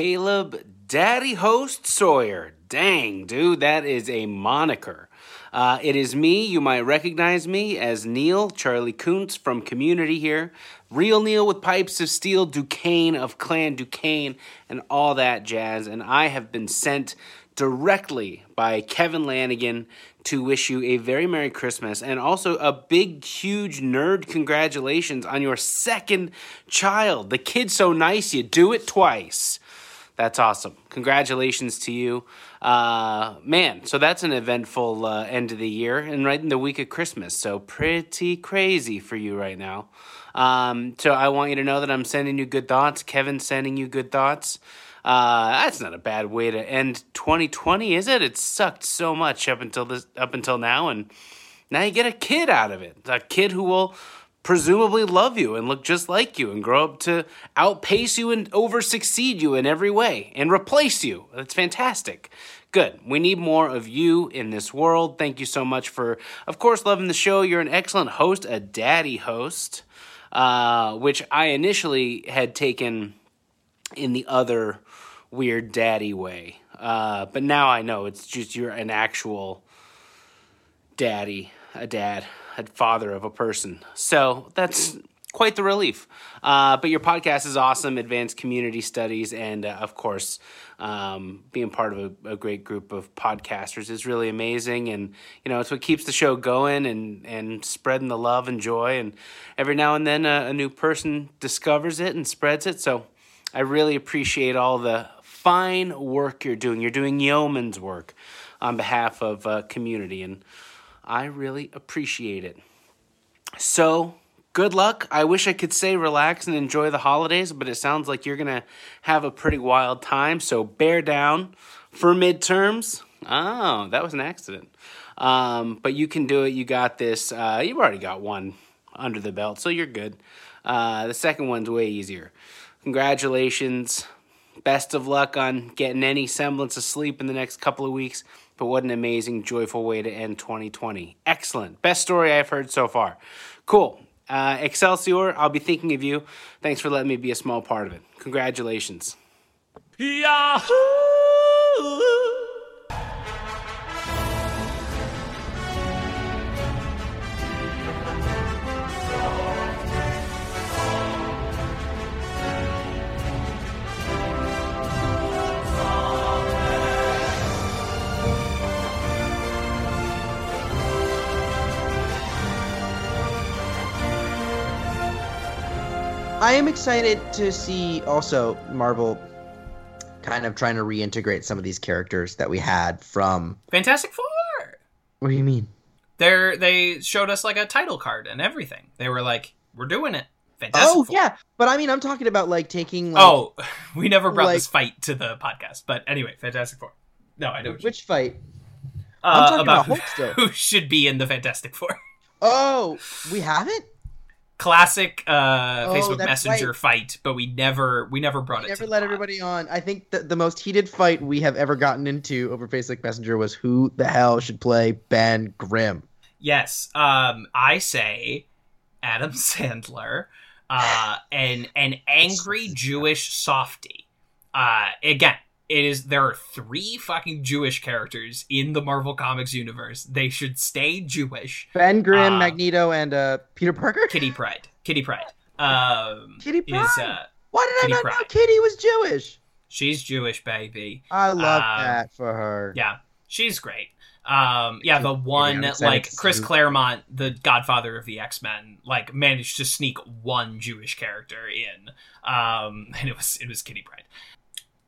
Caleb Daddy Host Sawyer. Dang, dude, that is a moniker. Uh, it is me. You might recognize me as Neil Charley Koontz from Community here. Real Neil with Pipes of Steel, Duquesne of Clan Duquesne, and all that jazz. And I have been sent directly by Kevin Lanigan to wish you a very Merry Christmas and also a big, huge nerd congratulations on your second child. The kid's so nice, you do it twice. That's awesome. Congratulations to you. Uh, man, so that's an eventful uh, end of the year and right in the week of Christmas. So pretty crazy for you right now. Um, so I want you to know that I'm sending you good thoughts. Kevin's sending you good thoughts. Uh, that's not a bad way to end 2020, is it? It sucked so much up until this, up until now, and now you get a kid out of it. A kid who will presumably love you and look just like you and grow up to outpace you and over succeed you in every way and replace you. That's fantastic. Good. We need more of you in this world. Thank you so much for, of course, loving the show. You're an excellent host, a daddy host, uh, which I initially had taken in the other weird daddy way. Uh, but now I know it's just you're an actual daddy, a dad, a father of a person. So that's quite the relief. Uh, but your podcast is awesome, advanced community studies, and uh, of course, um, being part of a, a, great group of podcasters is really amazing. And you know, it's what keeps the show going and and spreading the love and joy. And every now and then, a, a new person discovers it and spreads it. So I really appreciate all the fine work you're doing. You're doing yeoman's work on behalf of uh, community, and I really appreciate it. So, good luck. I wish I could say relax and enjoy the holidays, but it sounds like you're going to have a pretty wild time. So, bear down for midterms. Oh, that was an accident. Um, but you can do it. You got this. Uh, you've already got one under the belt, so you're good. Uh, the second one's way easier congratulations. Best of luck on getting any semblance of sleep in the next couple of weeks. But what an amazing, joyful way to end 2020. Excellent. Best story I've heard so far. Cool. Uh, Excelsior, I'll be thinking of you. Thanks for letting me be a small part of it. Congratulations. Yahoo! I am excited to see also Marvel kind of trying to reintegrate some of these characters that we had from Fantastic Four. What do you mean? They're they showed us like a title card and everything. They were like, "We're doing it." Fantastic oh Four. yeah, but I mean, I'm talking about like taking. Like, oh, we never brought like- this fight to the podcast, but anyway, Fantastic Four. No, I know you- which fight? uh, I'm talking about about still. who should be in the Fantastic Four. Oh, we haven't. Classic uh, Oh, Facebook Messenger right. fight, but we never we never brought We it. never the let everybody on. I think that the most heated fight we have ever gotten into over Facebook Messenger was who the hell should play Ben Grimm. Yes, um, I say Adam Sandler, uh, and an angry Jewish softy. Uh, again, it is there are three fucking Jewish characters in the Marvel Comics universe. They should stay Jewish. Ben Grimm, Uh, Magneto, and uh, Peter Parker. Kitty Pryde, Kitty Pryde. Um, Kitty is Pryde. uh, Why did Kitty I not know Kitty was Jewish? she's Jewish, baby. I love Um, that for her. Yeah, she's great. Um, yeah, the one excited like Chris Claremont, the Godfather of the X Men, like managed to sneak one Jewish character in, um, and it was it was Kitty Pryde.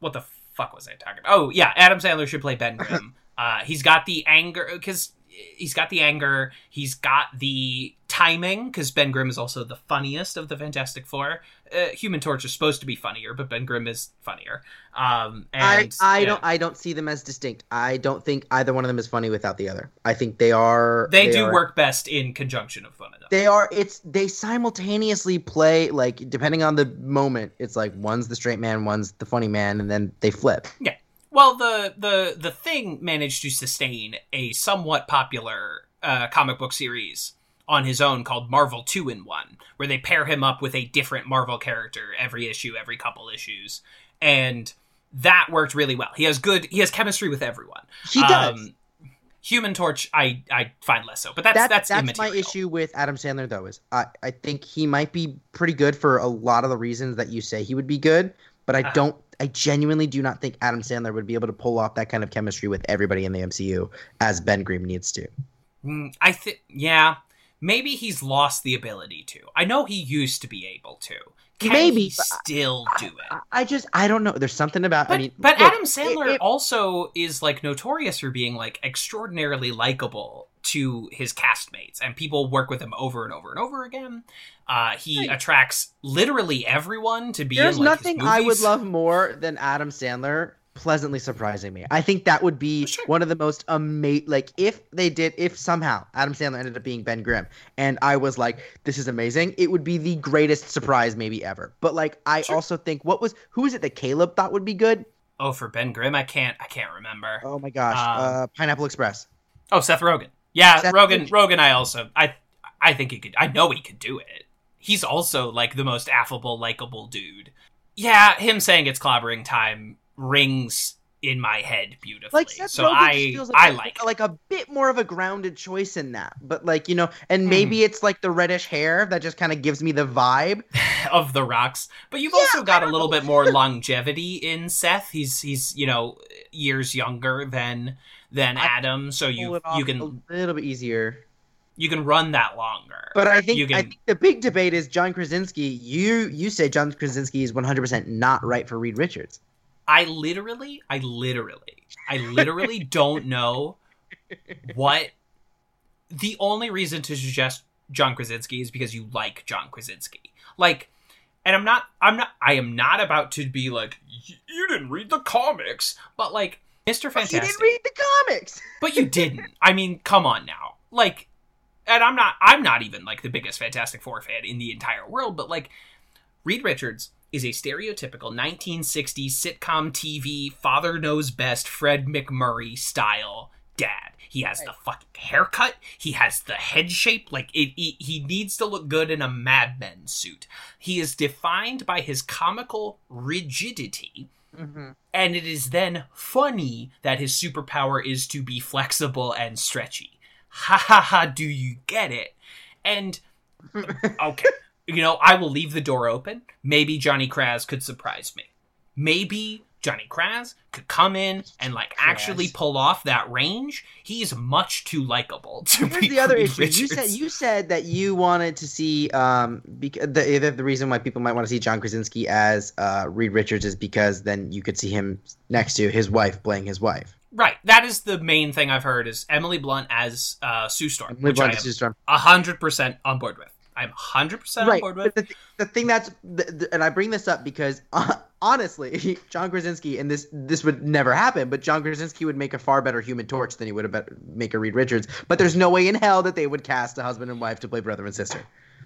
What the fuck was I talking about? Oh yeah, Adam Sandler should play Ben Grimm. uh, he's got the anger because he's got the anger. He's got the timing because Ben Grimm is also the funniest of the Fantastic Four. Uh, Human Torch is supposed to be funnier, but Ben Grimm is funnier. Um, and, I yeah. don't I don't see them as distinct. I don't think either one of them is funny without the other. I think they are They, do are- work best in conjunction of one another. They are it's they simultaneously play like depending on the moment, it's like one's the straight man, one's the funny man, and then they flip. Yeah. Well, the the the thing managed to sustain a somewhat popular uh, comic book series on his own called Marvel Two in One, where they pair him up with a different Marvel character every issue, every couple issues, and that worked really well. He has good he has chemistry with everyone. He does. Um, Human Torch, I I find less so, but that's That- that's that's my issue with Adam Sandler though is I, I think he might be pretty good for a lot of the reasons that you say he would be good, but I Uh-huh. don't I genuinely do not think Adam Sandler would be able to pull off that kind of chemistry with everybody in the MCU as Ben Grimm needs to. Mm, I think yeah, maybe he's lost the ability to. I know he used to be able to. Can Maybe, still do it? I, I just I don't know. There's something about But, I mean but look, Adam Sandler it- it- also is like notorious for being like extraordinarily likable to his castmates, and people work with him over and over and over again. Uh, he Right. attracts literally everyone to be. There's in, like, nothing I would love more than Adam Sandler pleasantly surprising me. I think that would be Sure. one of the most amazing. Like if they did, if somehow Adam Sandler ended up being Ben Grimm, and I was like, "This is amazing," it would be the greatest surprise maybe ever. But like, I Sure. also think what was who is it that Caleb thought would be good? Oh, for Ben Grimm, I can't. I can't remember. Oh my gosh, Um, uh, Pineapple Express. Oh, Seth Rogen. Yeah, Seth Rogen. Rogen. Rogen. I also. I. I think he could. I know he could do it. He's also like the most affable, likable dude. Yeah, him saying it's clobbering time rings in my head beautifully. Like Seth so Rogen I. feels I like, like. like a bit more of a grounded choice in that. But like you know, Hmm. and maybe it's like the reddish hair that just kind of gives me the vibe. of the rocks. But you've Yeah, also got a little know. bit more longevity in Seth. He's he's you know years younger than than I Adam, so you you can a little bit easier. you can run that longer. But I think You I think the big debate is John Krasinski. You you say John Krasinski is 100% not right for Reed Richards. I literally, I literally, I literally don't know what. The only reason to suggest John Krasinski is because you like John Krasinski. Like, and I'm not, I'm not, I am not about to be like, you didn't read the comics, but like, Mr. Fantastic You didn't read the comics. But you didn't. I mean, come on now. Like, and I'm not. I'm not even like the biggest Fantastic Four fan in the entire world. But like, Reed Richards is a stereotypical 1960s sitcom TV father knows best Fred MacMurray style dad. He has the fucking haircut. He has the head shape. Like it, he, he needs to look good in a Mad Men suit. He is defined by his comical rigidity mm-hmm. and it is then funny that his superpower is to be flexible and stretchy. Ha ha ha, do you get it? And okay, you know, I will leave the door open. Maybe Johnny Kraz could surprise me. Maybe Johnny Kraz could come in and like actually pull off that range. He's much too likable to Here's be the other Reed issue. You said you said that you wanted to see um because the the, reason why people might want to see John Krasinski as uh Reed Richards is because then you could see him next to his wife playing his wife. Right, that is the main thing I've heard is Emily Blunt as uh, Sue Storm, Emily Blunt am Sue Storm. hundred percent on board with. I'm hundred percent on right board with. the, th- the thing that's the, the, and i bring this up because uh, honestly john krasinski and this this would never happen but john krasinski would make a far better human torch than he would have bet- make a reed richards but there's no way in hell that they would cast a husband and wife to play brother and sister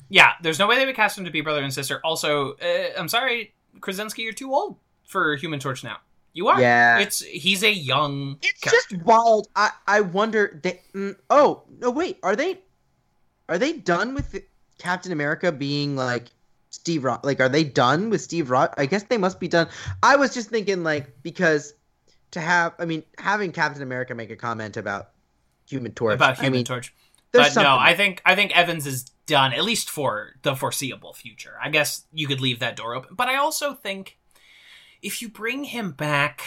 Yeah, there's no way they would cast him to be brother and sister. Also, uh, I'm sorry, Krasinski, you're too old for Human Torch now. You are. Yeah. It's he's a young. it's character. just wild i i wonder they, mm, oh no wait are they are they done with captain america being like steve Rod- like are they done with steve Rod? i guess they must be done i was just thinking like because to have i mean having captain america make a comment about human torch about Human i mean Torch. But no, I think I think Evans is done at least for the foreseeable future. I guess you could leave that door open. But I also think if you bring him back,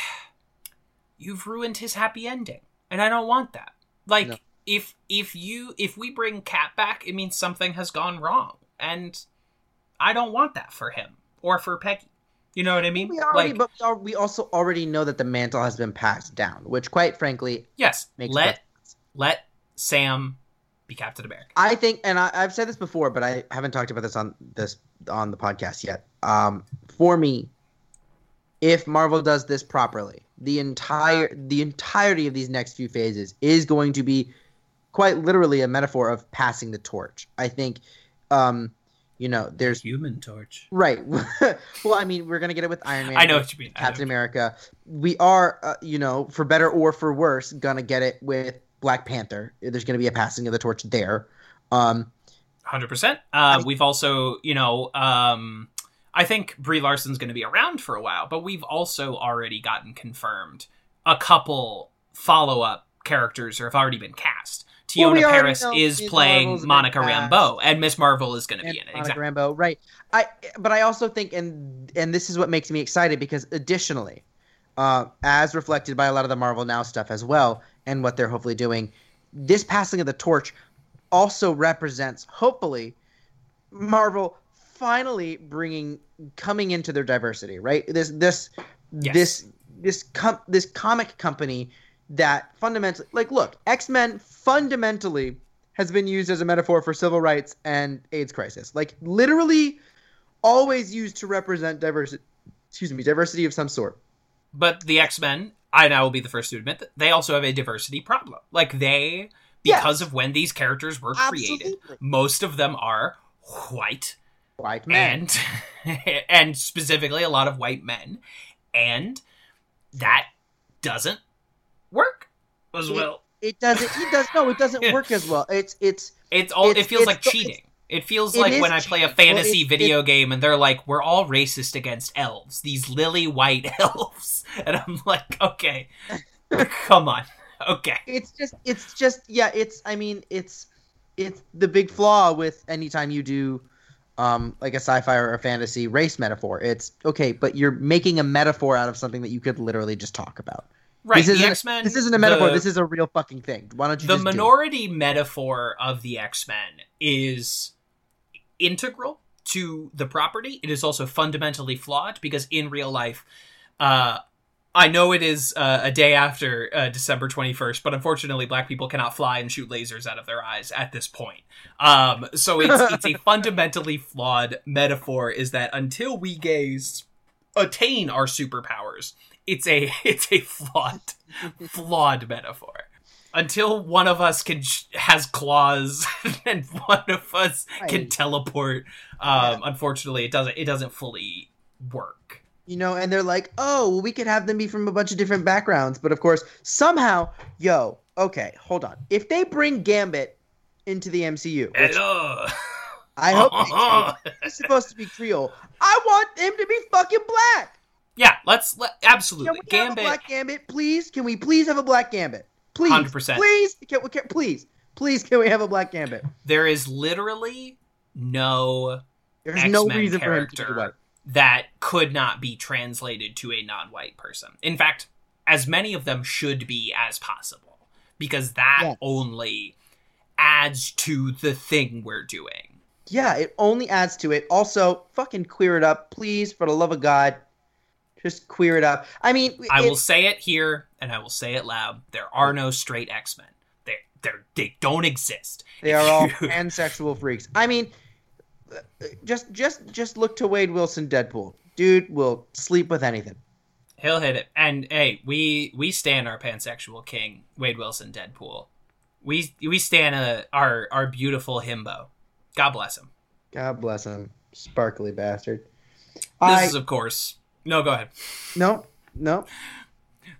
you've ruined his happy ending, and I don't want that. Like No. If if you if we bring Cap back, it means something has gone wrong, and I don't want that for him or for Peggy. You know what I mean? we already like but we, al- we also already know that the mantle has been passed down which quite frankly yes, let perfect let Sam be Captain America. I think, and I, I've said this before, but I haven't talked about this on this on the podcast yet. Um, for me, if Marvel does this properly, the entire the entirety of these next few phases is going to be quite literally a metaphor of passing the torch. I think, um, you know, there's Human Torch. right. well, I mean, we're gonna get it with Iron Man. I know what you mean. Captain America. We are, uh, you know, for better or for worse, gonna get it with Black Panther. There's gonna be a passing of the torch there. Um, Hundred percent. Uh, we've also, you know, um, I think Brie Larson's going to be around for a while, but we've also already gotten confirmed a couple follow up characters or have already been cast. Well, we Parris is Ms. playing Marvel's Monica. Rambeau, and Miss Marvel is going to be in it. Monica Exactly. Rambeau, right? I but I also think, and and this is what makes me excited because additionally, uh, as reflected by a lot of the Marvel Now stuff as well, and what they're hopefully doing, this passing of the torch also represents hopefully Marvel finally bringing coming into their diversity, right? This this Yes. this this com- this comic company that fundamentally like look, X-Men fundamentally has been used as a metaphor for civil rights and AIDS crisis. Like literally always used to represent diversity excuse me, diversity of some sort. But the X Men, I now will be the first to admit that they also have a diversity problem. Like they, Yes. because of when these characters were created, most of them are white White man. and and specifically a lot of white men, and that doesn't work as It- well. It doesn't it does no, it doesn't work as well. It's it's It's all. it's- it feels it's like cheating. It feels it like is when I play a cheating. Well, fantasy it's- video game and they're like, "We're all racist against elves." These lily white elves, and I'm like, "Okay, come on, okay." it's just it's just yeah it's i mean it's it's the big flaw with anytime you do um like a sci-fi or a fantasy race metaphor it's okay but you're making a metaphor out of something that you could literally just talk about Right, this isn't, X Men. this isn't a metaphor The, this is a real fucking thing why don't you the just do it? minority metaphor of the X Men is integral to the property. It is also fundamentally flawed because in real life, uh, I know it is uh, a day after uh, December 21st, but unfortunately, black people cannot fly and shoot lasers out of their eyes at this point. Um, so it's, it's a fundamentally flawed metaphor is that until we gays attain our superpowers, it's a it's a flawed flawed metaphor. Until one of us can has claws and one of us can Right. teleport, um, unfortunately, it doesn't it doesn't fully work. you know and they're like oh well we could have them be from a bunch of different backgrounds but of course somehow yo okay hold on if they bring gambit into the mcu which Hello. i hope he's supposed to be creole i want him to be fucking black yeah, let's let, Can absolutely we have a Gambit. black gambit, please? Can we please have a black gambit? Please, 100%. Please, can, we- can, please, please, can we have a black gambit? There is literally no There's X-Men reason for him character that could not be translated to a non-white person. In fact, as many of them should be as possible because that Yes. only adds to the thing we're doing. Yeah, it only adds to it. Also, fucking queer it up, please, for the love of God. Just queer it up. I mean, I will say it here and I will say it loud. There are no straight X-Men. They they they don't exist. They are all pansexual freaks. I mean, just just just look to Wade Wilson, Deadpool. Dude will sleep with anything. He'll hit it. And hey, we we stand our pansexual king, Wade Wilson, Deadpool. We we stand uh our our beautiful himbo. God bless him. God bless him, sparkly bastard. This I is of course. No, go ahead. no no.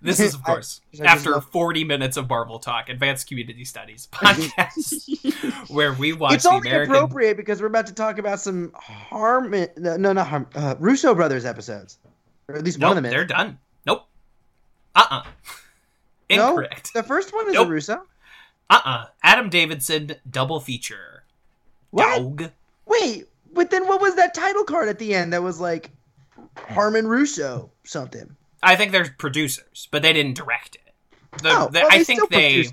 This is of course I after love- 40 minutes of Marvel talk, Advanced Community Studies podcast, where we watch it's the only American. appropriate because we're about to talk about some Harmon, no, no, not Harm, uh, Russo brothers episodes, or at least Nope, one of them. they're done. Nope. Uh uh No? Incorrect. The first one is Nope. a Russo. Uh uh Adam Davidson double feature. What? Dog. Wait, but then what was that title card at the end that was like Harmon Russo something? I think they're producers, but they didn't direct it. The, oh, the- well, I they think they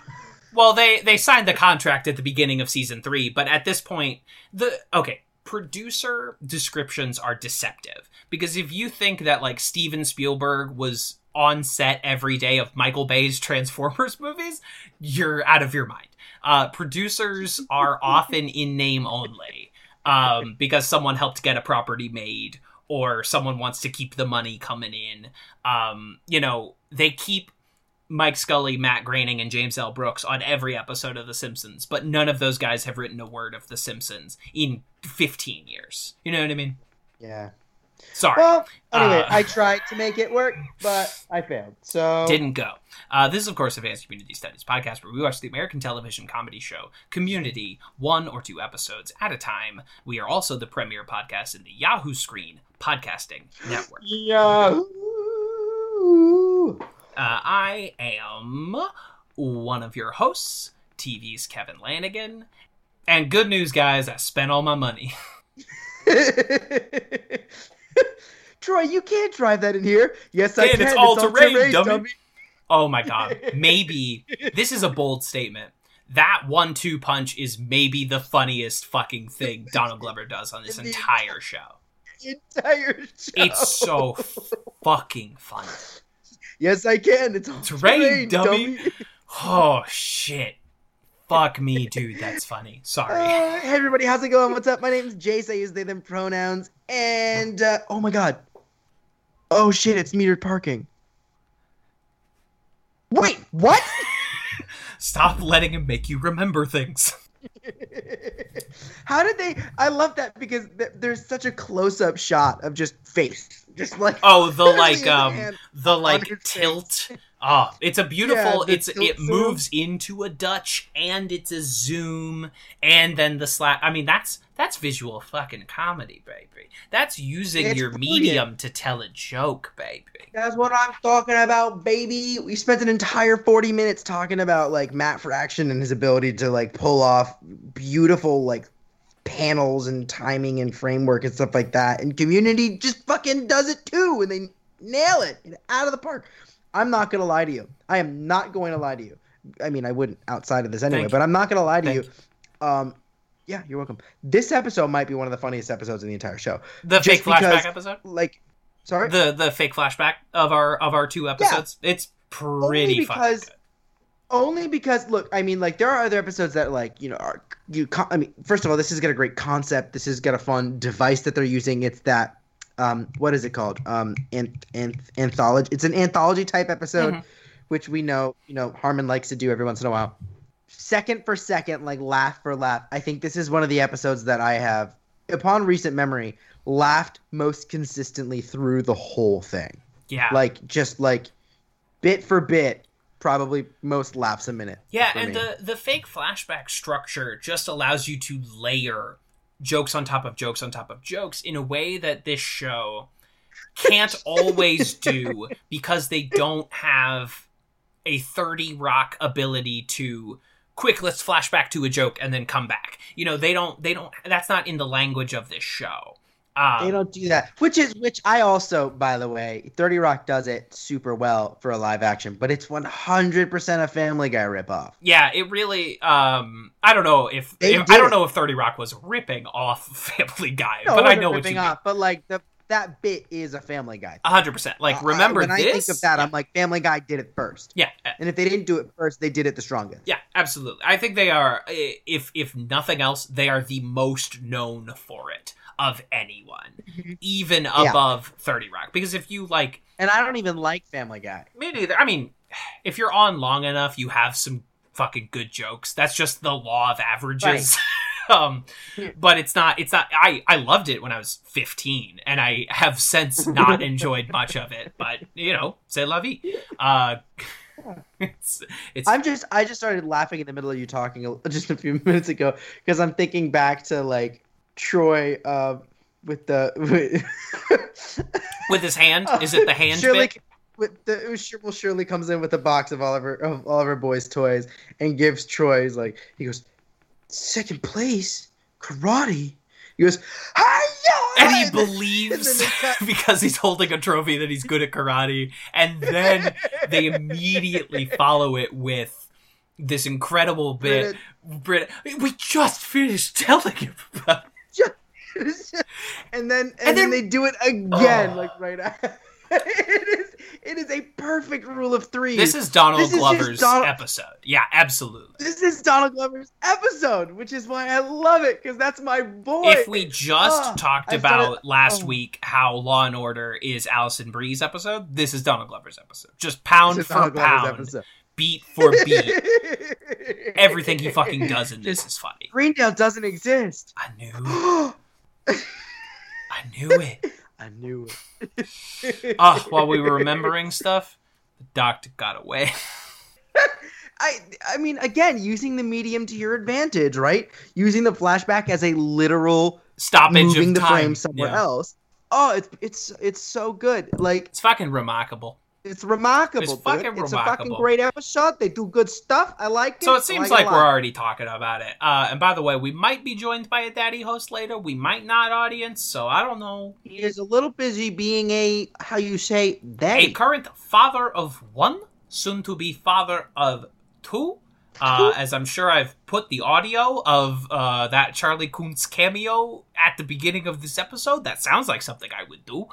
well they they signed the contract at the beginning of season 3, but at this point the okay, producer descriptions are deceptive because if you think that like Steven Spielberg was on set every day of Michael Bay's Transformers movies, you're out of your mind. Uh, producers are often in name only um, because someone helped get a property made or someone wants to keep the money coming in. Um, you know, they keep Mike Scully, Matt Groening, and James L. Brooks on every episode of The Simpsons, but none of those guys have written a word of The Simpsons in 15 years. You know what I mean? Yeah. Sorry. Well, anyway, Uh, I tried to make it work, but I failed. So didn't go. Uh, this is, of course, Advanced Community Studies podcast where we watch the American television comedy show Community one or two episodes at a time. We are also the premier podcast in the Yahoo Screen Podcasting Network. Yahoo! Uh, I am one of your hosts, TV's Kevin Lanigan. And good news, guys, I spent all my money. Troy, you can't drive that in here. Yes, I can. it's all-terrain, dummy. Oh my god. Maybe this is a bold statement. That one two punch is maybe the funniest fucking thing Donald Glover does on this entire show. Entire show. It's so fucking funny. Yes, I can. It's all Terrain, terrain, dummy. Oh shit. Fuck me, dude. That's funny. Sorry. Uh, hey everybody, how's it going? What's up? My name's Jace. I use they them pronouns. And uh, oh my god. Oh shit, it's metered parking. Wait, what? Stop letting him make you remember things. How did they? I love that because th- there's such a close-up shot of just face, just like Oh, the like um the like tilt. Oh, it's a beautiful. the it's it moves into a Dutch and it's a zoom and then the slap. I mean, that's that's visual fucking comedy, baby. That's using It's your brilliant. medium to tell a joke, baby. That's what I'm talking about, baby. We spent an entire 40 minutes talking about like Matt Fraction and his ability to like pull off beautiful like panels and timing and framework and stuff like that. And Community just fucking does it too, and they nail it out of the park. I'm not gonna lie to you. I am not going to lie to you. I mean, I wouldn't outside of this anyway, but I'm not gonna lie to Thank you. Um, yeah, you're welcome. This episode might be one of the funniest episodes in the entire show. The Just fake flashback because- episode. Like, sorry. The the fake flashback of our of our two episodes. It's pretty fucking because- only because look i mean like there are other episodes that like you know are you co- i mean first of all this has got a great concept this has got a fun device that they're using it's that um what is it called um anth- anth- anthology it's an anthology type episode Mhm. which we know you know harmon likes to do every once in a while second for second like laugh for laugh i think this is one of the episodes that i have upon recent memory laughed most consistently through the whole thing Yeah. like just like bit for bit probably most laughs a minute Yeah, and me. the the fake flashback structure just allows you to layer jokes on top of jokes on top of jokes in a way that this show can't always do because they don't have a 30 rock ability to quick let's flash back to a joke and then come back. You know, they don't they don't that's not in the language of this show. Um, they don't do that which is which i also by the way 30 rock does it super well for a live action but it's 100% a family guy ripoff Yeah, it really. Um, I don't know if, if I don't know if Thirty Rock was ripping off Family Guy, no, but I know what you mean. but like the that bit is a family guy A hundred percent. Like I- remember when this? i think of that i'm like family guy did it first yeah, uh, and if they didn't do it first they did it the strongest yeah, absolutely. I think they are. If if nothing else, they are the most known for it of anyone, even Yeah. above Thirty Rock. Because if you like, and i don't even like family guy me neither. I mean, if you're on long enough, you have some fucking good jokes. That's just the law of averages. um but it's not it's not i i loved it when i was 15 and i have since not enjoyed much of it but you know say la vie. Uh it's it's I'm just I just started laughing in the middle of you talking just a few minutes ago because I'm thinking back to like Troy uh, with the with, with his hand? Is it the hand Shirley bit? with the well Shirley comes in with a box of all of her of all of her boys' toys and gives Troy he's like he goes second place karate. He goes hi and he believes cut- because he's holding a trophy that he's good at karate. And then they immediately follow it with this incredible bit. Brit, we just finished telling him about and then and, And then, then- they do it again like right after. it is is a perfect rule of three. This is Donald This is Glover's Donald- episode. Yeah, absolutely. this is Donald Glover's episode, which is why I love it because that's my boy. If we just Ah, talked I about started- last oh. week how Law and Order is Alison Brie's episode, this is Donald Glover's episode. Just pound for Donald pound, beat for beat. Everything he fucking does in this is funny. Greendale doesn't exist. I knew, I knew it. I knew it. Oh, while we were remembering stuff, the doctor got away. I I mean, again, using the medium to your advantage, right? Using the flashback as a literal Stoppage moving of the time. frame somewhere Yeah. else. Oh, it's it's it's so good. Like It's fucking remarkable. It's remarkable. It's dude. fucking It's a fucking great episode. They do good stuff. I like it. So it seems a like we're already talking about it. Uh, and by the way, we might be joined by a daddy host later. We might not, audience. So I don't know. He is a little busy being a how you say A daddy. current father of one, soon to be father of two. Uh, as I'm sure I've put the audio of uh, that Charley Koontz cameo at the beginning of this episode. That sounds like something I would do.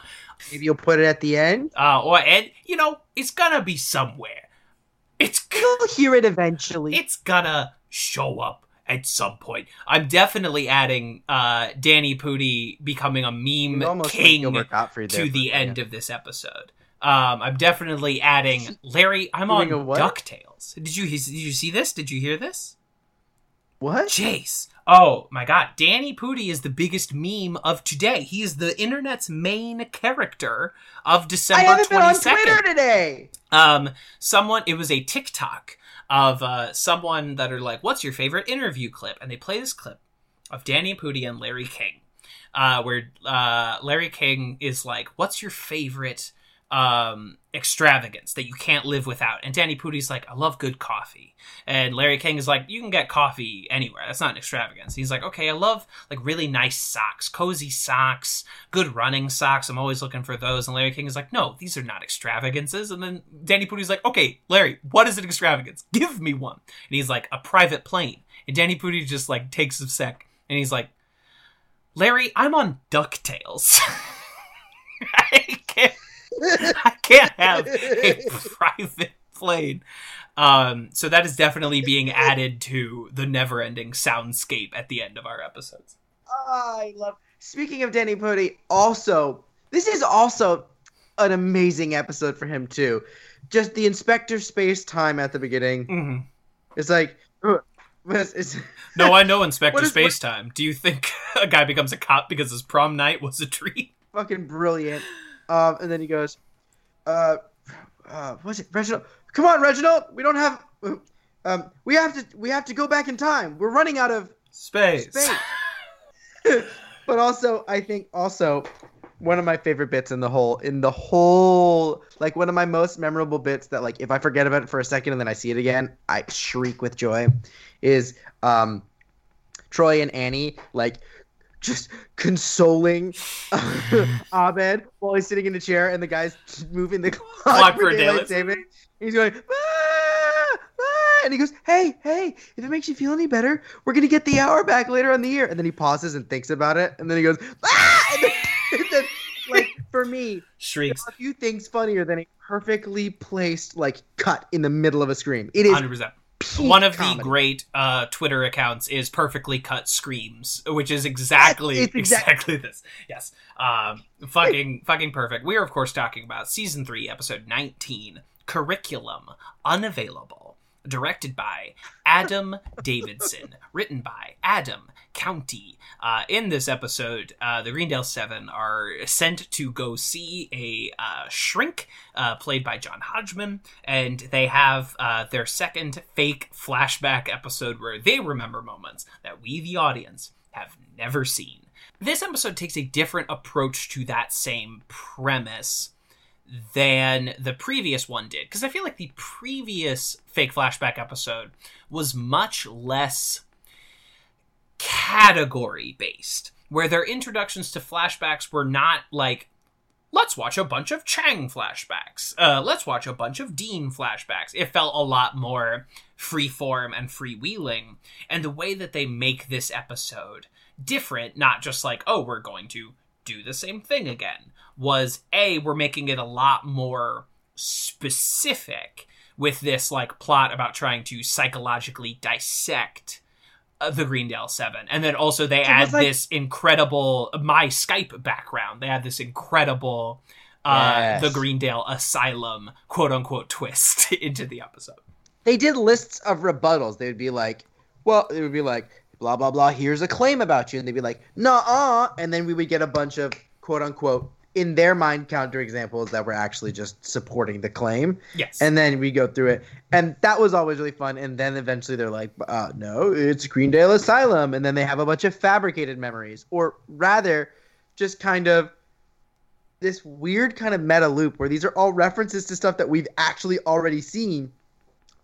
Maybe you'll put it at the end. Uh, or and you know, it's gonna be somewhere. It's You'll hear it eventually. it's gonna show up at some point. I'm definitely adding uh, Danny Pudi becoming a meme king Gilbert Gottfried there to the end of this episode. Um, I'm definitely adding Larry. I'm Doing on? Ducktales. Did you did you see this? Did you hear this? What? Chase. Oh my god, Danny Pudi is the biggest meme of today. He is the internet's main character of December. I haven't been on Twitter today. Um, someone it was a TikTok of uh someone that are like, "What's your favorite interview clip?" And they play this clip of Danny Pudi and Larry King, uh, where uh, Larry King is like, "What's your favorite um extravagance that you can't live without?" And Danny Pudi's like, "I love good coffee." And Larry King is like, "You can get coffee anywhere. That's not an extravagance." He's like, "Okay, I love like really nice socks, cozy socks, good running socks. I'm always looking for those." And Larry King is like, "No, these are not extravagances." And then Danny Pudi's like, "Okay, Larry, what is an extravagance? Give me one." And he's like, "A private plane." And Danny Pudi just like takes a sec, and he's like, "Larry, I'm on Ducktales. I can't, have a private plane." Um, so that is definitely being added to the never-ending soundscape at the end of our episodes. I love. Speaking of Danny Pudi, also this is also an amazing episode for him too. Just the Inspector Spacetime at the beginning. hmm It's like, it's, it's No, I know Inspector is- what- Spacetime. Do you think a guy becomes a cop because his prom night was a treat? fucking brilliant. Um, and then he goes, uh, uh, what's it, Reginald? Come on, Reginald. We don't have. Um, we have to. We have to go back in time. We're running out of Space. space. but also, I think also one of my favorite bits in the whole in the whole like one of my most memorable bits that like if I forget about it for a second and then I see it again, I shriek with joy. Is um, Troy and Annie like just consoling Abed while he's sitting in a chair and the guy's moving the clock, Clock for daylight saving. He's going, "Ah, ah," and he goes, "Hey, hey, if it makes you feel any better, we're gonna get the hour back later on the year." And then he pauses and thinks about it, and then he goes, "Ah!" And then, and then, like for me, Shrieks. are few things funnier than a perfectly placed like cut in the middle of a scream. It is 100%. One of comedy. the great uh, Twitter accounts is perfectly cut screams, which is exactly exact- exactly this. Yes, um, fucking fucking perfect. We are of course talking about season three, episode nineteen, curriculum unavailable, directed by Adam Davidson, written by Adam Countee. Uh, in this episode, uh, the Greendale Seven are sent to go see a uh, shrink uh, played by John Hodgman, and they have uh, their second fake flashback episode where they remember moments that we, the audience, have never seen. This episode takes a different approach to that same premise than the previous one did, because I feel like the previous fake flashback episode was much less category based, where their introductions to flashbacks were not like let's watch a bunch of Chang flashbacks. Uh, let's watch a bunch of Dean flashbacks. It felt a lot more freeform and freewheeling. And the way that they make this episode different, not just like, oh, we're going to do the same thing again, was A, we're making it a lot more specific with this like plot about trying to psychologically dissect the Greendale Seven, and then also they It add like- this incredible my Skype background. They add this incredible uh, Yes. the Greendale Asylum quote unquote twist into the episode. they did lists of rebuttals. They would be like, well, it would be like, blah blah blah. Here's a claim about you, and they'd be like, nah, uh, and then we would get a bunch of quote unquote in their mind counterexamples that were actually just supporting the claim. Yes. And then we go through it, and that was always really fun. And then eventually they're like, uh, "No, it's Greendale Asylum," and then they have a bunch of fabricated memories, or rather, just kind of this weird kind of meta loop where these are all references to stuff that we've actually already seen,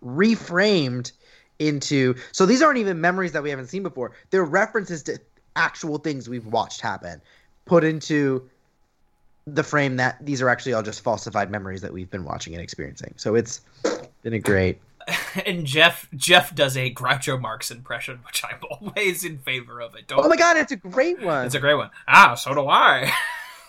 reframed into. So these aren't even memories that we haven't seen before; they're references to actual things we've watched happen, put into the frame that these are actually all just falsified memories that we've been watching and experiencing. So it's been a great. and Jeff Jeff does a Groucho Marx impression, which I'm always in favor of. It. Don't. Oh my god, it's a great one. It's a great one. Ah, so do I.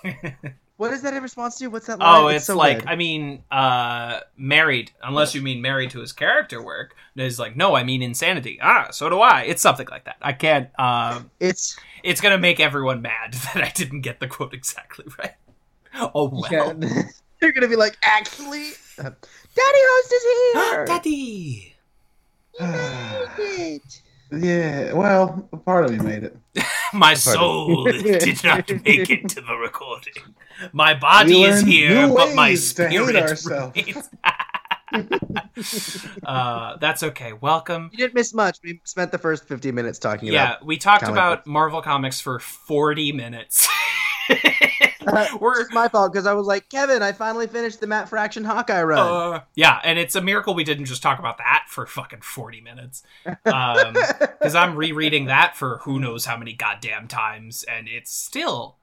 what is that in response to? What's that line? Oh, it's, so like good. I mean, uh, married. Unless you mean married to his character work. Is like no, I mean insanity. Ah, so do I. It's something like that. I can't. Um, it's it's gonna make everyone mad that I didn't get the quote exactly right. Oh well. yeah, they're gonna be like, actually, uh, Daddy Host is here. Daddy. He made it. Yeah, well, part of me made it. My soul did not make it to the recording. My body We is here, new but my ways to hate spirit ourselves. remains. uh, that's okay. Welcome. You didn't miss much. We spent the first 15 minutes talking Yeah, about. we talked comic about books. Marvel Comics for 40 minutes. We're It's my fault because I was like, Kevin, I finally finished the Matt Fraction Hawkeye run. uh, yeah, and it's a miracle we didn't just talk about that for fucking 40 minutes. Um, because I'm rereading that for who knows how many goddamn times, and it's still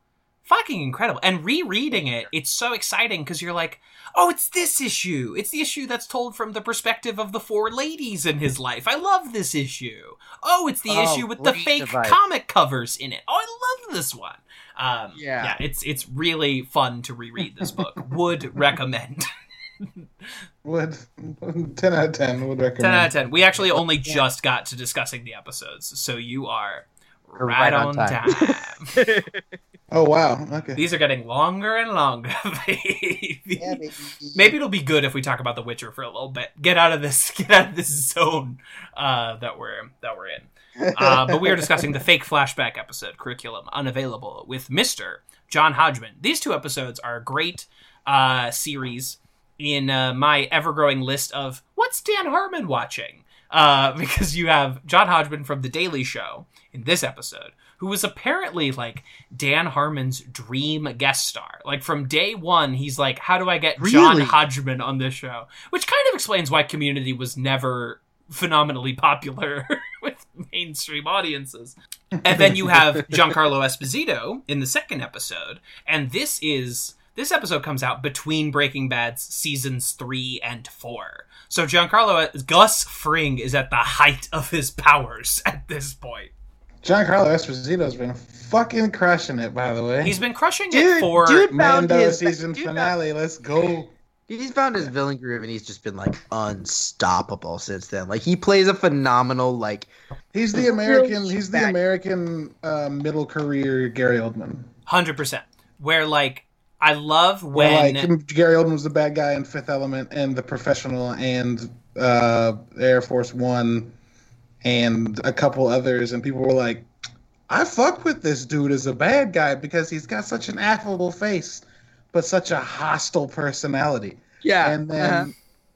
fucking incredible. And rereading it, it's so exciting because you're like, oh, it's this issue. It's the issue that's told from the perspective of the four ladies in his life. I love this issue. Oh, it's the Oh, issue with the fake device. comic covers in it. Oh, I love this one. Um, Yeah. yeah, it's it's really fun to reread this book. Would recommend. Would ten out of ten would recommend. 10 out of 10. We actually only just got to discussing the episodes, so you are right, right on, on time. time. Oh wow, okay. These are getting longer and longer. baby. Maybe it'll be good if we talk about The Witcher for a little bit. Get out of this get out of this zone uh, that we're that we're in. Uh, but we are discussing the fake flashback episode curriculum unavailable with Mr. John Hodgman. These two episodes are a great uh, series in uh, my ever growing list of what's Dan Harmon watching? Uh, because you have John Hodgman from The Daily Show in this episode, who was apparently like Dan Harmon's dream guest star. Like from day one, he's like, How do I get John Hodgman on this show? Which kind of explains why Community was never phenomenally popular with mainstream audiences. And then you have Giancarlo Esposito in the second episode, and this is this episode comes out between Breaking Bad's seasons 3 and 4. So Giancarlo Gus Fring is at the height of his powers at this point. Giancarlo Esposito's been fucking crushing it, by the way. He's been crushing Dude, it for dude found Mando his season dude finale. Let's go. He's found his villain groove and he's just been like unstoppable since then. Like he plays a phenomenal like He's the American. He's the. American uh, middle career Gary Oldman. 100%. Where like I love Where, when like Gary Oldman was the bad guy in Fifth Element and The Professional and uh, Air Force One and a couple others, and people were like, "I fuck with this dude as a bad guy because he's got such an affable face, but such a hostile personality." yeah. and then uh-huh.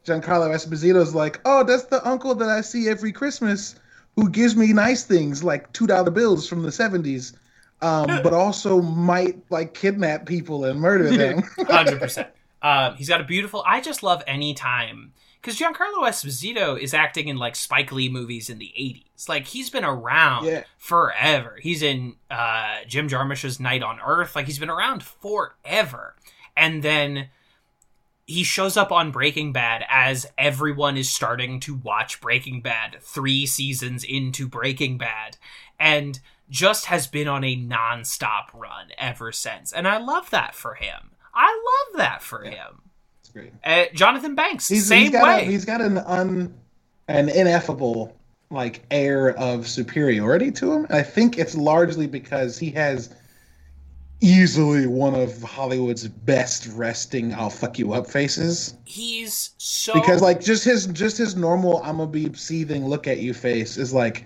Giancarlo Esposito's like, "Oh, that's the uncle that I see every Christmas, who gives me nice things like two dollar bills from the '70s, um, but also might like kidnap people and murder them." Hundred percent. Um, he's got a beautiful. I just love any time because Giancarlo Esposito is acting in like Spike Lee movies in the '80s. Like he's been around Yeah. forever. He's in uh, Jim Jarmusch's Night on Earth. Like he's been around forever. And then he shows up on Breaking Bad as everyone is starting to watch Breaking Bad three seasons into Breaking Bad, and just has been on a nonstop run ever since. And I love that for him. I love that for him. It's great. Uh, Jonathan Banks, He's, same he's got way. A, he's got an un, an ineffable like air of superiority to him. I think it's largely because he has easily one of Hollywood's best resting "I'll fuck you up" faces. He's so because like just his just his normal I'm gonna be seething look at you face is like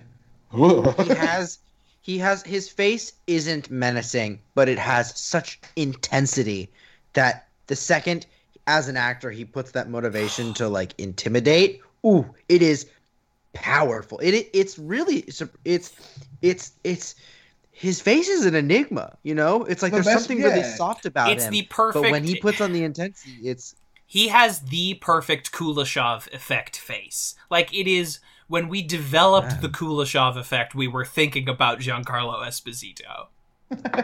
"Whoa." he has he has his face isn't menacing, but it has such intensity that the second as an actor he puts that motivation to like intimidate, ooh, it is powerful. It, it it's really it's it's it's it's his face is an enigma, you know? It's like The there's best- something really soft about It's him. the perfect But when he puts on the intensity, it's he has the perfect Kuleshov effect face. Like it is when we developed the Kuleshov effect, we were thinking about Giancarlo Esposito.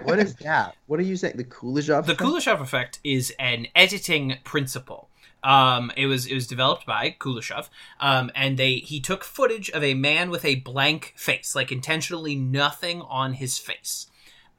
What is that? What are you saying? The Kuleshov? Effect? The effect? Kuleshov effect is an editing principle. Um, it was it was developed by Kuleshov, um, and they he took footage of a man with a blank face, like intentionally nothing on his face,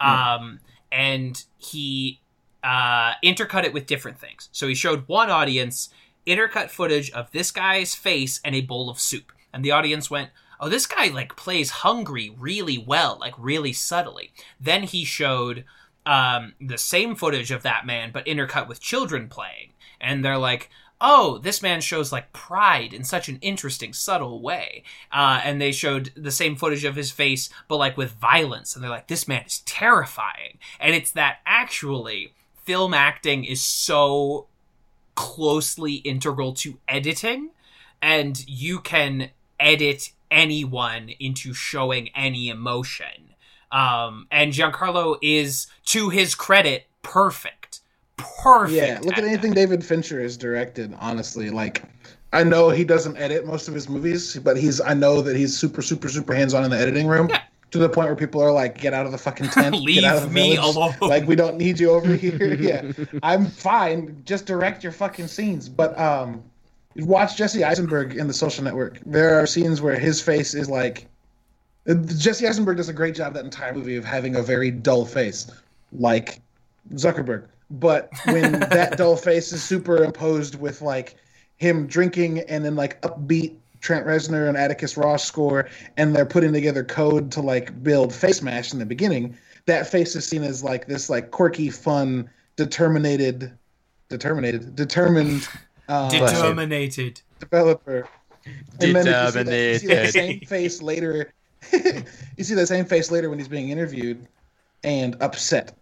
um, and he uh, intercut it with different things. So he showed one audience intercut footage of this guy's face and a bowl of soup, and the audience went, "Oh, this guy like plays hungry really well, like really subtly." Then he showed um, the same footage of that man, but intercut with children playing, and they're like. Oh, this man shows like pride in such an interesting, subtle way. Uh, and they showed the same footage of his face, but like with violence. And they're like, this man is terrifying. And it's that actually film acting is so closely integral to editing and you can edit anyone into showing any emotion um and giancarlo is to his credit perfect perfect Yeah, look at that. anything David Fincher has directed. Honestly, like I know he doesn't edit most of his movies, but he's I know that he's super, super, super hands on in the editing room. Yeah. To the point where people are like, "Get out of the fucking tent! Leave get out of the me village. alone." Like we don't need you over here." yeah, I'm fine. Just direct your fucking scenes. But um, watch Jesse Eisenberg in The Social Network. There are scenes where his face is like. Jesse Eisenberg does a great job that entire movie of having a very dull face, like Zuckerberg. But when that dull face is superimposed with like him drinking and then like upbeat Trent Reznor and Atticus Ross score, and they're putting together code to like build Face Mash in the beginning, that face is seen as like this like quirky, fun, determinated, determinated, determined um, determinated developer. And then you see, that, you see that same face later. you see that same face later when he's being interviewed and upset.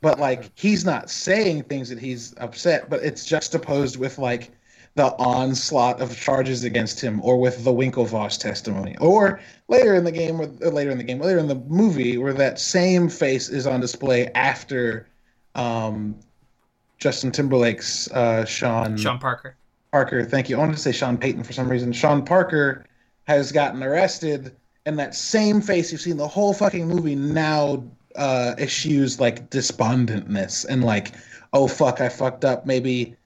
But like he's not saying things that he's upset, but it's juxtaposed with like the onslaught of charges against him, or with the Winklevoss testimony, or later in the game, or or later in the game, later in the movie, where that same face is on display after um, Justin Timberlake's uh, Sean sean parker Parker, thank you. I wanted to say Sean Payton for some reason. Sean Parker has gotten arrested, and that same face you've seen the whole fucking movie now uh, eschews like despondentness and like, oh fuck, I fucked up. Maybe,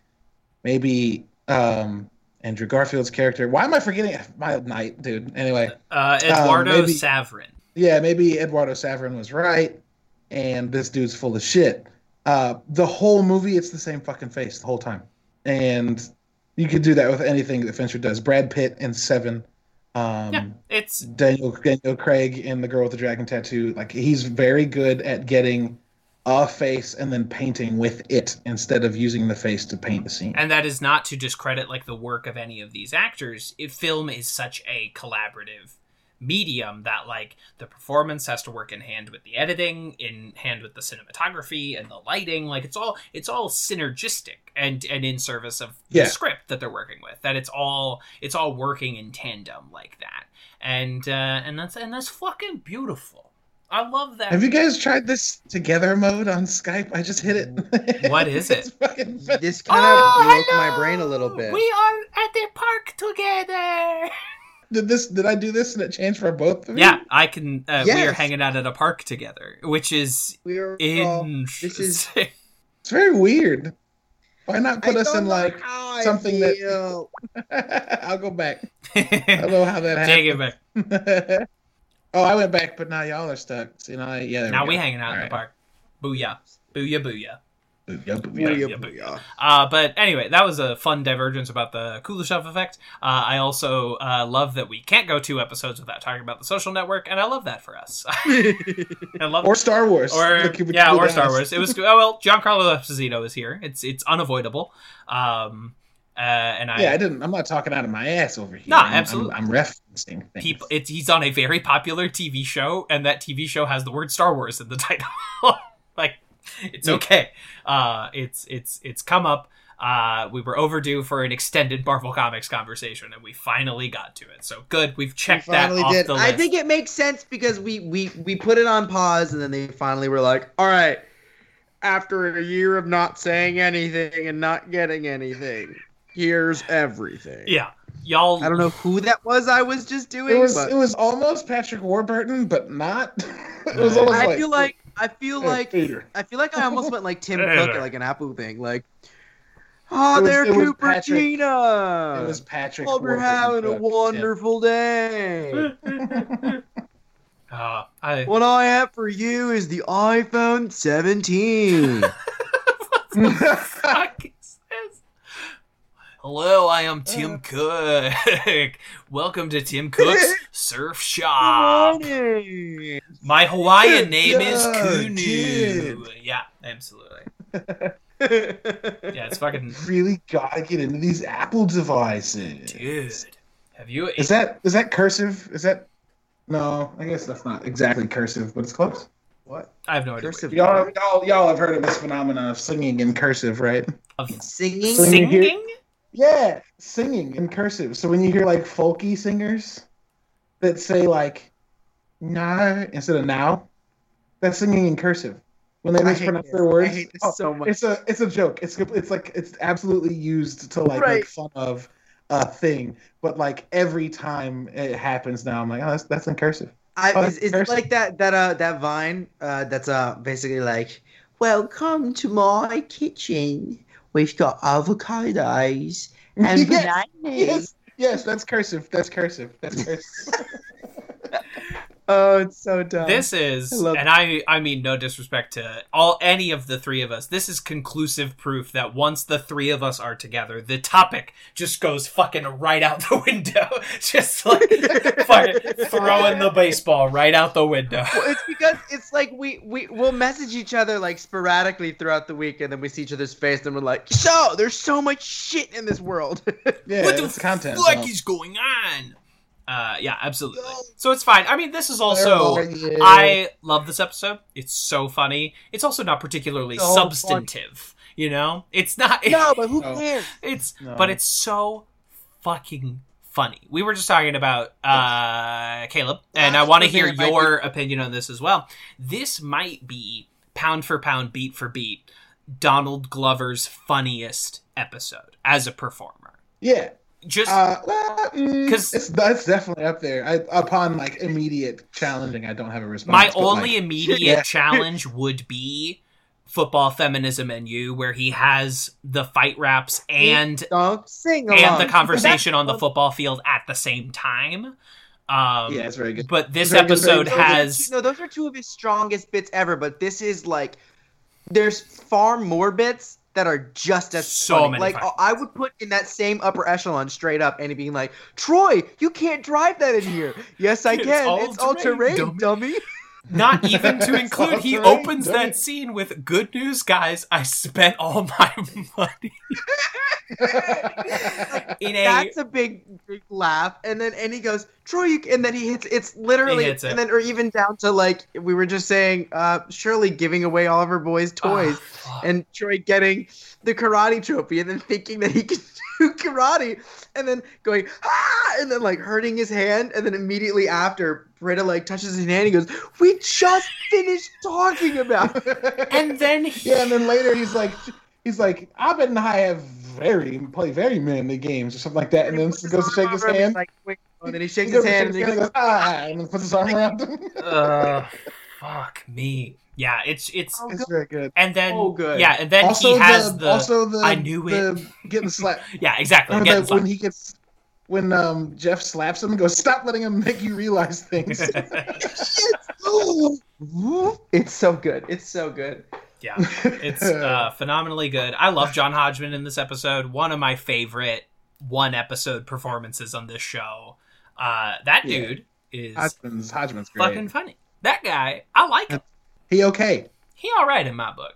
maybe um, Andrew Garfield's character. Why am I forgetting my night, dude? Anyway, uh, eduardo Um, maybe- Saverin yeah, maybe Eduardo Saverin was right, and this dude's full of shit. Uh, the whole movie, it's the same fucking face the whole time, and you could do that with anything that Fincher does. Brad Pitt in Seven, um, yeah it's Daniel Daniel Craig in The Girl with the Dragon Tattoo. Like he's very good at getting a face and then painting with it instead of using the face to paint the scene. and that is not to discredit like the work of any of these actors if film is such a collaborative medium that like the performance has to work in hand with the editing in hand with the cinematography and the lighting like it's all it's all synergistic and and in service of the Yeah. script that they're working with that it's all it's all working in tandem like that and uh and that's and that's fucking beautiful i love that Have you guys tried this together mode on Skype? I just hit it. What is it? fucking This kind of Oh, broke hello! my brain a little bit. we are at the park together Did this? Did I do this and it changed for both of you? Yeah, I can. Uh, We are hanging out at a park together, which is We're interesting. this is- It's very weird. Why not I put us in like? something that- feel. I'll go back. I don't know how that Take it back. oh, I went back, but now y'all are stuck. See, now, I- yeah. there Now we we hanging out in the Alright. park. Booyah, booyah, booyah. Booyah, booyah. Booyah, booyah. booyah. Uh, but anyway, that was a fun divergence about the Kuleshov effect. Uh, I also uh, love that we can't go two episodes without talking about the social network, and I love that for us. I love Or Star Wars. or Look, yeah, or at Star. Wars. It was oh well. Giancarlo Esposito is here. It's it's unavoidable. Um, Uh, and I yeah, I didn't. I'm not talking out of my ass over here. No, I'm- absolutely. I'm, I'm referencing things. people it's he's on a very popular TV show and that TV show has the word Star Wars in the title. like it's okay. Uh it's it's it's come up. Uh we were overdue for an extended Marvel Comics conversation and we finally got to it. So good, we've checked that finally off did. the list. I think it makes sense because we we we put it on pause and then they finally were like, "All right, after a year of not saying anything and not getting anything, here's everything." yeah. Y'all I don't know who that was. I was just doing. it was but it was almost Patrick Warburton, but not. it was almost I like, feel like I feel Hey, like Peter. I feel like I almost went like Tim Cook there. at like an Apple thing, like. Oh, It was- there, it was Patrick- Cupertino. it was Patrick. Hope you're Warburton, having a but, wonderful day. uh, I What I have for you is the iPhone 17. yeah. fuck is this? Hello, I am Tim uh. Cook. Welcome to Tim Cook's Surf Shop. My Hawaiian name is Kunu. dude. Yeah, absolutely. Yeah, it's fucking really gotta get into these Apple devices. dude. Have you? Is that is that cursive? Is that no? I guess that's not exactly cursive, but it's close. What? I have no idea. Cursive Y'all, y'all, y'all have heard of this phenomenon of singing in cursive, right? Of singing. Sing- When you hear- singing? Yeah, singing in cursive. So when you hear like folky singers that say like "nah" instead of "now," that's singing in cursive. When they I mispronounce their words, I hate this Oh, so much. it's a it's a joke. It's it's like it's absolutely used to like Right. make fun of a thing. But like every time it happens now, I'm like, oh, that's that's in cursive. I, Oh, is, is it like that that uh that vine uh that's uh basically like welcome to my kitchen. We've got avocados and Yes, bananas. Yes, yes, that's cursive. That's cursive. That's cursive. Oh, it's so dumb. This is, I and I I mean no disrespect to all any of the three of us. This is conclusive proof that once the three of us are together, the topic just goes fucking right out the window. just like fucking throwing the baseball right out the window. Well, it's because it's like we we will message each other like sporadically throughout the week, and then we see each other's face, and we're like, "So there's so much shit in this world." Yeah, what the content. fuck so. is going on? Uh, yeah, absolutely. So it's fine. I mean, this is also. There are you. I love this episode. It's so funny. It's also not particularly So substantive. You know, it's not. no, but who cares? It's No. but it's so fucking funny. We were just talking about uh Caleb, and I want to hear it might your opinion on this as well. This might be pound for pound, beat for beat, Donald Glover's funniest episode as a performer. Yeah. Just Uh, well, mm, it's that's definitely up there. I, upon like immediate challenging, I don't have a response. my only like, immediate yeah. challenge would be football feminism and you where he has the fight raps and sing and the conversation on the football field at the same time. Um, yeah, it's very good. But this Very episode good. Has no, those are two of his strongest bits ever. But this is like, there's far more bits that are just as So funny. many Like I would put in that same upper echelon straight up, and being like, "Troy, you can't drive that in here." Yes, I It's can. all it's all terrain, terrain, dummy. not even to include. He opens that scene with "Good news, guys! I spent all my money in a." That's a big, big laugh. And then and he goes, Troy, you, and then he hits. It's literally, hits it. and then or even down to like we were just saying, uh, Shirley giving away all of her boys' toys. Ah, and Troy getting the karate trophy and then thinking that he can karate and then going ah! and then like hurting his hand and then immediately after Britta like touches his hand he goes we just finished talking about and then he, yeah, and then later he's like, he's like, Abed and I have very play very manly games or something like that, and then He goes to shake his arm around him, hand. like, and then he shakes He goes his to hand and shake he goes hand, ah, and then puts his arm around him. uh, fuck me. Yeah, it's it's Oh, It's very good. and then Oh, good. yeah, and then also, he has the, the, also the I knew the getting slapped. yeah exactly. Getting the, when he gets when um Jeff slaps him and goes, "Stop letting him make you realize things." it's so good it's so good Yeah, it's uh, phenomenally good. I love John Hodgman in this episode. One of my favorite one episode performances on this show. Uh, that Yeah. dude is Hodgman's Hodgman's great. fucking funny. That guy, I like him. He okay? He all right in my book.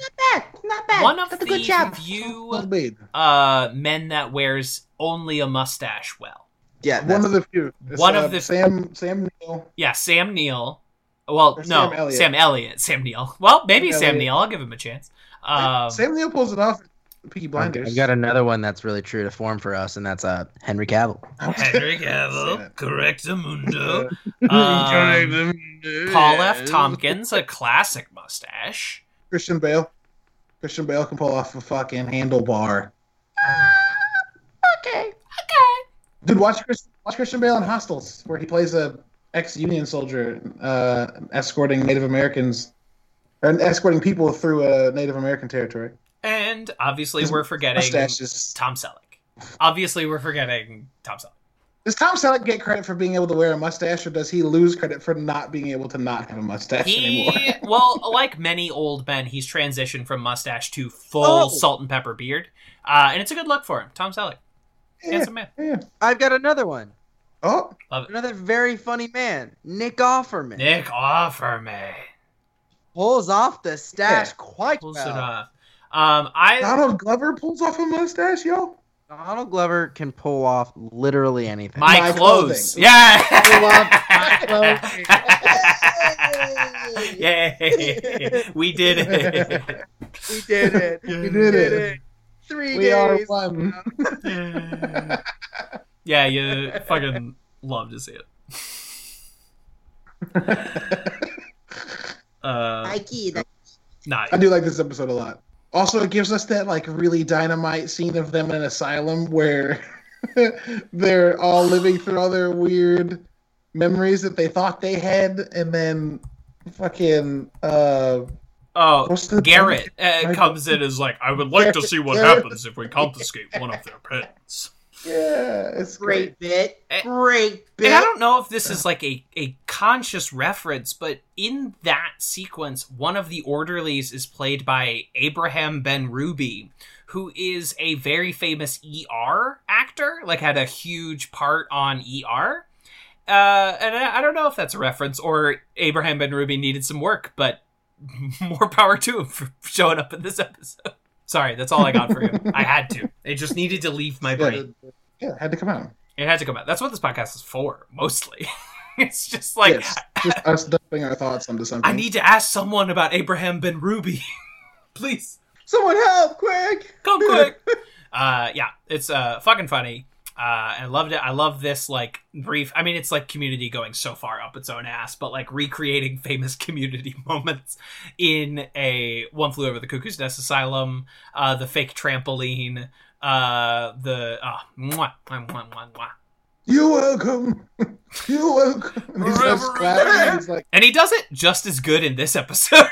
Not bad. Not bad. One of That's a the good job. few Well uh, men that wears only a mustache well. Yeah, One of the few. It's, One uh, of the- Sam Sam Neill. Yeah, Sam Neill. Well, Or no, Sam Elliott. Sam Elliott. Sam Neill. Well, maybe Sam Sam Elliott. Neill. I'll give him a chance. Um, Sam Neill pulls it off. Peaky I've Blinders. I've got another one that's really true to form for us, and that's uh Henry Cavill. Henry Cavill, that. Correctamundo. Um, Paul F. Tompkins, a classic mustache. Christian Bale. Christian Bale can pull off a fucking handlebar. Okay. Okay. Dude, watch Chris, watch Christian Bale in Hostiles, where he plays a ex-Union soldier uh, escorting Native Americans, or escorting people through a Native American territory. And obviously, His we're forgetting Mustache is. Tom Selleck. Obviously, we're forgetting Tom Selleck. Does Tom Selleck get credit for being able to wear a mustache, or does he lose credit for not being able to not have a mustache He, anymore? well, like many old men, he's transitioned from mustache to full Oh. salt and pepper beard, uh, and it's a good look for him. Tom Selleck, yeah, handsome man. yeah. I've got another one. Oh, Love it. Another very funny man, Nick Offerman. Nick Offerman pulls off the stash Yeah. quite pulls well. it off. Um, I Donald Glover pulls off a mustache, yo. Donald Glover can pull off literally anything. my, My clothes, clothing. yeah. I love my Yay! we did it. we did it. We did it. Three We are one. yeah, you fucking love to see it. Uh, Mikey, that- nice. I do like this episode a lot. Also, it gives us that like really dynamite scene of them in an asylum where they're all living through all their weird memories that they thought they had, and then fucking uh, Oh, Garrett uh, comes in as like, I would like to see what Garrett. happens if we confiscate one of their pets. Yeah, it's great. great bit. Great bit. And I don't know if this is like a, a conscious reference, but in that sequence, one of the orderlies is played by Abraham Benrubi, who is a very famous ER actor, like had a huge part on ER. Uh, and I, I don't know if that's a reference or Abraham Benrubi needed some work, but more power to him for showing up in this episode. Sorry, that's all I got for you. I had to. It just needed to leave my brain. Yeah, yeah, it had to come out. It had to come out. That's what this podcast is for, mostly. it's just like yes, just us dumping our thoughts onto something. I need to ask someone about Abraham Benrubi. Please Someone help, quick! come quick. uh, yeah, it's uh fucking funny. Uh, and I loved it. I love this like brief. I mean, it's like Community going so far up its own ass, but like recreating famous Community moments in a One Flew Over the Cuckoo's Nest Asylum, uh, the fake trampoline, uh, the uh, mwah, mwah, mwah, mwah, mwah. You're welcome. You're welcome. And he starts clapping. And he's like, And he does it just as good in this episode.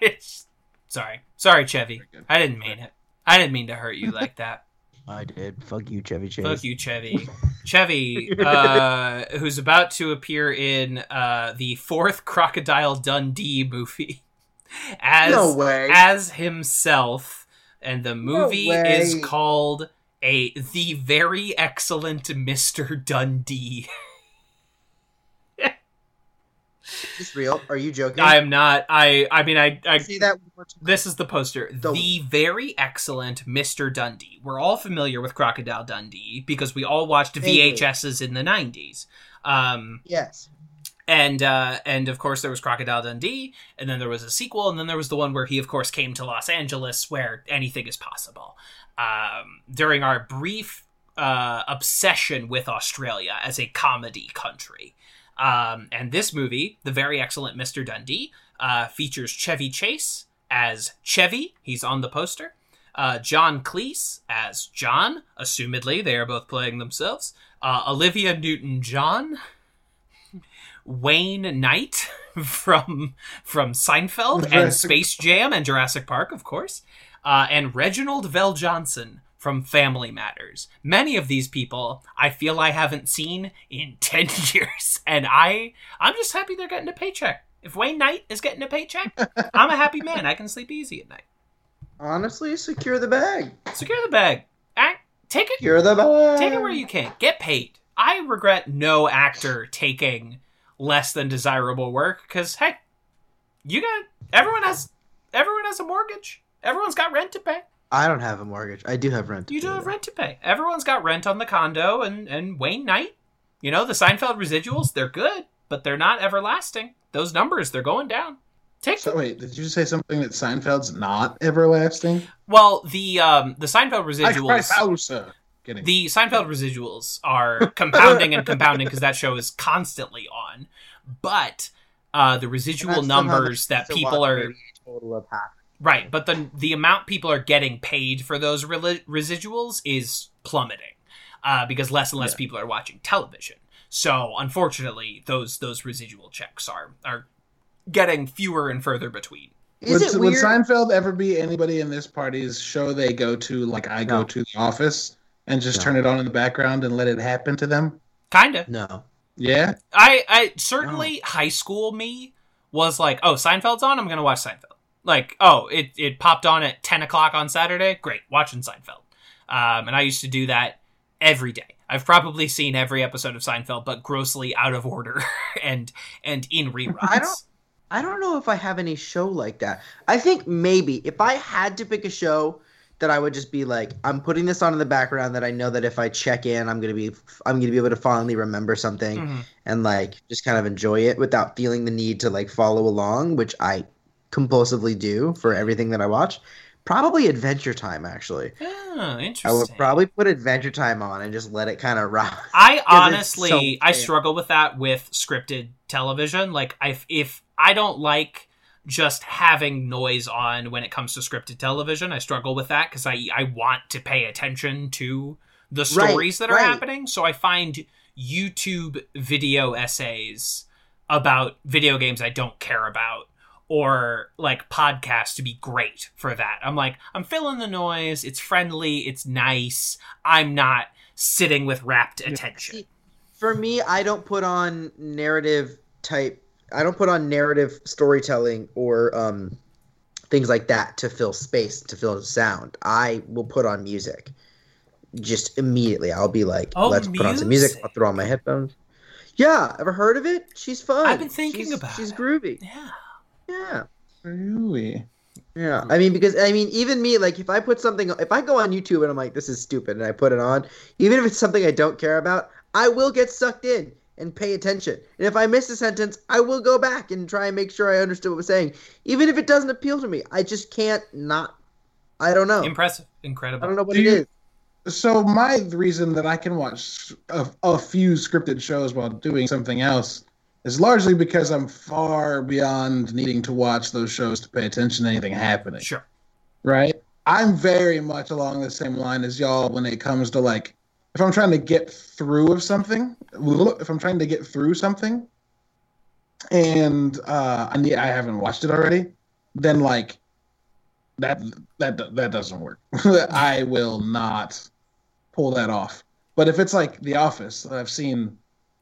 Which, sorry, sorry, Chevy. I didn't mean it. I didn't mean to hurt you like that. I did. Fuck you, Chevy Chase. Fuck you, Chevy. Chevy, uh, who's about to appear in uh, the fourth Crocodile Dundee movie as No way. as himself, and the movie way. is called a the very excellent Mister Dundee. Is this real? Are you joking? I am not. I. I mean, I. I See that one more time. This is the poster. The- The very excellent Mr. Dundee. We're all familiar with Crocodile Dundee because we all watched VHSs in the 90s. Um, Yes. and uh, and of course there was Crocodile Dundee, and then there was a sequel, and then there was the one where he of course came to Los Angeles, where anything is possible. Um, during our brief uh, obsession with Australia as a comedy country, um, and this movie, the very excellent Mr. Dundee, uh, features Chevy Chase as Chevy. He's on the poster. Uh, John Cleese as John. Assumedly, they are both playing themselves. Uh, Olivia Newton-John Wayne Knight from from Seinfeld and Space Jam and Jurassic Park, of course, uh, and Reginald VelJohnson from Family Matters. Many of these people I feel I haven't seen in ten years, and I I'm just happy they're getting a paycheck. If Wayne Knight is getting a paycheck, I'm a happy man. I can sleep easy at night. Honestly, secure the bag. Secure the bag. Act, take it Secure the bag. take it where you can. Get paid. I regret no actor taking less than desirable work because hey, you got everyone has Everyone has a mortgage. Everyone's got rent to pay. I don't have a mortgage. I do have rent. to You do pay, have though. rent to pay. Everyone's got rent on the condo and, and Wayne Knight. You know, the Seinfeld residuals, they're good, but they're not everlasting. Those numbers, they're going down. Take So wait, did you say something that Seinfeld's not everlasting? Well, the um the Seinfeld I residuals cry sir. Kidding. the Seinfeld residuals are compounding and compounding because that show is constantly on. But uh the residual numbers that people are total of half. Right, but the the amount people are getting paid for those reli- residuals is plummeting uh, because less and less Yeah. people are watching television. So unfortunately, those those residual checks are are getting fewer and further between. Is would, it would? Seinfeld ever be anybody in this party's show they go to, like I go to the office, and just No. turn it on in the background and let it happen to them? Kinda. no. Yeah. I I certainly high school me was like, oh, Seinfeld's on. I'm gonna watch Seinfeld. Like, oh, it it popped on at ten o'clock on Saturday. Great, watching Seinfeld. Um, and I used to do that every day. I've probably seen every episode of Seinfeld, but grossly out of order and and in reruns. I don't- I don't know if I have any show like that. I think maybe if I had to pick a show that I would just be like, I'm putting this on in the background that I know that if I check in, I'm gonna be I'm gonna be able to finally remember something Mhm. and like just kind of enjoy it without feeling the need to like follow along, which I compulsively do for everything that I watch. Probably Adventure Time, actually. Oh, I would probably put Adventure Time on and just let it kind of rock. I honestly, so I struggle with that with scripted television. Like, if if I don't like just having noise on when it comes to scripted television, I struggle with that because I I want to pay attention to the Right, stories that are right. happening. So I find YouTube video essays about video games I don't care about or like podcasts to be great for that. I'm like, I'm filling the noise. It's friendly. It's nice. I'm not sitting with rapt attention. For me, I don't put on narrative type. I don't put on narrative storytelling or um, things like that to fill space, to fill sound. I will put on music just immediately. I'll be like, Oh, let's put on some music. music. I'll throw on my headphones. Yeah, ever heard of it? She's fun. I've been thinking She's- about She's it. groovy. Yeah. Yeah. Really? Yeah, hmm. I mean, because I mean, even me, like, if I put something, if I go on YouTube and I'm like, this is stupid, and I put it on, even if it's something I don't care about, I will get sucked in and pay attention. And if I miss a sentence, I will go back and try and make sure I understood what it was saying, even if it doesn't appeal to me. I just can't not. I don't know. Impressive. Incredible. I don't know what Do it you- is. So my reason that I can watch a, a few scripted shows while doing something else is largely because I'm far beyond needing to watch those shows to pay attention to anything happening. Sure. Right? I'm very much along the same line as y'all when it comes to like if I'm trying to get through of something, if I'm trying to get through something, and uh, I need I haven't watched it already, then like that that that doesn't work. I will not pull that off. But if it's like The Office I've seen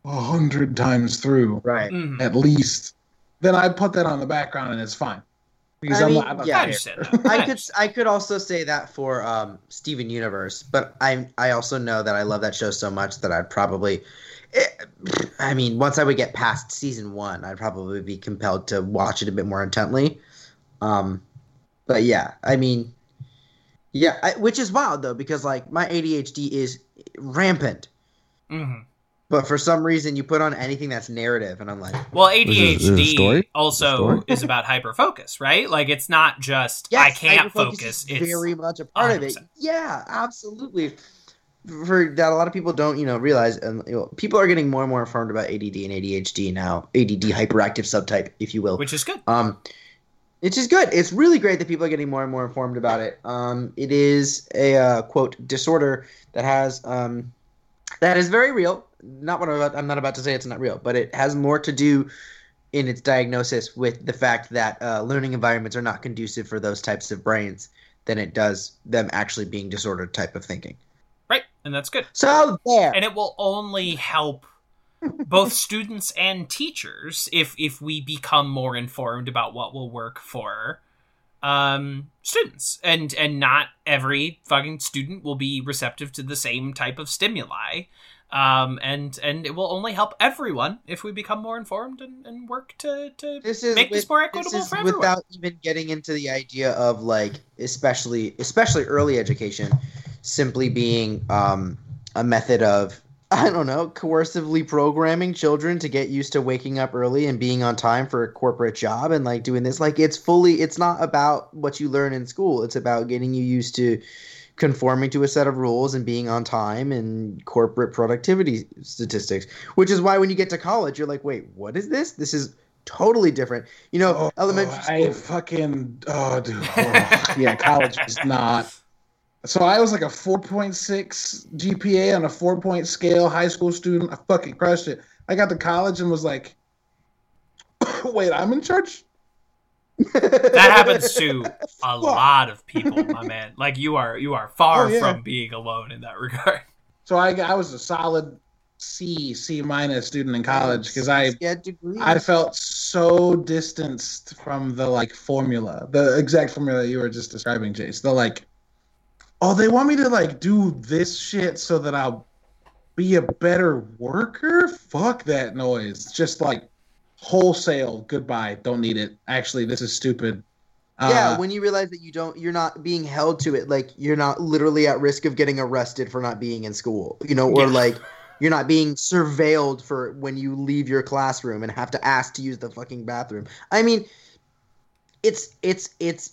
a hundred times through Right. Mhm. at least, then I put that on the background and it's fine. Because I I'm mean, not, I'm yeah. I there. understand that. I could I could also say that for um, Steven Universe, but I I also know that I love that show so much that I'd probably, eh, I mean, once I would get past season one, I'd probably be compelled to watch it a bit more intently. Um, but yeah, I mean, yeah, I, which is wild though because like my ADHD is rampant, Mhm. But for some reason you put on anything that's narrative, and I'm like, Well, Is it- is it a ADHD also is about hyperfocus, right? Like it's not just Yes, I can't focus. is It's very much a part of it. Yeah, absolutely. For that, a lot of people don't, you know, realize, and you know, people are getting more and more informed about ADD and ADHD now. ADD, hyperactive subtype, if you will. which is good. Um, it's just good. It's really great that people are getting more and more informed about it. Um, it is a uh, quote disorder that has um, that is very real. Not what I'm about. I'm not about to say it's not real, but it has more to do in its diagnosis with the fact that uh, learning environments are not conducive for those types of brains than it does them actually being disordered type of thinking. Right, and that's good. So there. And it will only help both students and teachers if if we become more informed about what will work for um students and and not every fucking student will be receptive to the same type of stimuli Um, and and it will only help everyone if we become more informed and, and work to, to this is make this more equitable this is for everyone. without even getting into the idea of like especially especially early education simply being um, a method of i don't know coercively programming children to get used to waking up early and being on time for a corporate job and like doing this like it's fully it's not about what you learn in school it's about getting you used to conforming to a set of rules and being on time and corporate productivity statistics which is why when you get to college you're like wait what is this this is totally different you know Oh, elementary I school fucking oh dude. Oh, yeah, college is not. So I was like a 4.6 GPA on a four point scale, high school student. I fucking crushed it. I got to college and was like, wait, I'm in charge? That happens to a lot of people, my man. Like you are you are far Oh, yeah. from being alone in that regard. So I, I was a solid C, C minus student in college because I get degrees. I felt so distanced from the like formula, the exact formula you were just describing, Jace. The like, oh, they want me to like do this shit so that I'll be a better worker. Fuck that noise. Just like wholesale goodbye. Don't need it. Actually, this is stupid. yeah, Uh, when you realize that you don't, you're not being held to it. Like you're not literally at risk of getting arrested for not being in school. You know, or Yeah. like you're not being surveilled for when you leave your classroom and have to ask to use the fucking bathroom. I mean, it's it's it's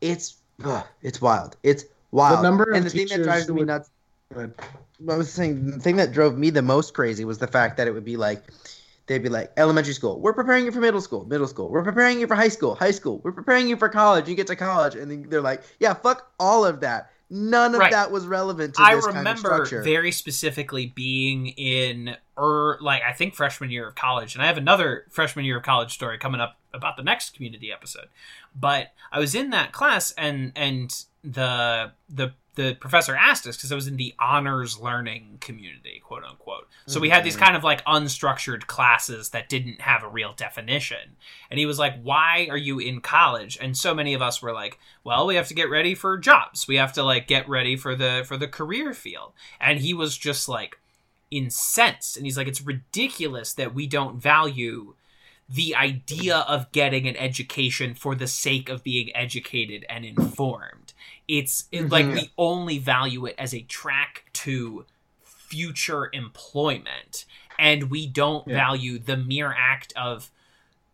it's ugh, it's wild. It's wild. the number and the thing that drives me nuts. I was saying the thing that drove me the most crazy was the fact that it would be like they'd be like elementary school, we're preparing you for middle school, middle school, we're preparing you for high school, high school, we're preparing you for college. You get to college, and then they're like, yeah, fuck all of that. None of Right. that was relevant to I this kind of remember structure. very specifically being in er like I think freshman year of college, and I have another freshman year of college story coming up about the next community episode. But I was in that class, and and the the the professor asked us because I was in the honors learning community, quote unquote. So we had these mm-hmm. kind of like unstructured classes that didn't have a real definition. And he was like, Why are you in college? And so many of us were like, Well, we have to get ready for jobs. We have to like get ready for the for the career field. And he was just like incensed. And he's like, It's ridiculous that we don't value the idea of getting an education for the sake of being educated and informed. It's it, like Mhm. we only value it as a track to future employment, and we don't Yeah. value the mere act of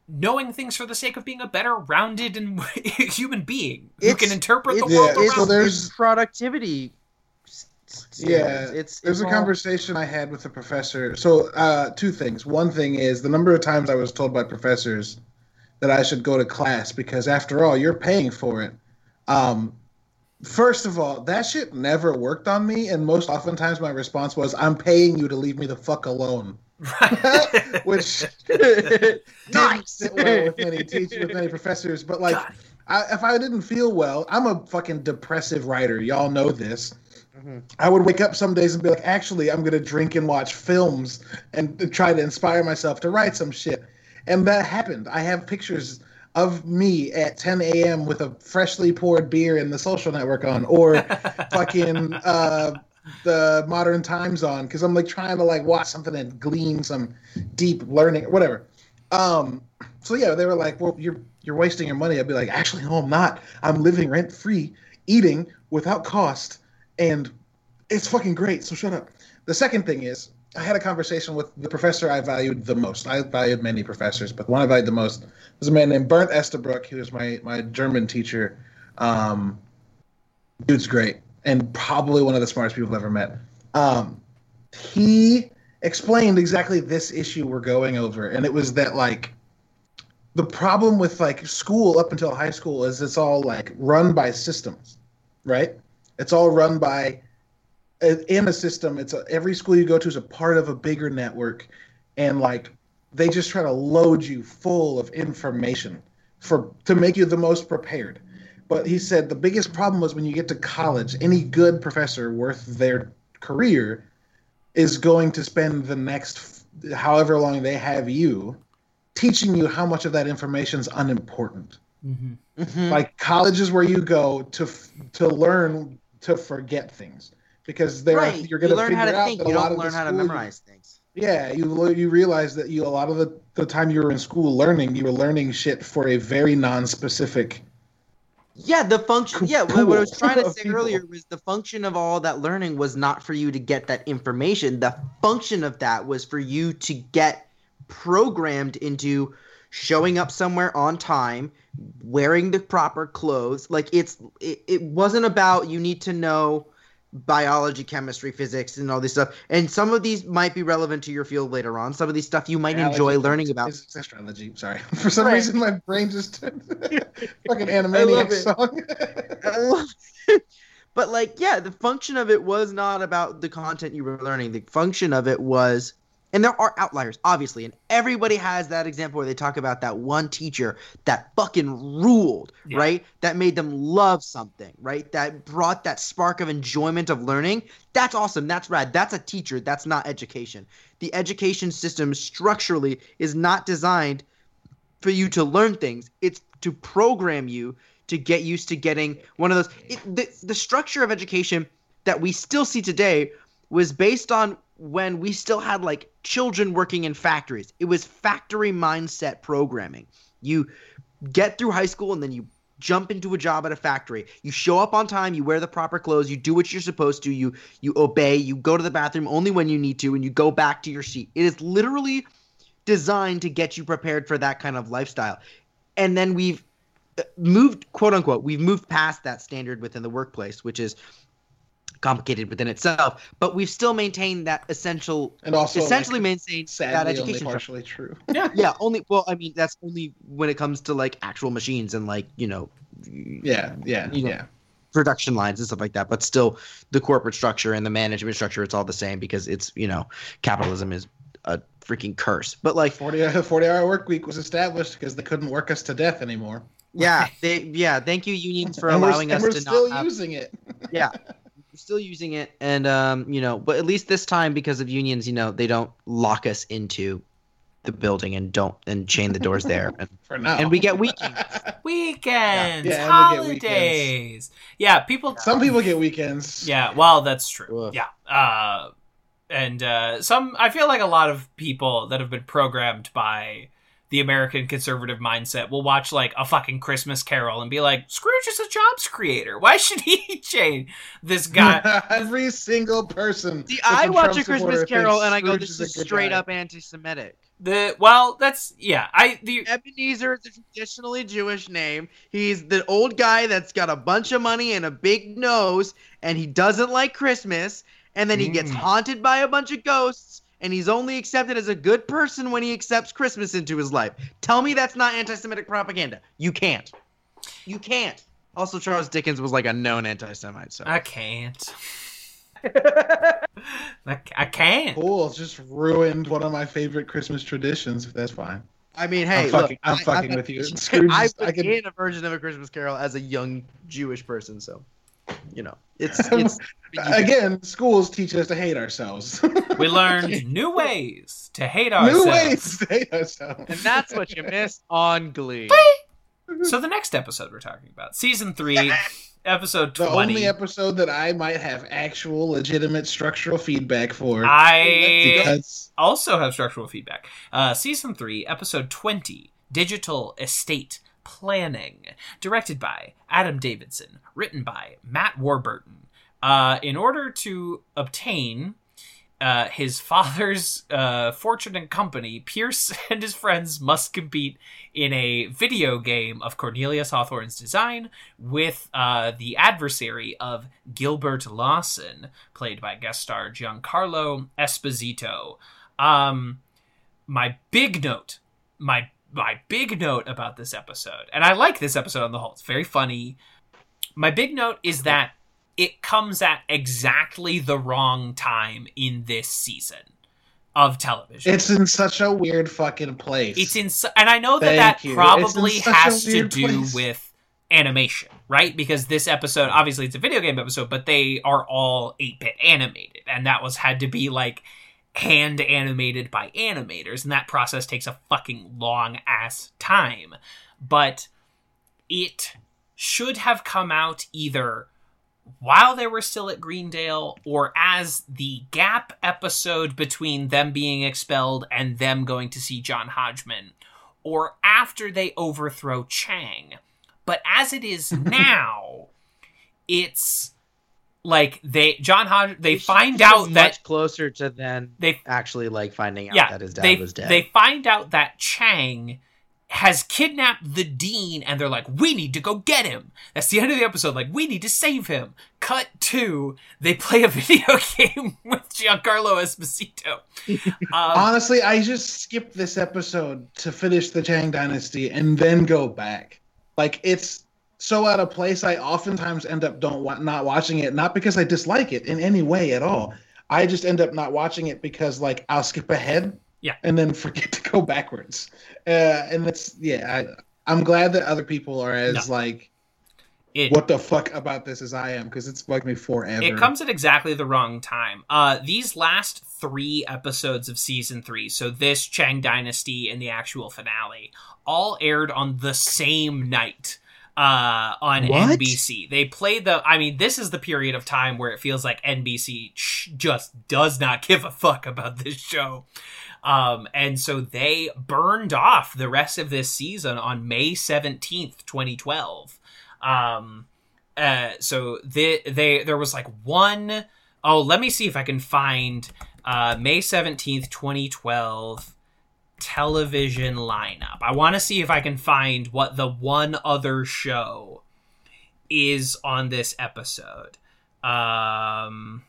knowing things for the sake of being a better rounded and human being who can interpret the world Yeah, around so there's- it's productivity. s- s- Yeah, standards. it's There's it's a conversation I had with a professor. So, uh, two things. One thing is the number of times I was told by professors that I should go to class because, after all, you're paying for it. Um, first of all, that shit never worked on me, and most oftentimes my response was, "I'm paying you to leave me the fuck alone," which didn't Nice. sit well with many teachers, with many professors. But like, I, if I didn't feel well, I'm a fucking depressive writer. Y'all know this. Mhm. I would wake up some days and be like, actually, I'm gonna drink and watch films and try to inspire myself to write some shit. And that happened. I have pictures of me at 10 a.m. with a freshly poured beer in the social network on, or fucking uh, the modern times on, because I'm like trying to like watch something and glean some deep learning, whatever. Um, so yeah, they were like, "Well, you're you're wasting your money." I'd be like, "Actually, no, I'm not. I'm living rent free, eating without cost, and it's fucking great." So shut up. The second thing is, I had a conversation with the professor I valued the most. I valued many professors, but the one I valued the most was a man named Bernd Estabrook. He was my my German teacher. Um, dude's great and probably one of the smartest people I've ever met. Um, he explained exactly this issue we're going over, and it was that like the problem with like school up until high school is it's all like run by systems, right? It's all run by in a system. It's a, every school you go to is a part of a bigger network, and like they just try to load you full of information for to make you the most prepared. But he said the biggest problem was when you get to college, any good professor worth their career is going to spend the next however long they have you teaching you how much of that information is unimportant. Mhm. Mhm. Like college is where you go to to learn to forget things because there right. you're going you to learn how to think. You don't learn how to you- memorize things. Yeah, you you realize that you a lot of the, the time you were in school learning, you were learning shit for a very non-specific. Yeah, the function. Yeah, what what I was trying to say earlier was the function of all that learning was not for you to get that information. The function of that was for you to get programmed into showing up somewhere on time, wearing the proper clothes. Like it's it, it wasn't about you need to know biology, chemistry, physics, and all this stuff. And some of these might be relevant to your field later on. Some of these stuff you might enjoy Biology, learning about. physics, Astrology. Sorry, for some Right. reason my brain just fucking love song. I love it. but like yeah the function of it was not about the content you were learning the function of it was and there are outliers obviously and everybody has that example where they talk about that one teacher that fucking ruled Yeah. right? That made them love something right? That brought that spark of enjoyment of learning. That's awesome. That's rad. That's a teacher. That's not education. The education system structurally is not designed for you to learn things. It's to program you to get used to getting one of those. It, the, the structure of education that we still see today was based on when we still had like children working in factories. It was factory mindset programming. You get through high school and then you jump into a job at a factory. You show up on time you wear the proper clothes you do what you're supposed to you you obey you go to the bathroom only when you need to and you go back to your seat. It is literally designed to get you prepared for that kind of lifestyle. And then we've uh, moved quote unquote we've moved past that standard within the workplace which is complicated within itself but we've still maintained that essential and also, essentially like, maintained that sadly, only education structure. partially true. yeah yeah. only well i mean that's only when it comes to like actual machines and like you know Yeah, yeah, You know, yeah. production lines and stuff like that but still the corporate structure and the management structure it's all the same because it's you know capitalism is a freaking curse but like 40 hour, 40 hour work week was established because they couldn't work us to death anymore. yeah they yeah thank you unions for and we're, allowing and us we're to still not have using it. yeah we're still using it and um you know but at least this time because of unions you know they don't lock us into the building and don't and chain the doors there and, For now. and we get weekends Weekends, Yeah, and we get holidays. Yeah, people. Some people get weekends. Yeah, well, that's true. Ugh. Yeah. Uh, and uh, some, I feel like a lot of people that have been programmed by the American conservative mindset will watch like a fucking Christmas Carol and be like, Scrooge is a jobs creator. Why should he change this guy? Every single person. See, that's I a watch Trump a Christmas Carol and I go, "This a is straight guy. up anti-Semitic." the well, that's yeah. I the Ebenezer is a traditionally Jewish name. He's the old guy that's got a bunch of money and a big nose, and he doesn't like Christmas. And then he gets Mm. haunted by a bunch of ghosts, and he's only accepted as a good person when he accepts Christmas into his life. Tell me that's not anti-Semitic propaganda. You can't. You can't. Also, Charles Dickens was like a known anti-Semite. So I can't. I, I can't. Cool. Just ruined one of my favorite Christmas traditions. If that's fine. I mean, hey, I'm look, fucking, I'm I- fucking I- with you. Scrooge. I is- was I can, in a version of a Christmas Carol as a young Jewish person, so you know, it's it's again, schools teach us to hate ourselves. We learned new ways to hate ourselves. New ourselves. ways to hate ourselves. and that's what you missed on Glee. So the next episode we're talking about, season three, episode The twenty. only episode that I might have actual legitimate structural feedback for. I because also have structural feedback. Uh, season three, episode twenty, digital estate planning, directed by Adam Davidson, written by Matt Warburton. Uh, in order to obtain uh, his father's uh, fortune and company, Pierce and his friends must compete in a video game of Cornelius Hawthorne's design with uh, the adversary of Gilbert Lawson, played by guest star Giancarlo Esposito. Um, my big note, my my big note about this episode, and I like this episode on the whole. It's very funny. My big note is that it comes at exactly the wrong time in this season of television. it's in such a weird fucking place. It's in, s- and I know that Thank that you. probably It's in such a has to do place. with animation, right? Because this episode, obviously, it's a video game episode, but they are all eight bit animated, and that was had to be like hand animated by animators, and that process takes a fucking long ass time. But it should have come out either while they were still at Greendale or as the gap episode between them being expelled and them going to see John Hodgman or after they overthrow Chang. But as it is now, it's like they John Hodge they Which find is out that much closer to then they actually like finding out yeah that his dad they was dead. they find out that Chang has kidnapped the dean and they're like we need to go get him that's the end of the episode like we need to save him cut to they play a video game with giancarlo esposito um, Honestly, I just skipped this episode to finish the Chang Dynasty and then go back. Like it's so out of place. I oftentimes end up don't wa- not watching it, not because I dislike it in any way at all. I just end up not watching it because like I'll skip ahead, Yeah. and then forget to go backwards. Uh, and that's yeah. I, I'm glad that other people are as No. like it, what the fuck about this as I am because it's bugged me forever. It comes at exactly the wrong time. Uh, these last three episodes of season three, so this Chang Dynasty and the actual finale, all aired on the same night uh, on What? NBC. They played the. I mean, this is the period of time where it feels like NBC just does not give a fuck about this show. Um, and so they burned off the rest of this season on May 17th, 2012. Um, uh, so they, they, there was like one, oh, let me see if I can find, uh, May 17th, 2012 television lineup. I want to see if I can find what the one other show is on this episode. Um,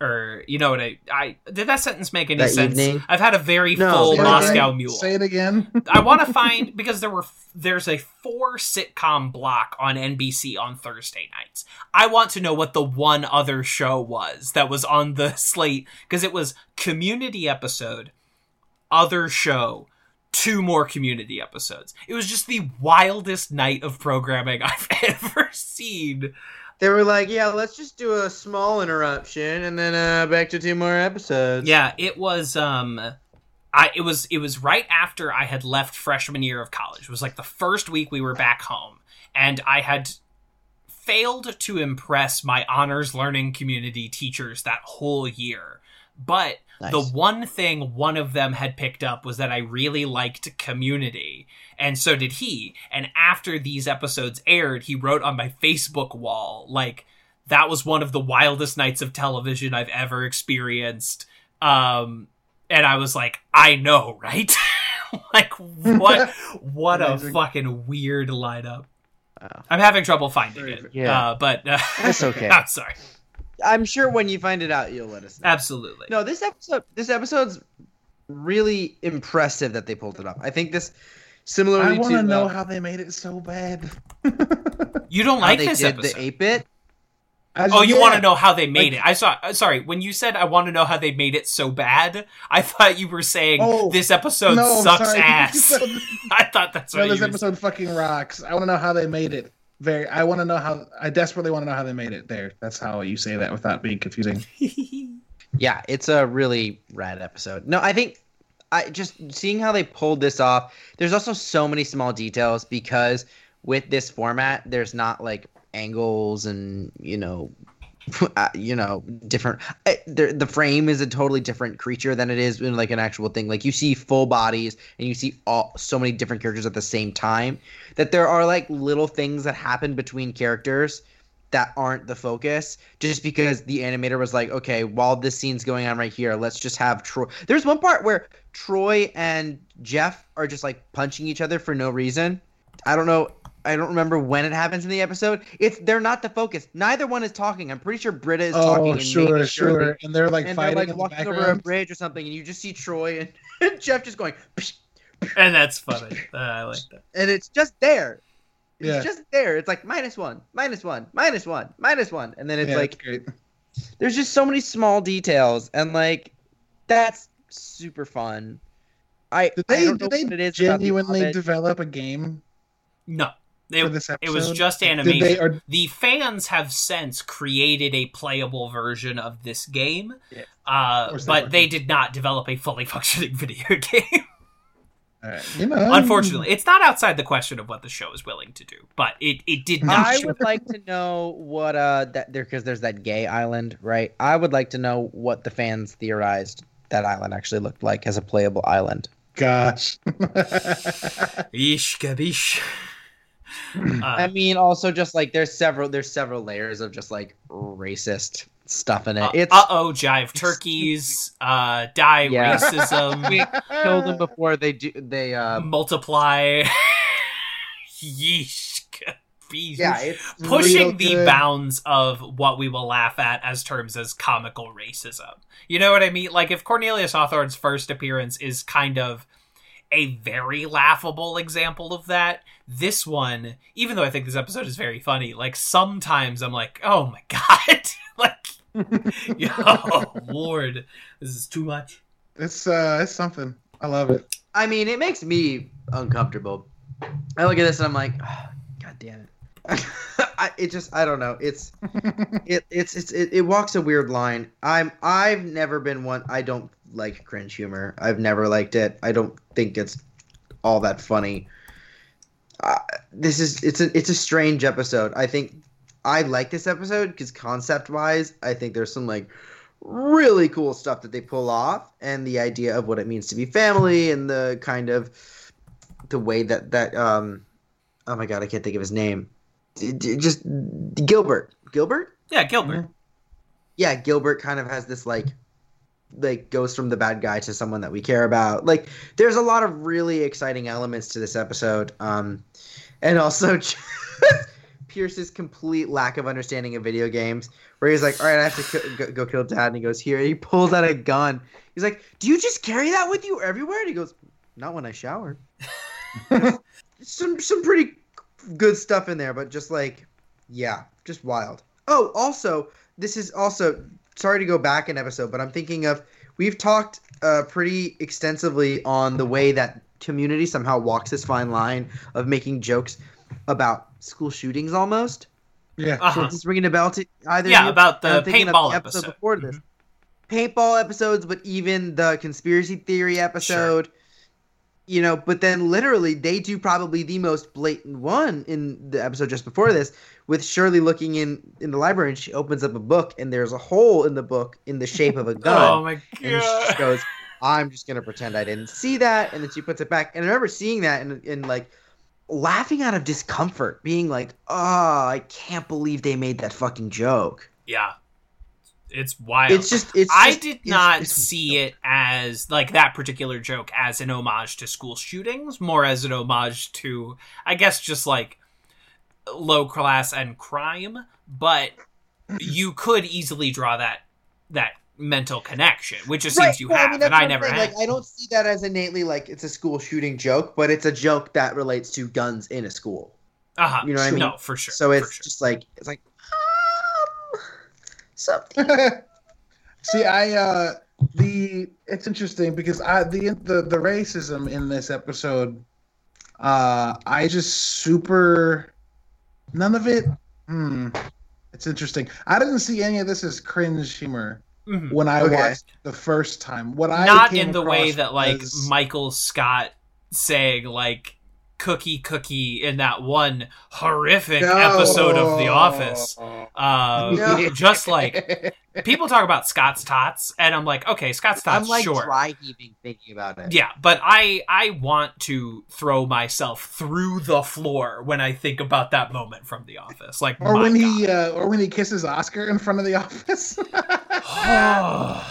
or you know what I I did that sentence make any That sense? evening? I've had a very No, full Moscow again. mule. Say it again. I want to find because there were there's a four sitcom block on NBC on Thursday nights. I want to know what the one other show was that was on the slate because it was community episode, other show, two more community episodes. It was just the wildest night of programming I've ever seen. They were like, yeah, let's just do a small interruption and then uh, back to two more episodes. Yeah, it was um I it was it was right after I had left freshman year of college. It was like the first week we were back home and I had failed to impress my honors learning community teachers that whole year. But Nice. the one thing one of them had picked up was that I really liked community, and so did he. And after these episodes aired, he wrote on my Facebook wall, like, that was one of the wildest nights of television I've ever experienced. Um, and I was like, I know, right? like, what? What a fucking weird lineup. Wow. I'm having trouble finding Very it. Yeah. Uh, but uh, That's okay. I'm sorry. I'm sure when you find it out, you'll let us know. Absolutely. No, this episode, this episode's really impressive that they pulled it off. I think this, similarly I want to to know uh, how they made it so bad. You don't how like they this did episode. the ape bit. I- Oh, you yeah. want to know how they made Like- it? I saw. uh, Sorry, when you said I want to know how they made it so bad, I thought you were saying Oh, this episode no, sucks sorry. ass. I thought that's what No, you this were episode fucking rocks. I want to know how they made it. Very. I want to know how. I desperately want to know how they made it. There. That's how you say that without being confusing. Yeah, it's a really rad episode. No, I think I just seeing how they pulled this off. There's also so many small details because with this format, there's not like angles and you know, uh, you know, different. Uh, the the frame is a totally different creature than it is in like an actual thing. Like you see full bodies and you see all so many different characters at the same time. That there are like little things that happen between characters that aren't the focus just because the animator was like okay while this scene's going on right here let's just have troy there's one part where troy and jeff are just like punching each other for no reason i don't know i don't remember when it happens in the episode. It's they're not the focus. Neither one is talking. I'm pretty sure britta is talking Oh, and sure, sure. they- And they're like and they're fighting like in the walking over a bridge or something and you just see troy and, and jeff just going Psh, and that's funny. Uh, I like that. and it's just there. It's Yeah. just there. It's like minus one minus one minus one minus one. And then it's yeah, like it's great. there's just so many small details and like that's super fun. I Did I they, don't did know they what it is the genuinely develop a game? No, for it, this episode? it was just animation. they, or, the fans have since created a playable version of this game, Yeah. uh, they but they did not develop a fully functioning video game. All right, you know, Unfortunately, it's not outside the question of what the show is willing to do, but it, it did not. I show- would like to know what uh that there because there's that gay island, right? I would like to know what the fans theorized that island actually looked like as a playable island. gosh. Ish gabish. I Uh, mean, also just like there's several there's several layers of just like racist stuff in it. It's uh oh, jive turkeys, uh, die Yeah. racism, we killed them before they do they uh multiply. Yeesh yeah it's pushing the bounds of what we will laugh at as terms as comical racism. You know what I mean? Like if Cornelius Hawthorne's first appearance is kind of a very laughable example of that, this one, even though I think this episode is very funny, like sometimes I'm like, oh my god, like, yo, Lord, this is too much. It's uh, it's something. I love it. I mean, it makes me uncomfortable. I look at this and I'm like, oh, God damn it. I, it just, I don't know. It's, it, it's, it's, it, it walks a weird line. I'm, I've never been one. I don't like cringe humor. I've never liked it. I don't think it's all that funny. Uh, this is, it's a, it's a strange episode. I think I like this episode because concept wise, I think there's some like really cool stuff that they pull off and the idea of what it means to be family and the kind of the way that that um oh my god i can't think of his name just gilbert gilbert Yeah, Gilbert. yeah gilbert kind of has this like like goes from the bad guy to someone that we care about. Like there's a lot of really exciting elements to this episode um and also pierce's complete lack of understanding of video games where he's like all right i have to ki- go, go kill dad and he goes here and he pulls out a gun. He's like do you just carry that with you everywhere? And he goes not when i shower. Some some pretty good stuff in there, but just like, yeah, just wild. Oh, also, this is also sorry to go back an episode, but I'm thinking of we've talked uh, pretty extensively on the way that community somehow walks this fine line of making jokes about school shootings almost. Yeah. Uh-huh. So it's ringing a bell to either. Yeah, you? about the I'm thinking of paintball the episode, episode. before this. Mhm. Paintball episodes, but even the conspiracy theory episode. You know, but then literally they do probably the most blatant one in the episode just before this, with Shirley looking in in the library and she opens up a book and there's a hole in the book in the shape of a oh gun. Oh my god! and she goes, I'm just gonna pretend I didn't see that, and then she puts it back. And I remember seeing that and, and like laughing out of discomfort, being like, "Oh, I can't believe they made that fucking joke." Yeah. It's wild. It's just, it's. I just- did it's- not it's- see it as like that particular joke as an homage to school shootings, more as an homage to, I guess, just like low class and crime. But you could easily draw that that mental connection, which it seems Right, you well, have, mean, and I never saying, had. Like, I don't see that as innately like it's a school shooting joke, but it's a joke that relates to guns in a school. uh-huh. you know what I mean? No, for sure. so it's sure. just like it's like um, something. See, I uh the it's interesting because I the the the racism in this episode, uh, I just super none of it. Hmm, it's interesting. I didn't see any of this as cringe humor Mhm. when I Okay. watched the first time. What I not came in the way that like was- Michael Scott saying like cookie cookie in that one horrific No. episode of The Office. Uh, No. Just like people talk about Scott's tots, and I'm like, okay, Scott's tots, I'm like sure. dry heaving thinking about it. Yeah, but I I want to throw myself through the floor when I think about that moment from The Office. Like, or when God. he uh, or when he kisses Oscar in front of the office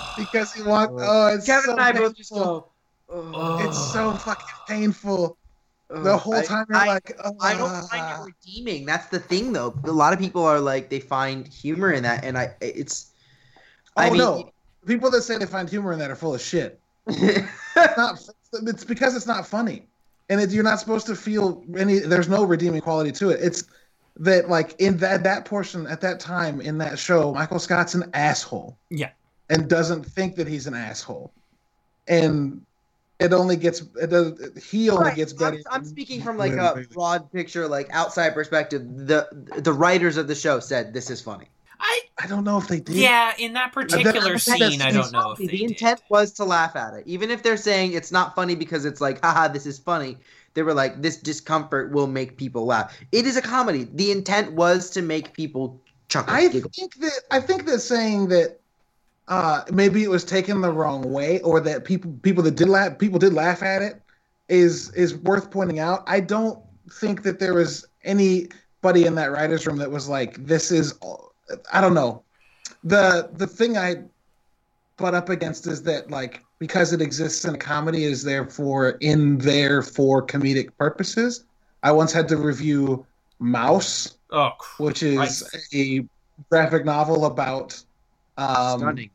because he wants. Oh, it's Kevin so and I both just go. Oh. It's so fucking painful. "Ugh." The whole I- time you're I, like, I don't find it redeeming. That's the thing, though. A lot of people are like they find humor in that, and I it's. Oh I mean, no! People that say they find humor in that are full of shit. It's not. It's because it's not funny, and it, you're not supposed to feel any. There's no redeeming quality to it. It's that like in that that portion at that time in that show, Michael Scott's an asshole. Yeah. and doesn't think that he's an asshole, and it only gets it does. He only Right, gets I'm, better. I'm speaking from like a broad picture, like outside perspective. The the writers of the show said this is funny. I I don't know if they did. yeah, in that particular I scene, I don't know if the intent did. was to laugh at it. Even if they're saying it's not funny because it's like, haha, this is funny. They were like, this discomfort will make people laugh. It is a comedy. The intent was to make people chuckle. I giggle. think that I think that saying that uh, maybe it was taken the wrong way, or that people people that did laugh people did laugh at it, is is worth pointing out. I don't think that there was anybody in that writers room that was like, "This is," I don't know. the The thing I butt up against is that like because it exists in a comedy, is therefore in there for comedic purposes. I once had to review Maus Oh, which is Christ. a graphic novel about um Stunning.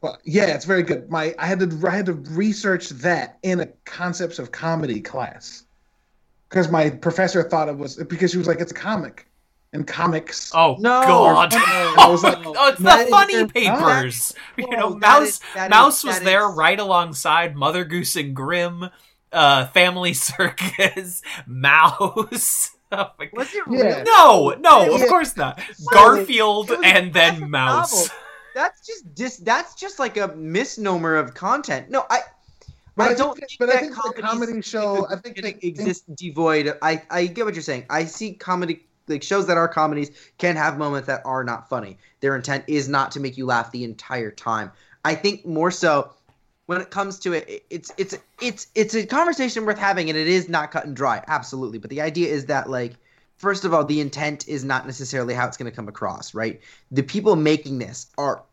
well, yeah it's very good my i had to i had to research that in a concepts of comedy class because my professor thought it was because she was like it's a comic and comics oh No. God! I was like, oh, it's the funny just- papers. you know, Whoa, that Maus is- that is- Maus was that there is- right alongside Mother Goose and Grimm, uh, Family Circus, Maus. Oh my God. Was it Yeah. really? No, no, of course not. So, Garfield it was and then Maus. novel. That's just dis- That's just like a misnomer of content. No, I. but I I, don't that- think but i that think the comedy show i think they exist devoid. Of, I I get what you're saying. I see comedy like shows that are comedies can have moments that are not funny. Their intent is not to make you laugh the entire time. I think more so when it comes to it, it- it's it's it's it's a conversation worth having, and it is not cut and dry, absolutely. But the idea is that like. First of all, the intent is not necessarily how it's going to come across, right? The people making this are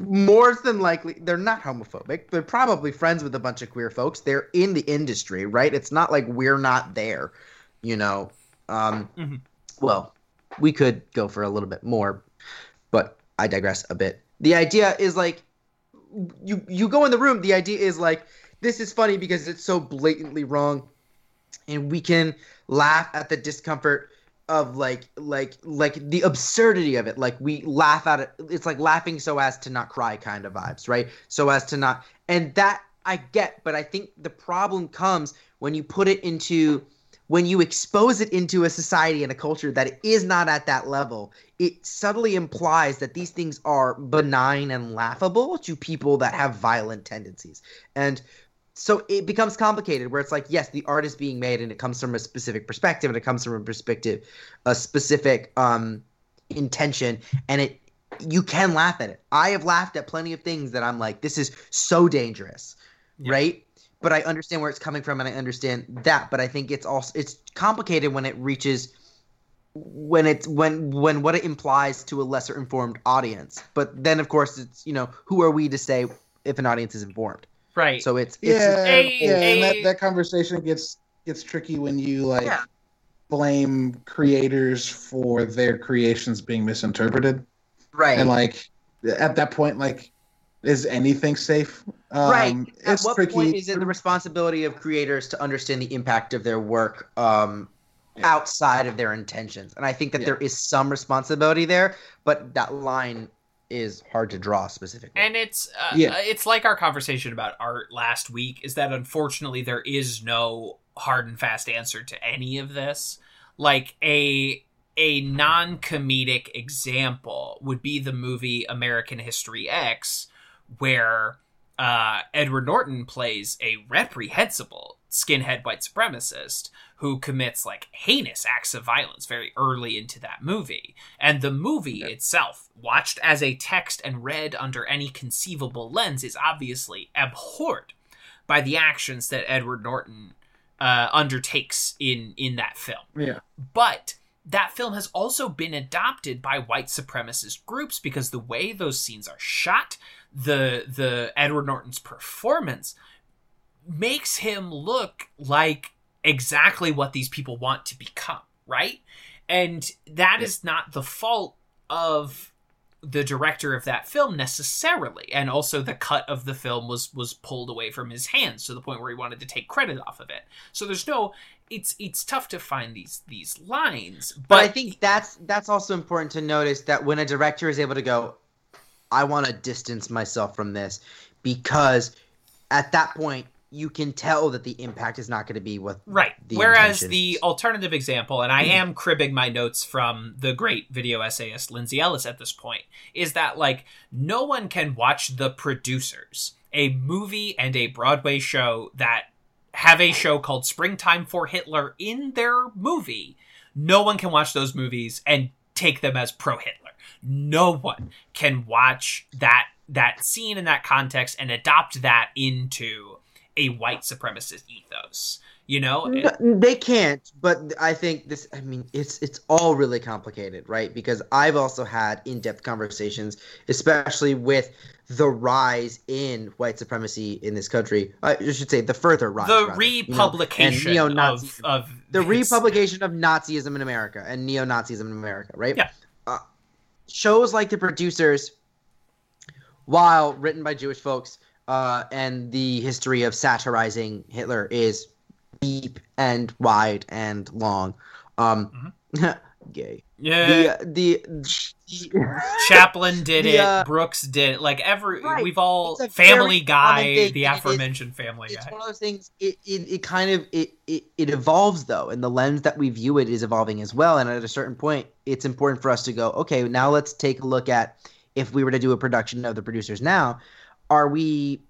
more than likely they're not homophobic. They're probably friends with a bunch of queer folks. They're in the industry, right? It's not like we're not there, you know. Um, Mhm. Well, we could go for a little bit more, but I digress a bit. The idea is like you you go in the room. The idea is like this is funny because it's so blatantly wrong, and we can laugh at the discomfort of like like like the absurdity of it. Like we laugh at it. It's like laughing so as to not cry kind of vibes right? So as to not and that i get but i think the problem comes when you put it into when you expose it into a society and a culture that is not at that level it subtly implies that these things are benign and laughable to people that have violent tendencies. And so it becomes complicated where it's like yes the art is being made and it comes from a specific perspective and it comes from a perspective a specific um intention and it you can laugh at it. I have laughed at plenty of things that i'm like this is so dangerous Yeah. right? But i understand where it's coming from and i understand that but i think it's also it's complicated when it reaches when it's when when what it implies to a lesser informed audience. But then of course it's you know who are we to say if an audience is informed Right. so it's, it's yeah a- yeah and that, that conversation gets gets tricky when you like Yeah. blame creators for their creations being misinterpreted right and like at that point like is anything safe um, right at it's what tricky point is it the responsibility of creators to understand the impact of their work um, Yeah. outside of their intentions and i think that Yeah. there is some responsibility there but that line is hard to draw specifically and it's uh, Yeah. uh, it's like our conversation about art last week is that unfortunately there is no hard and fast answer to any of this like a a non-comedic example would be the movie American History X where uh, Edward Norton plays a reprehensible skinhead white supremacist who commits like heinous acts of violence very early into that movie. And the movie itself, watched as a text and read under any conceivable lens, is obviously abhorred by the actions that Edward Norton uh, undertakes in in that film. yeah But that film has also been adopted by white supremacist groups because the way those scenes are shot, the the Edward Norton's performance makes him look like exactly what these people want to become, right? And that is not the fault of the director of that film necessarily and also the cut of the film was was pulled away from his hands to the point where he wanted to take credit off of it so there's no it's it's tough to find these these lines but, but i think that's that's also important to notice that when a director is able to go i want to distance myself from this because at that point you can tell that the impact is not going to be what Right. the Whereas intention the alternative example, and I mm-hmm. am cribbing my notes from the great video essayist Lindsay Ellis at this point, is that like no one can watch The Producers, a movie and a Broadway show that have a show called Springtime for Hitler in their movie. No one can watch those movies and take them as pro Hitler. No one can watch that that scene in that context and adopt that into a white supremacist ethos. You know, No, they can't but i think this i mean it's it's all really complicated right? Because i've also had in-depth conversations especially with the rise in white supremacy in this country. I should say the further rise the rather, you know, republication of, of the republication of nazism in america and neo-nazism in america right? Yeah. uh, shows like the producers while written by jewish folks uh, and the history of satirizing hitler is deep and wide and long um gay Yeah, the, uh, the Chaplin did the, it. uh, Brooks did it. Like every Right. we've all Family Guy, the and it aforementioned Family it's Guy. one of those things it, it, it kind of it, it it evolves though and the lens that we view it is evolving as well and at a certain point it's important for us to go okay now let's take a look at if we were to do a production of the producers now are we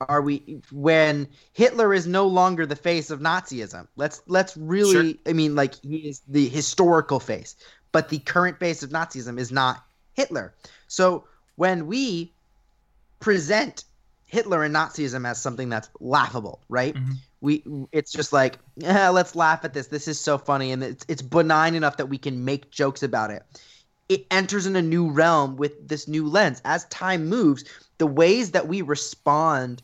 are we when hitler is no longer the face of nazism let's let's really i mean like he is the historical face but the current face of nazism is not hitler so when we present Hitler and Nazism as something that's laughable, right? Mhm. We it's just like, yeah, let's laugh at this. This is so funny, and it's it's benign enough that we can make jokes about it. It enters in a new realm with this new lens. As time moves, the ways that we respond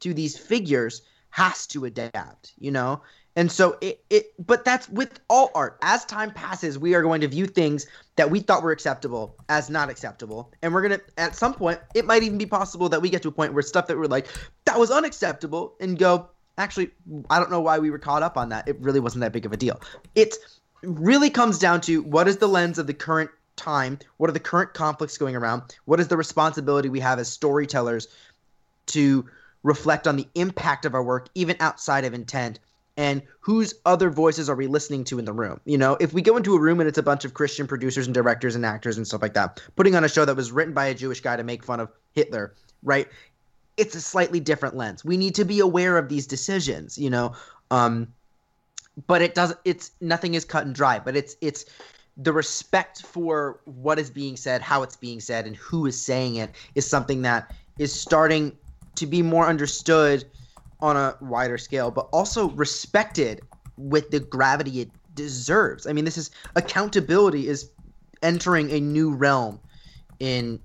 to these figures has to adapt, you know? And so it, it but that's with all art. As time passes, we are going to view things that we thought were acceptable as not acceptable. And we're gonna at some point, it might even be possible that we get to a point where stuff that we're like, that was unacceptable, and go, actually, I don't know why we were caught up on that. It really wasn't that big of a deal. It really comes down to what is the lens of the current time, what are the current conflicts going around, what is the responsibility we have as storytellers to reflect on the impact of our work, even outside of intent and whose other voices are we listening to in the room? You know, if we go into a room and it's a bunch of Christian producers and directors and actors and stuff like that, putting on a show that was written by a Jewish guy to make fun of Hitler, right? It's a slightly different lens. We need to be aware of these decisions, you know. Um, but it doesn't. It's nothing is cut and dry. But it's it's the respect for what is being said, how it's being said, and who is saying it is something that is starting to be more understood on a wider scale, but also respected with the gravity it deserves. I mean, this is accountability is entering a new realm in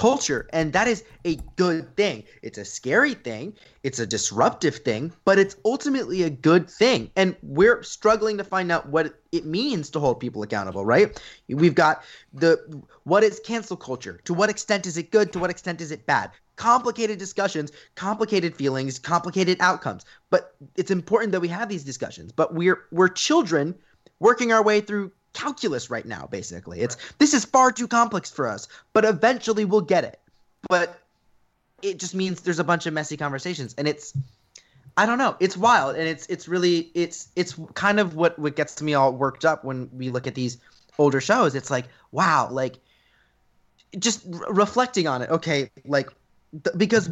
culture, and that is a good thing. It's a scary thing, it's a disruptive thing, but it's ultimately a good thing. And we're struggling to find out what it means to hold people accountable, right? We've got the what is cancel culture? To what extent is it good? To what extent is it bad? Complicated discussions, complicated feelings, complicated outcomes. But it's important that we have these discussions. But we're we're children working our way through calculus right now basically. It's this is far too complex for us, but eventually we'll get it. But it just means there's a bunch of messy conversations and it's I don't know. It's wild and it's it's really it's it's kind of what what gets to me all worked up when we look at these older shows. It's like, wow, like just re- reflecting on it. Okay, like th- because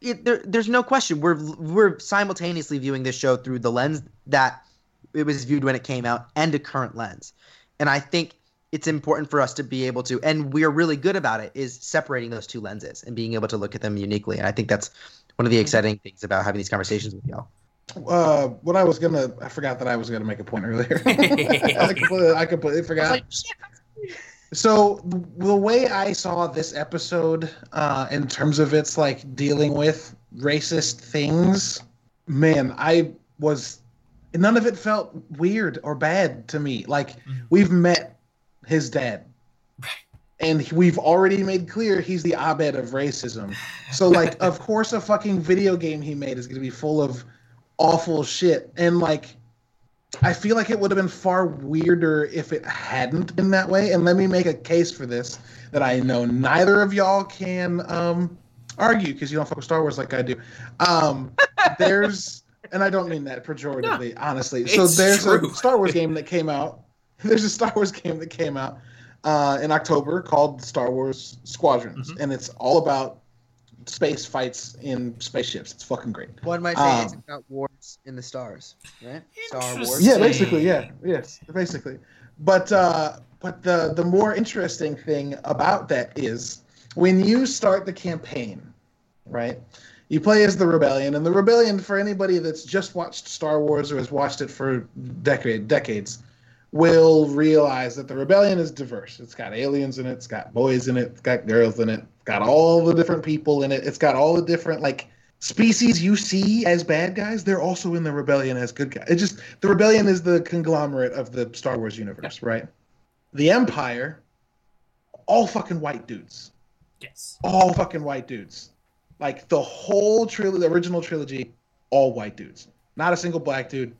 it, there, there's no question we're we're simultaneously viewing this show through the lens that it was viewed when it came out and a current lens. And I think it's important for us to be able to and we're really good about it is separating those two lenses and being able to look at them uniquely. And I think that's one of the exciting things about having these conversations with y'all. Uh, what I was gonna, I forgot that I was gonna make a point earlier. I, completely, I completely forgot. So the, way I saw this episode, uh, in terms of its like dealing with racist things, man, I was none of it felt weird or bad to me. Like we've met his dad, and we've already made clear he's the Abed of racism. So like, of course, a fucking video game he made is going to be full of awful shit, and like. I feel like it would have been far weirder if it hadn't been that way. And let me make a case for this that I know neither of y'all can um, argue because you don't fuck with Star Wars like I do. Um, there's, and I don't mean that pejoratively, honestly. So there's true. a Star Wars game that came out. There's a Star Wars game that came out uh, in October called Star Wars Squadrons, Mm-hmm. and it's all about space fights in spaceships. It's fucking great. One might say it's Um, about wars in the stars, right? Star Wars. Yeah, basically, yeah, yes, basically. But uh, but the the more interesting thing about that is when you start the campaign, right? You play as the rebellion, and the rebellion for anybody that's just watched Star Wars or has watched it for decade decades will realize that the rebellion is diverse. It's got aliens in it, it's got boys in it, it's got girls in it, it's got all the different people in it, it's got all the different like species you see as bad guys, they're also in the rebellion as good guys. It just the rebellion is the conglomerate of the Star Wars universe, right? The Empire, all fucking white dudes, Yes. all fucking white dudes, like the whole trilogy, the original trilogy, all white dudes. Not a single black dude,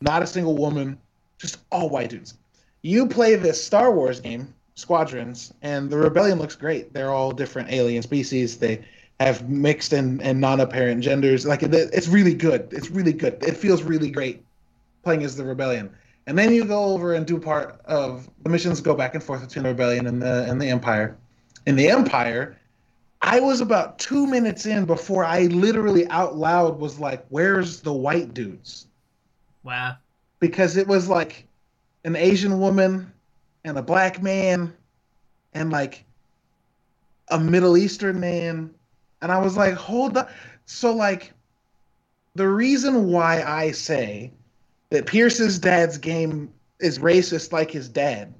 not a single woman, just all white dudes. You play this Star Wars game, Squadrons, and the rebellion looks great. They're all different alien species. They have mixed and, and non-apparent genders. Like it's really good. It's really good. It feels really great playing as the rebellion. And then you go over and do part of the missions go back and forth between the rebellion and the and the empire. In the empire, I was about two minutes in before I literally out loud was like, "Where's the white dudes?" Wow. because it was like an Asian woman and a black man and like a Middle Eastern man. And I was like, hold up!" So, like, the reason why I say that Pierce's dad's game is racist like his dad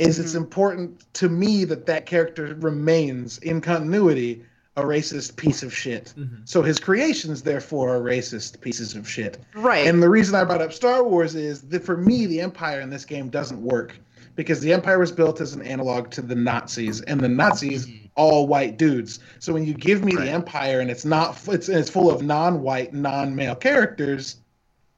is it's important to me that that character remains in continuity a racist piece of shit. Mhm. So his creations, therefore, are racist pieces of shit. Right. And the reason I brought up Star Wars is that for me, the Empire in this game doesn't work because the Empire was built as an analog to the Nazis, and the Nazis all white dudes. So when you give me Right. the Empire and it's not, it's it's full of non-white, non-male characters.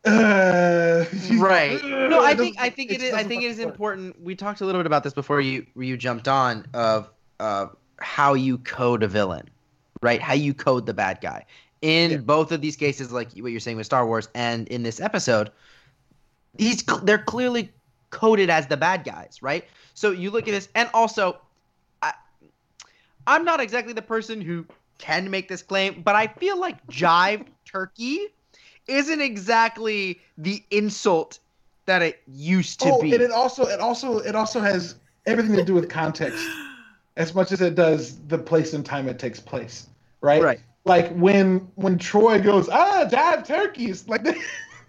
Uh, right. No, I think I think it is. I think it is important. We talked a little bit about this before you you jumped on of uh, how you code a villain, right? How you code the bad guy. In Yeah. both of these cases, like what you're saying with Star Wars, and in this episode, he's they're clearly coded as the bad guys, right? So you look at this, and also, I, I'm not exactly the person who can make this claim, but I feel like Jive Turkey isn't exactly the insult that it used to oh, be. and it also it also it also has everything to do with context as much as it does the place and time it takes place right Right. like when when troy goes ah jive turkeys like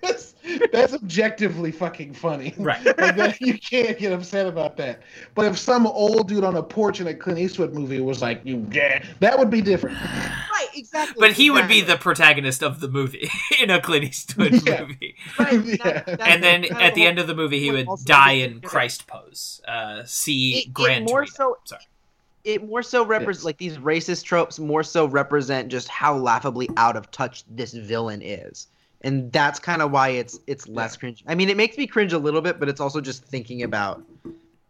that's that's objectively fucking funny Right. like that, you can't get upset about that but if some old dude on a porch in a clint eastwood movie was like you yeah that would be different right, exactly. But he would be the protagonist of the movie in a Clint Eastwood Yeah. movie. Right, Yeah. that- And then at the end of the movie, he would die in Christ pose. Uh, see It- it more so- Sorry. it more so represents Yes. like these racist tropes more so represent just how laughably out of touch this villain is and that's kind of why it's it's less cringe i mean it makes me cringe a little bit but it's also just thinking about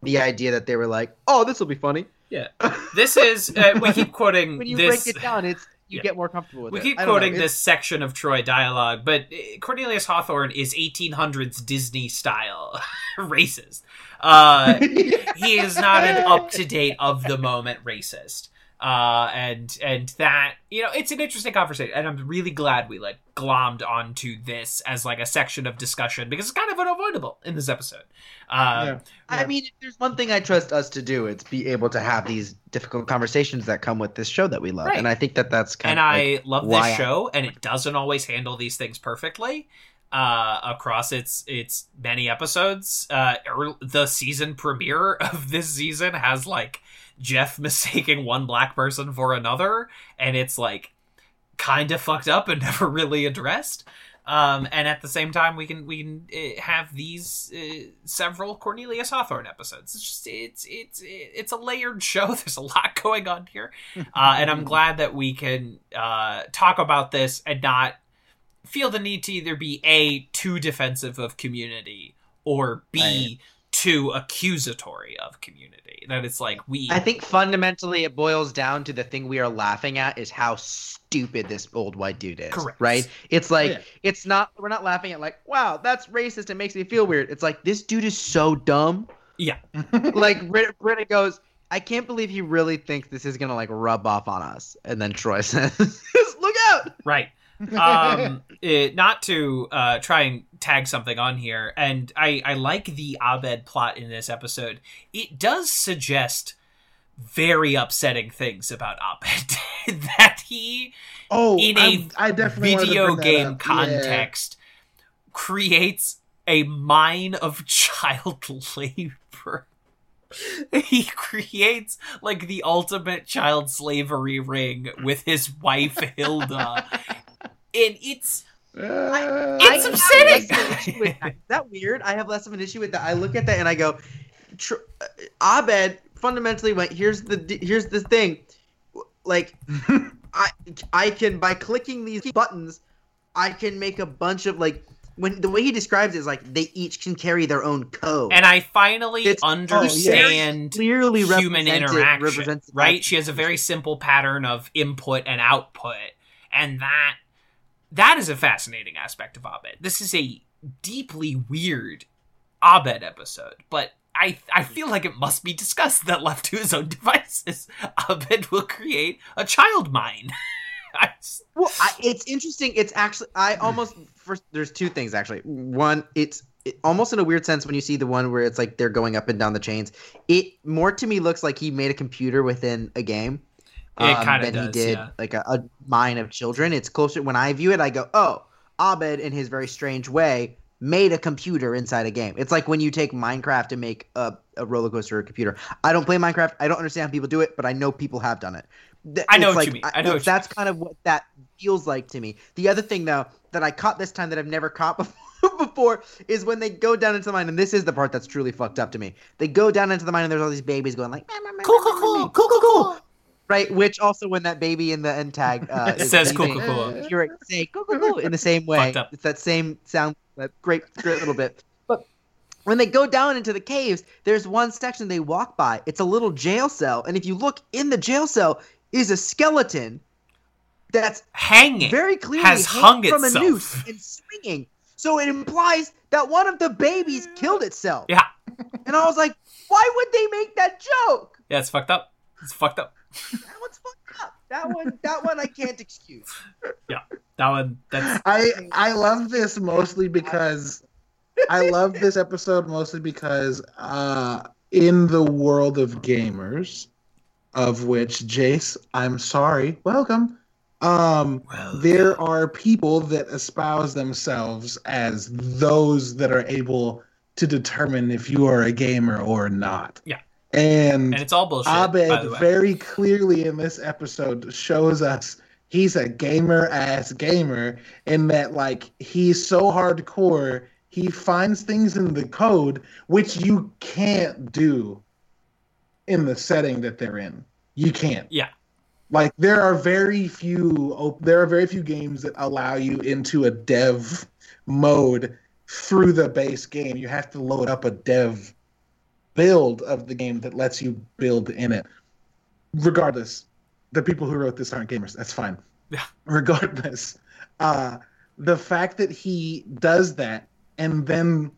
the idea that they were like oh this will be funny Yeah. This is uh, we keep quoting when you this. break it down it's you Yeah. get more comfortable with it. We it keep I don't know, quoting this section of Troy dialogue, but uh, Cornelius Hawthorne is 1800s Disney style racist. Uh, he is not an up to date of the moment racist. Uh, and and that you know it's an interesting conversation, and I'm really glad we like glommed onto this as like a section of discussion because it's kind of unavoidable in this episode. Uh, Yeah. i mean if there's one thing i trust us to do it's be able to have these difficult conversations that come with this show that we love Right. and i think that that's kind and of I like, love this show, and it doesn't always handle these things perfectly uh, across its its many episodes. Uh, earl- the season premiere of this season has like Jeff mistaking one black person for another, and it's like kind of fucked up and never really addressed. Um, and at the same time, we can we can uh, have these uh, several Cornelius Hawthorne episodes. It's just it's it's it's a layered show. There's a lot going on here, uh, and I'm glad that we can uh, talk about this and not feel the need to either be a too defensive of community or b. too accusatory of community. That it's like we I think fundamentally it boils down to the thing we are laughing at is how stupid this old white dude is. Correct. Right? It's like Yeah. it's not we're not laughing at like, wow, that's racist. It makes me feel weird. It's like this dude is so dumb. Yeah. like Britta, Britta goes, I can't believe he really thinks this is gonna like rub off on us. And then Troy says, Look out! right. um it, not to uh try and tag something on here and i i like the abed plot in this episode it does suggest very upsetting things about abed that he Oh, in a I definitely video game up. Yeah. context creates a mine of child labor he creates like the ultimate child slavery ring with his wife hilda and it's Uh, It's I have upsetting. less of an issue with that. Is that weird? I have less of an issue with that. I look at that and I go, Tr- uh, Abed fundamentally went. Here's the here's the thing, like I I can by clicking these buttons, I can make a bunch of like when the way he describes it is like they each can carry their own code. and i finally It's- understand clearly human represented- interaction right she has a very simple pattern of input and output and that that is a fascinating aspect of abed this is a deeply weird abed episode but I, I feel like it must be discussed that left to his own devices, Abed will create a child s- Well, I, it's interesting. It's actually I almost first. There's two things actually. One, it's it, almost in a weird sense when you see the one where it's like they're going up and down the chains. It more to me looks like he made a computer within a game. It um, kinda than does, he did yeah. like a, a mine of children. It's closer when I view it. I go, oh, Abed in his very strange way made a computer inside a game. It's like when you take Minecraft and make a, a roller coaster or a computer. I don't play Minecraft. I don't understand how people do it, but I know people have done it. Th- I know it's what you like- mean. I know what you that's kind of what that feels like to me. The other thing though that I caught this time that I've never caught before, before is when they go down into the mine, and this is the part that's truly fucked up to me. They go down into the mine and there's all these babies going like, "Meow, meow, meow, Cool, cool, cool, cool, cool, cool. Right? Which also when that baby in the end tag uh, is Says leaving, cool, cool, cool. you hear it say "Cool, cool, cool" in the same way. Up. It's that same sound, that great, great little bit. But when they go down into the caves, there's one section they walk by. It's a little jail cell, and if you look in the jail cell, is a skeleton that's Hanging. very clearly has hung from itself. a noose and swinging. So it implies that one of the babies killed itself. Yeah. And I was like, why would they make that joke? Yeah, it's fucked up. It's fucked up. That one's fucked up. That one, that one I can't excuse. Yeah, that one, that's I I love this mostly because I love this episode mostly because uh in the world of gamers, of which Jace, I'm sorry, welcome. Um well. there are people that espouse themselves as those that are able to determine if you are a gamer or not. Yeah. And, And it's all bullshit. Abed very clearly in this episode shows us he's a gamer ass gamer in that like he's so hardcore he finds things in the code which you can't do in the setting that they're in. You can't. Yeah. Like there are very few there are very few games that allow you into a dev mode through the base game. You have to load up a dev build of the game that lets you build in it. Regardless, the people who wrote this aren't gamers. That's fine. Yeah. Regardless, uh, the fact that he does that and then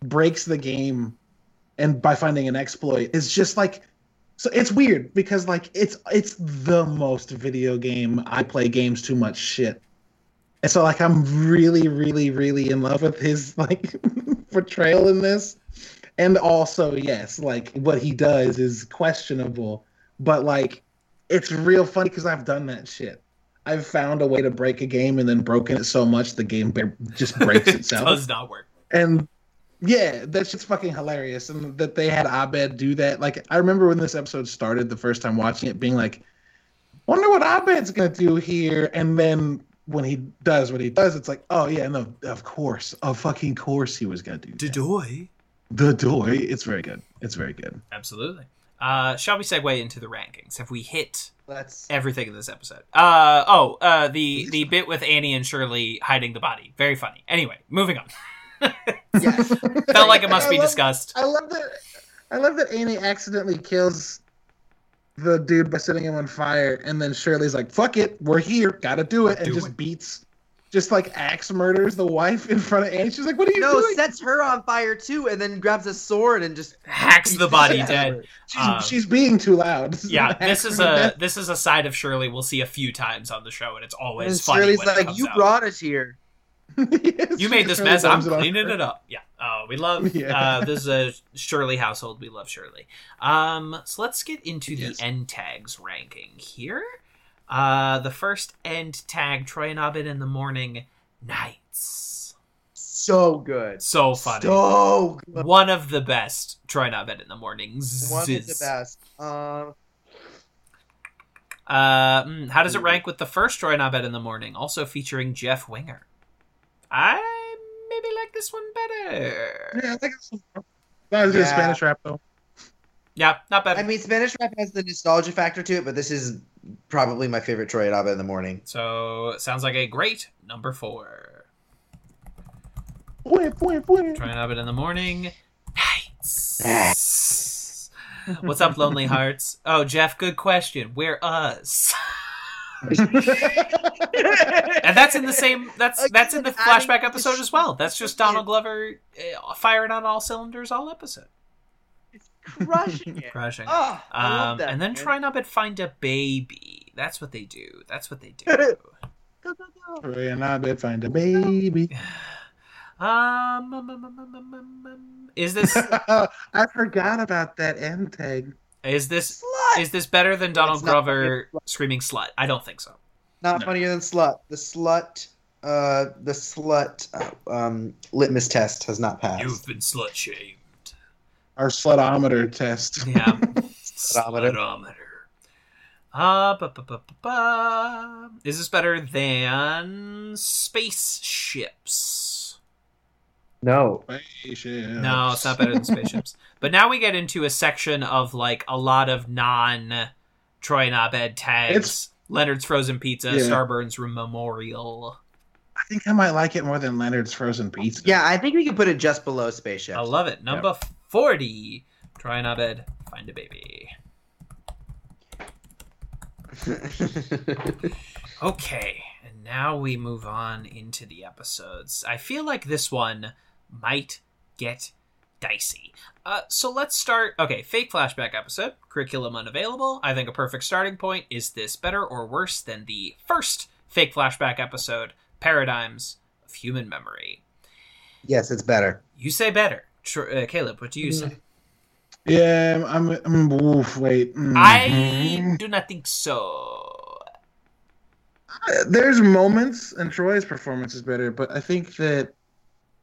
breaks the game and by finding an exploit is just like so it's weird because like it's it's the most video game I play games too much shit. And so like I'm really really really in love with his like portrayal in this. And also yes, like what he does is questionable, but like it's real funny cuz I've done that shit. I've found a way to break a game and then broken it so much the game just breaks itself it does not work. and yeah, that's just fucking hilarious. And that they had Abed do that. Like, I remember when this episode started the first time watching it, being like, wonder what Abed's gonna do here. And then when he does what he does, it's like, oh yeah, no, of course, of fucking course he was gonna do that. Dedoy. the doy. It's very good. It's very good. Absolutely. Uh, shall we segue into the rankings? Have we hit Let's. everything in this episode? Uh, oh, uh, the the bit with Annie and Shirley hiding the body, very funny. Anyway, moving on. Yes. Felt like it must I be love- discussed. I love that. I love that Annie accidentally kills the dude by setting him on fire, and then Shirley's like, "Fuck it, we're here, gotta do it," and Do just it. beats, just like axe murders the wife in front of Annie. She's like, "What are you no, doing?" No, sets her on fire too, and then grabs a sword and just Hacks the body shit dead. She's, um, she's being too loud. This Yeah, this is accident. a this is a side of Shirley we'll see a few times on the show, and it's always And funny Shirley's when it like, comes "You out. brought us here." Yes, You made this Shirley mess. I'm blames cleaning it up. Yeah. Oh, we love. Yeah. Uh, this is a Shirley household. We love Shirley. Um, so let's get into the Yes. end tags ranking here. Uh, the first end tag: Troy and Abed in the morning. Nights. So good. So funny. So good. One of the best Troy and Abed in the mornings. One of the best. Um, Uh, mm, how does it rank with the first Troy and Abed in the morning, also featuring Jeff Winger? I maybe like this one better. Yeah, I think it's not as good as Yeah. Spanish rap though. Yeah, not bad. I mean, Spanish rap has the nostalgia factor to it, but this is probably my favorite Troy and Abed in the morning. So it sounds like a great number four. Fue, fue, fue. Troy and in the morning. Nights. What's up, Lonely Hearts? Oh, Jeff, good question. Where us? and that's in the same. That's that's in the flashback episode the as well. That's just Donald Glover uh, firing on all cylinders all episode crushing it. crushing. Oh, um, that, and then man. try not to find a baby. That's what they do. That's what they do. go, go, go. Try not to find a baby. um, um, um, is this? I forgot about that end tag. Is this slut! is this better than Donald it's Glover screaming slut? I don't think so. Not no. funnier than slut. The slut. Uh, the slut uh, um, litmus test has not passed. You've been slut shamed. Our sledometer test. Yeah. sledometer. Slutometer. Uh, ba, ba, ba, ba, ba. Is this better than spaceships? No. Spaceship. No, it's not better than spaceships. but now we get into a section of like a lot of non Troy and Abed tags. It's- Leonard's Frozen Pizza, Yeah. Starburns Room Memorial. I think I might like it more than Leonard's frozen pizza. Yeah, I think we can put it just below spaceship. I love it. Number 40. Try and Abed, Find a Baby. Okay, and now we move on into the episodes. I feel like this one might get dicey. Uh, so let's start. Okay, fake flashback episode, curriculum unavailable. I think a perfect starting point is this better or worse than the first fake flashback episode, Paradigms of Human Memory? yes, it's better. You say better. Tr- uh, Caleb, what do you say? Yeah, I'm. I'm oof, wait. Mm. I do not think so. Uh, There's moments, and Troy's performance is better, but I think that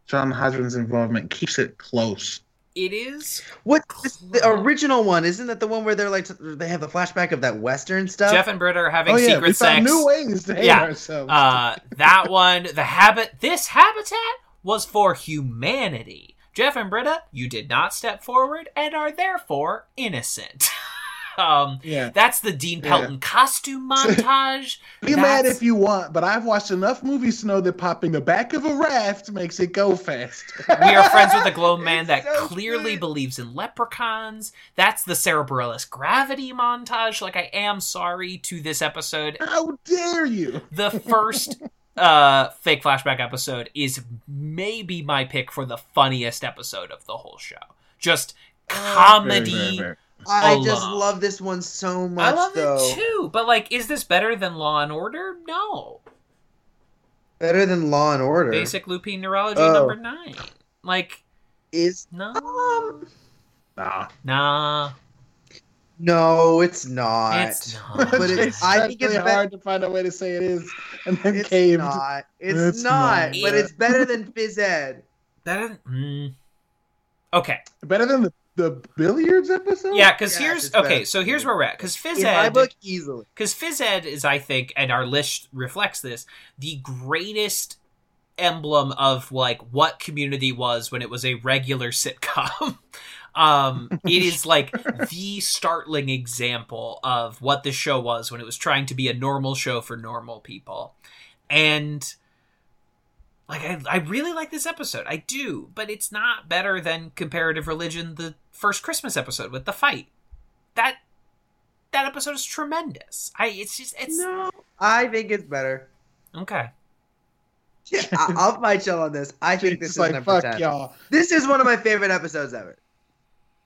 John Hodgman's involvement keeps it close. It is What the original one? Isn't that the one where they're like they have the flashback of that western stuff? Jeff and Britta are having oh yeah, secret we sex. new ways to hate Yeah. ourselves. Uh, that one, the habit, this habitat was for humanity. Jeff and Britta, you did not step forward and are therefore innocent. um, yeah, that's the Dean Yeah. Pelton costume montage. be mad if you want, but I've watched enough movies to know that popping the back of a raft makes it go fast. We are friends with a glow man that so clearly good. believes in leprechauns. That's the Sara Bareilles gravity montage. Like, I am sorry to this episode. How dare you? the first uh fake flashback episode is maybe my pick for the funniest episode of the whole show just comedy Very, very, very. I alone. just love this one so much. i love though. it too but like is this better than law and order no Better than Law and Order. basic lupine neurology Oh. number nine like is no um Nah. nah no, it's not. it's not But it- it's I think it's really bet- hard to find a way to say it is, and then It's caved. not. It's, It's not. not. But it's better than Phys Ed. better than mm. okay Better than the, the billiards episode. yeah because Yes, here's okay better. so here's where we're at because phys In my ed book, easily. because phys ed is i think and our list reflects this the greatest emblem of like what community was when it was a regular sitcom um it is like the startling example of what the show was when it was trying to be a normal show for normal people and Like I, I really like this episode. I do, but it's not better than comparative religion, the first Christmas episode with the fight. That that episode is tremendous. I it's just it's No, I think it's better. okay. Yeah, I- I'll fight y'all on this. I think this is like number fuck 10. y'all. This is one of my favorite episodes ever.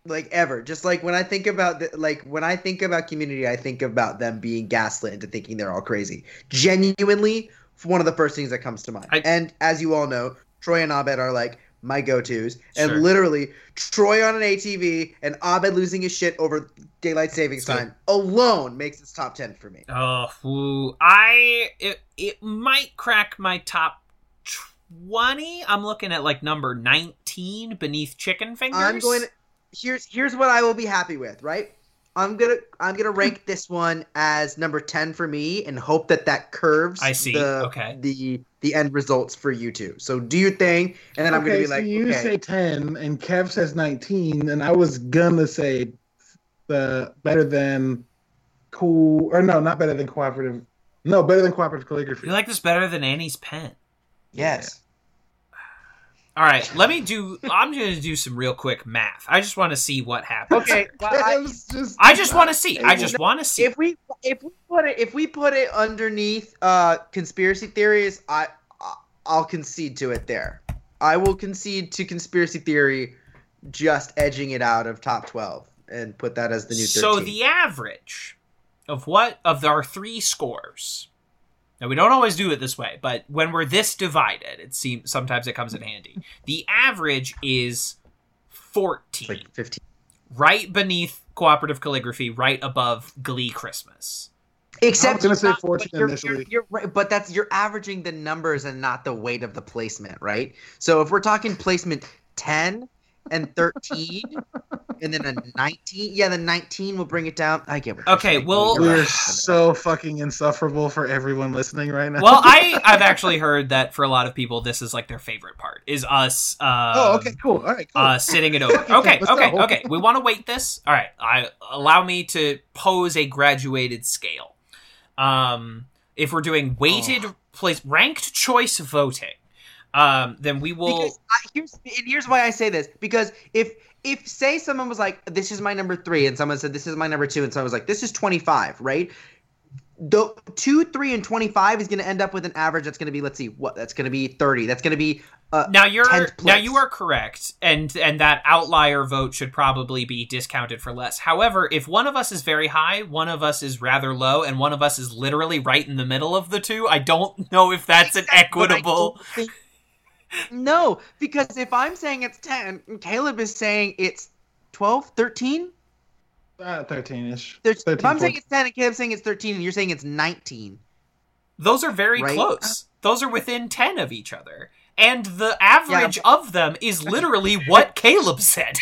Like ever. Just like when I think about the, like when I think about community, I think about them being gaslit into thinking they're all crazy. Genuinely, one of the first things that comes to mind. I- and as you all know, Troy and Abed are like my go-tos. And Sure. literally, Troy on an ATV and Abed losing his shit over daylight savings So- time alone makes this top ten for me. Oh, woo. I it, it might crack my top twenty. I'm looking at like number nineteen beneath chicken fingers. I'm going to here's here's what I will be happy with, right? I'm gonna I'm gonna rank this one as number ten for me, and hope that that curves. I see, The, okay. The the end results for you two. So do your thing, and then I'm gonna okay, be like, so you okay, say ten, and Kev says nineteen, and I was gonna say the better than cool, or no, not better than cooperative. No, better than cooperative calligraphy. You like this better than Annie's pen? yes. All right, let me do. I'm going to do some real quick math. I just want to see what happens. Okay, well, I- just, I just want to see. I just want to see. if we if we put it if we put it underneath uh conspiracy theories, I I- I'll concede to it there. I will concede to conspiracy theory, just edging it out of top twelve and put that as the new. 13. So the average of what of our three scores. Now we don't always do it this way, but when we're this divided, it seems sometimes it comes in handy. The average is fourteen, like fifteen. right beneath cooperative calligraphy, right above Glee Christmas. Except I was gonna say not- 14 but you're, initially. You're, you're right, but that's you're averaging the numbers and not the weight of the placement, right? So if we're talking placement ten and thirteen, and then a nineteen, yeah, the nineteen will bring it down. I get what. you're Okay, well- We're right. so fucking insufferable for everyone listening right now. Well, I I've actually heard that for a lot of people, this is like their favorite part is us. Uh, oh, okay, cool. All right, cool. uh, sitting it over. Okay, Okay, okay, go. okay. We want to wait this. All right. I allow me to pose a graduated scale. Um, if we're doing weighted place ranked choice voting, um, then we will. Because I, here's and here's why I say this because if if say someone was like this is my number three and someone said this is my number two and someone was like this is twenty five right. The two, three, and twenty-five is going to end up with an average that's going to be, let's see, what that's going to be thirty. That's going to be uh, now you're now you are correct, and and that outlier vote should probably be discounted for less. However, if one of us is very high, one of us is rather low, and one of us is literally right in the middle of the two, I don't know if that's an equitable. Don't think- no, because if I'm saying it's 10 Caleb is saying it's 12, 13, Uh, 13-ish. there's, if I'm saying it's 10 and Caleb's saying it's 13 and you're saying it's 19. Those are very Right? close. Those are within 10 of each other. And the average of them is literally what Caleb said.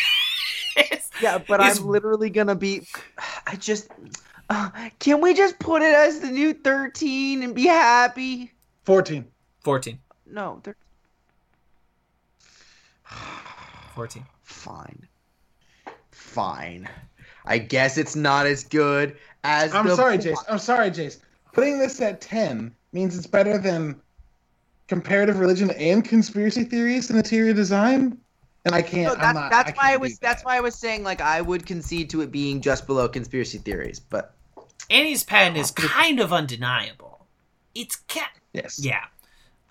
It's- Yeah, but Is- I'm literally going to be. I just. Uh, can we just put it as the new 13 and be happy? 14. 14. No, they're 14. fine. Fine. I guess it's not as good as. I'm the sorry, Jace. I'm sorry, Jace. Putting this at 10 means it's better than comparative religion and conspiracy theories in interior design? And I can't. No, I'm that's, not, that's I why I was. do That's why I was saying like I would concede to it being just below conspiracy theories, but Annie's pen is kind of undeniable. It's ca- Yes. yeah.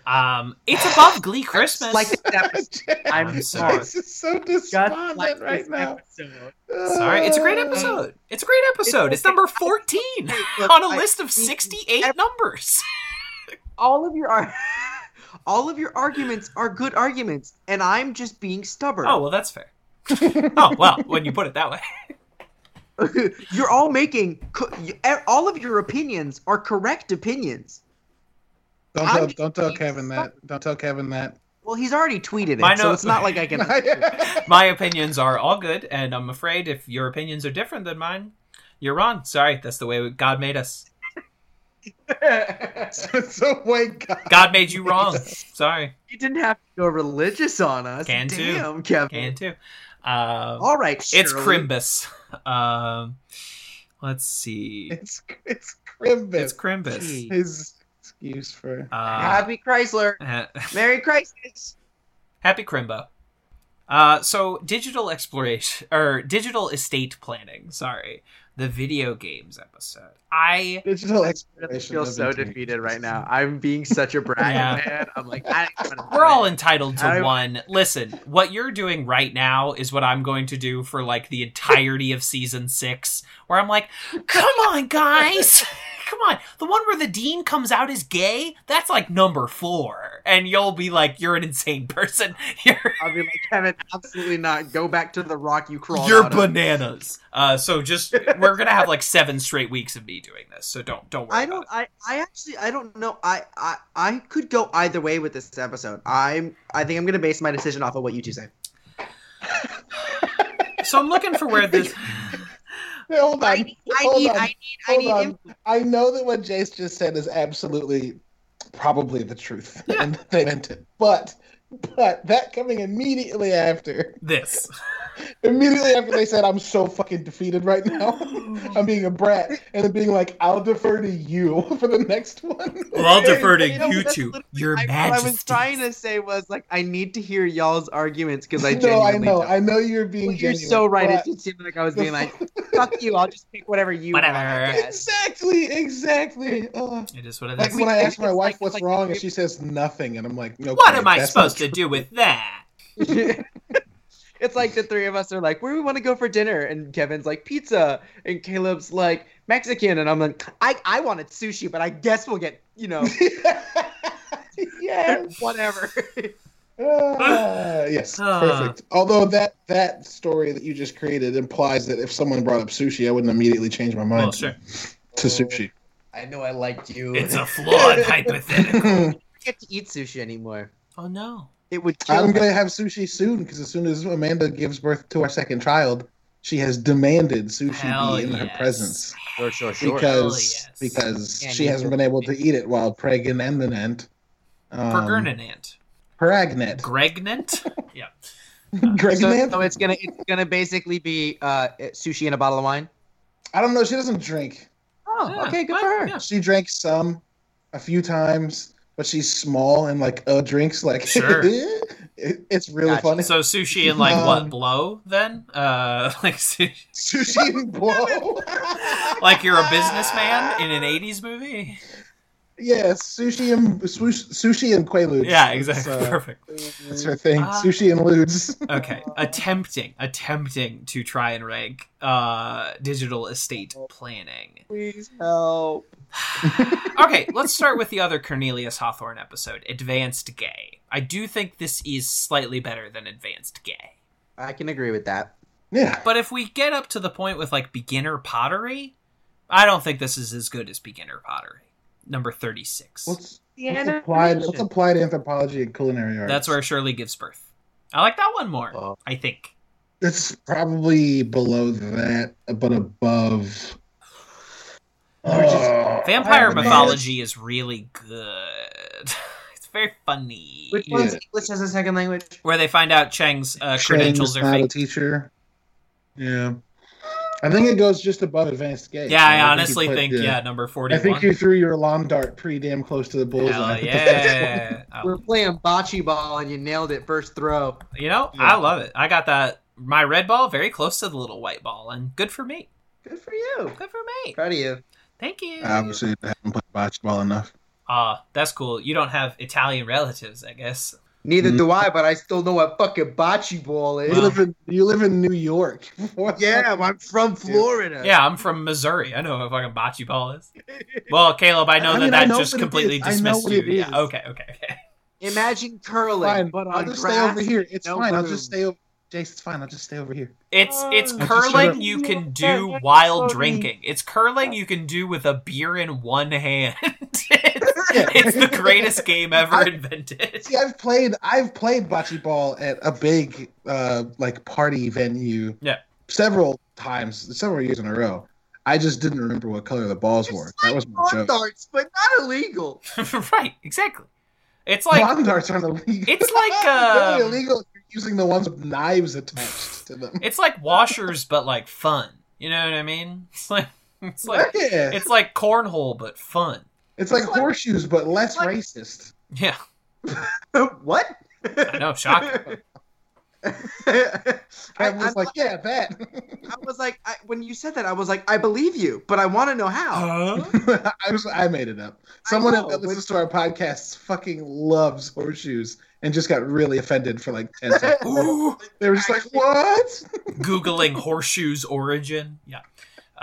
Um, it's above Glee Christmas. like this episode. I'm I'm sorry. Jace is so despondent like right now. episode. Sorry, it's a great Uh, episode. It's a great episode. It's okay. number 14 Look, on a I- list of 68 numbers. all of your ar- all of your arguments are good arguments, and I'm just being stubborn. Oh, well, that's fair. Oh, well, when you put it that way. you're all making co- e, all of your opinions are correct opinions. Don't I'm tell, just don't tell Kevin that. Don't tell Kevin that. Well, he's already tweeted it, My so note- it's not like I can. My opinions are all good, and I'm afraid if your opinions are different than mine, you're wrong. Sorry, that's the way God made us. so wait, God. God made you wrong. Sorry, you didn't have to go religious on us. Can too. Damn, Kevin. can too. Um, All right, it's Crimbus. Um, let's see. It's it's Crimbus. It's Crimbus. Gee. His excuse for. Uh, Happy Chrysler. Merry Crisis. Happy Crimbo. Uh, so digital exploration or digital estate planning. Sorry, the video games episode. I Digital I feel so video defeated right now. I'm being such a brat, Yeah. man. I'm like, I don't we're all it. entitled to I- one. Listen, what you're doing right now is what I'm going to do for like the entirety of season six, where I'm like, come on, guys. Come on. The one where the dean comes out as gay, that's like number four. And you'll be like, you're an insane person. You're I'll be like, Kevin, absolutely not. Go back to the rock you crawled You're bananas. Uh, so just we're gonna have like seven straight weeks of me doing this. So don't don't worry. I don't. I. I actually. I don't know. I. I. I could go either way with this episode. I'm. I think I'm gonna base my decision off of what you two say. So I'm looking for where this. Hold on. I need. I hold need. on. I need. I need. I know that what Jace just said is absolutely, probably the truth, and they meant it. But, but that coming immediately after, This. immediately after they said, "I'm so fucking defeated right now. I'm being a brat," and then being like, "I'll defer to you for the next one." Well, I'll defer to You know, you that's two, your I, What I was trying to say was like, I need to hear y'all's arguments because I no, I know, don't. I know you're being Well, you're so right. It but- just seemed like I was being like, "Fuck you! I'll just pick whatever you want." Whatever. I guess. Exactly, exactly. Uh, It is what it like is. when I it's ask my wife it's what's like- wrong, and she says nothing, and I'm like, okay, What am I supposed to true. do with that? it's like the three of us are like, where do we want to go for dinner? And Kevin's like, pizza. And Caleb's like, Mexican. And I'm like, I, I wanted sushi, but I guess we'll get, you know, yes. whatever. Ah, yes, Ah. perfect. Although that that story that you just created implies that if someone brought up sushi, I wouldn't immediately change my mind Well, sure. to sushi. I know I liked you. It's a flawed hypothetical. I don't get to eat sushi anymore. Oh no. It would kill I'm me. gonna have sushi soon because as soon as Amanda gives birth to our second child, she has demanded sushi Hell be in her presence Sure, sure, sure. because yes. because Can't she hasn't been able to eat it while pregnant and the ant. Um, Pergernanant. Pregnant. Gregnant? Yeah. So, Pregnant? so it's gonna it's gonna basically be uh, sushi and a bottle of wine. I don't know. She doesn't drink. Oh, Yeah, okay, good what? for her. Yeah. She drank some, a few times, but she's small and like uh drinks like Sure. it, it's really Gotcha. funny. So sushi and like what Um, blow then? Uh, like sushi, Sushi and blow. like you're a businessman in an '80s movie. Yes, sushi and sushi, sushi and quaaludes. Yeah, It's, exactly. uh, Perfect. That's her thing. Ah. sushi and ludes. Okay, attempting, attempting to try and rank uh, digital estate planning. Please help. Okay, let's start with the other Cornelius Hawthorne episode, Advanced Gay. I do think this is slightly better than Advanced Gay. I can agree with that. Yeah. But if we get up to the point with like beginner pottery, I don't think this is as good as beginner pottery. Number 36. Let's, The let's apply let's apply to anthropology and culinary arts. That's where Shirley gives birth. I like that one more, Oh. I think. It's probably below that, but above. We're Oh, Vampire man. mythology is really good. it's very funny. Which Yeah. one's English as a second language? Where they find out Chang's uh, credentials is are not a fake. teacher. Yeah, I think it goes just above advanced gay. Yeah, I you honestly put- think, yeah, number forty. I think you threw your lawn dart pretty damn close to the bullseye. Hell yeah. We're playing bocce ball and you nailed it first throw. you know, Yeah. I love it. I got that, my red ball very close to the little white ball, and good for me. Good for you. Good for me. Proud of you. Thank you. I Obviously, I haven't played bocce ball enough. Ah, that's cool. You don't have Italian relatives, I guess. Neither Mhm. do I, but I still know what fucking bocce ball is. You live in you live in New York. Yeah, I'm from Florida. Yeah, I'm from Missouri. I know what fucking bocce ball is. Well, Caleb, I know I that mean, that know just what it completely is. I know dismissed what you. it Yeah, okay, okay, okay. Imagine curling, Fine, but I'll just grass. stay over here. It's no fine. I'll just stay over. Jace, it's fine. I'll just stay over here. It's it's Oh, just curling you can do while drinking. It's curling you can do with a beer in one hand. it's, Yeah. it's the greatest game ever I- invented. See, I've played I've played bocce ball at a big uh like party venue. Yeah. Several times, several years in a row. I just didn't remember what color the balls were. That was my joke. darts, but not illegal. right, exactly. It's like Lawn darts aren't illegal. It's like, They're only um, illegal if you're using the ones with knives attached to them. it's like washers but like fun. You know what I mean? It's like it's like yeah. it's like cornhole but fun. It's like What? horseshoes, but less What? racist. Yeah, what? I know. Shock. I, Kevin was I'm like, "Yeah, that." I was like, I, when you said that, I was like, I believe you, but I want to know how. Huh? I was I made it up. Someone know, that listens to our podcasts fucking loves horseshoes and just got really offended for like ten seconds. Ooh. They were just like, "What?" Googling horseshoes origin. Yeah.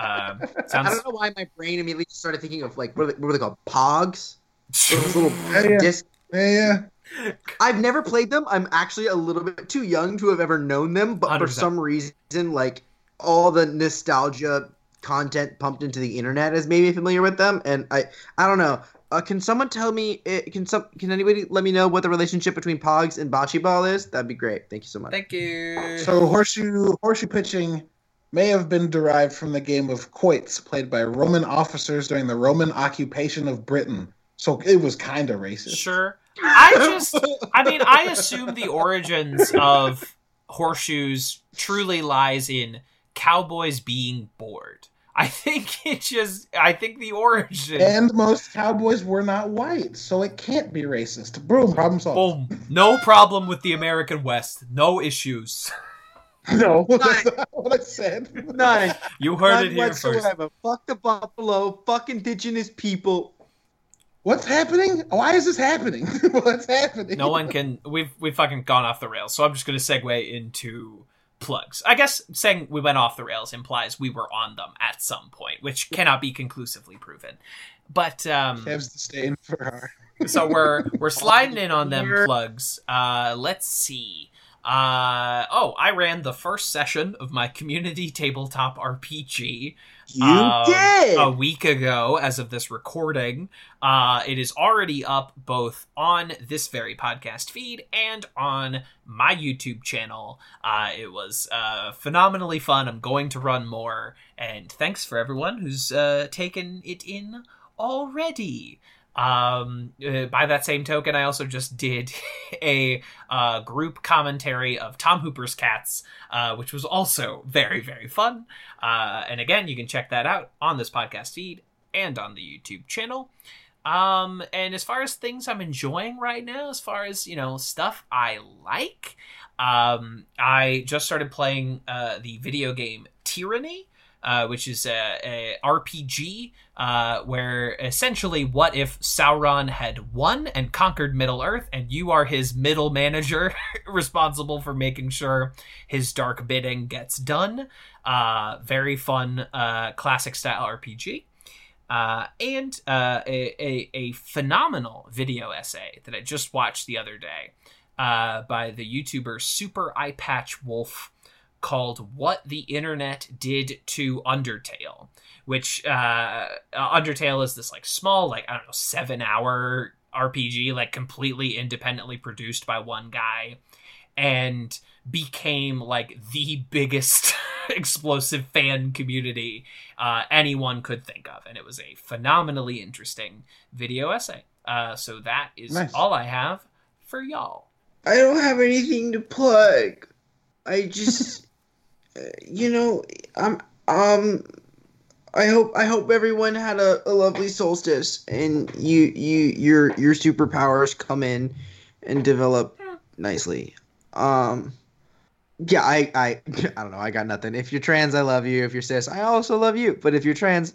Um, I don't know why my brain immediately started thinking of like what are they, what were they called? Pogs. Those little Yeah, yeah. disc. Yeah, yeah. I've never played them. I'm actually a little bit too young to have ever known them, but for 100%. some reason, like all the nostalgia content pumped into the internet has made me familiar with them. And I, I don't know. Uh, can someone tell me? uh, Can some? Can anybody let me know what the relationship between Pogs and Bocce Ball is? That'd be great. Thank you so much. Thank you. So horseshoe horseshoe pitching may have been derived from the game of quoits played by Roman officers during the Roman occupation of Britain. So it was kind of racist. Sure. I just, I mean, I assume the origins of horseshoes truly lies in cowboys being bored. I think it just, I think the origin. And most cowboys were not white, so it can't be racist. Boom, problem solved. Boom. No problem with the American West. No issues. No, that's not what I said. None. You heard None it here first. whatsoever. Fuck the buffalo. Fuck indigenous people. What's happening? Why is this happening? What's happening? No one can. We've we've fucking gone off the rails. So I'm just going to segue into plugs. I guess saying we went off the rails implies we were on them at some point, which cannot be conclusively proven. But um, Kev's disdain for our. so we're we're sliding in on them plugs. Uh, let's see. Uh, oh, I ran the first session of my community tabletop RPG You um, did. a week ago as of this recording. Uh, it is already up both on this very podcast feed and on my YouTube channel. Uh, it was uh, phenomenally fun. I'm going to run more, and thanks for everyone who's uh, taken it in already. Um, uh, by that same token, I also just did a uh, group commentary of Tom Hooper's Cats, uh, which was also very, very fun. Uh, and again, you can check that out on this podcast feed and on the YouTube channel. Um, and as far as things I'm enjoying right now, as far as you know, stuff I like, um, I just started playing uh, the video game Tyranny, uh, which is a, a RPG uh, where essentially, what if Sauron had won and conquered Middle Earth, and you are his middle manager, responsible for making sure his dark bidding gets done. Uh, very fun, uh, classic style RPG. Uh, and uh, a, a, a phenomenal video essay that I just watched the other day uh, by the YouTuber Super Eyepatch Wolf called What the Internet Did to Undertale, which uh, uh, Undertale is this like small, like, I don't know, seven hour RPG, like completely independently produced by one guy. And became like the biggest explosive fan community uh, anyone could think of, and it was a phenomenally interesting video essay. Uh, so that is Nice. all I have for y'all. I don't have anything to plug. I just, you know, I'm um. I hope I hope everyone had a, a lovely solstice and you you your your superpowers come in and develop nicely. Um yeah, I I I don't know, I got nothing. If you're trans, I love you. If you're cis, I also love you. But if you're trans,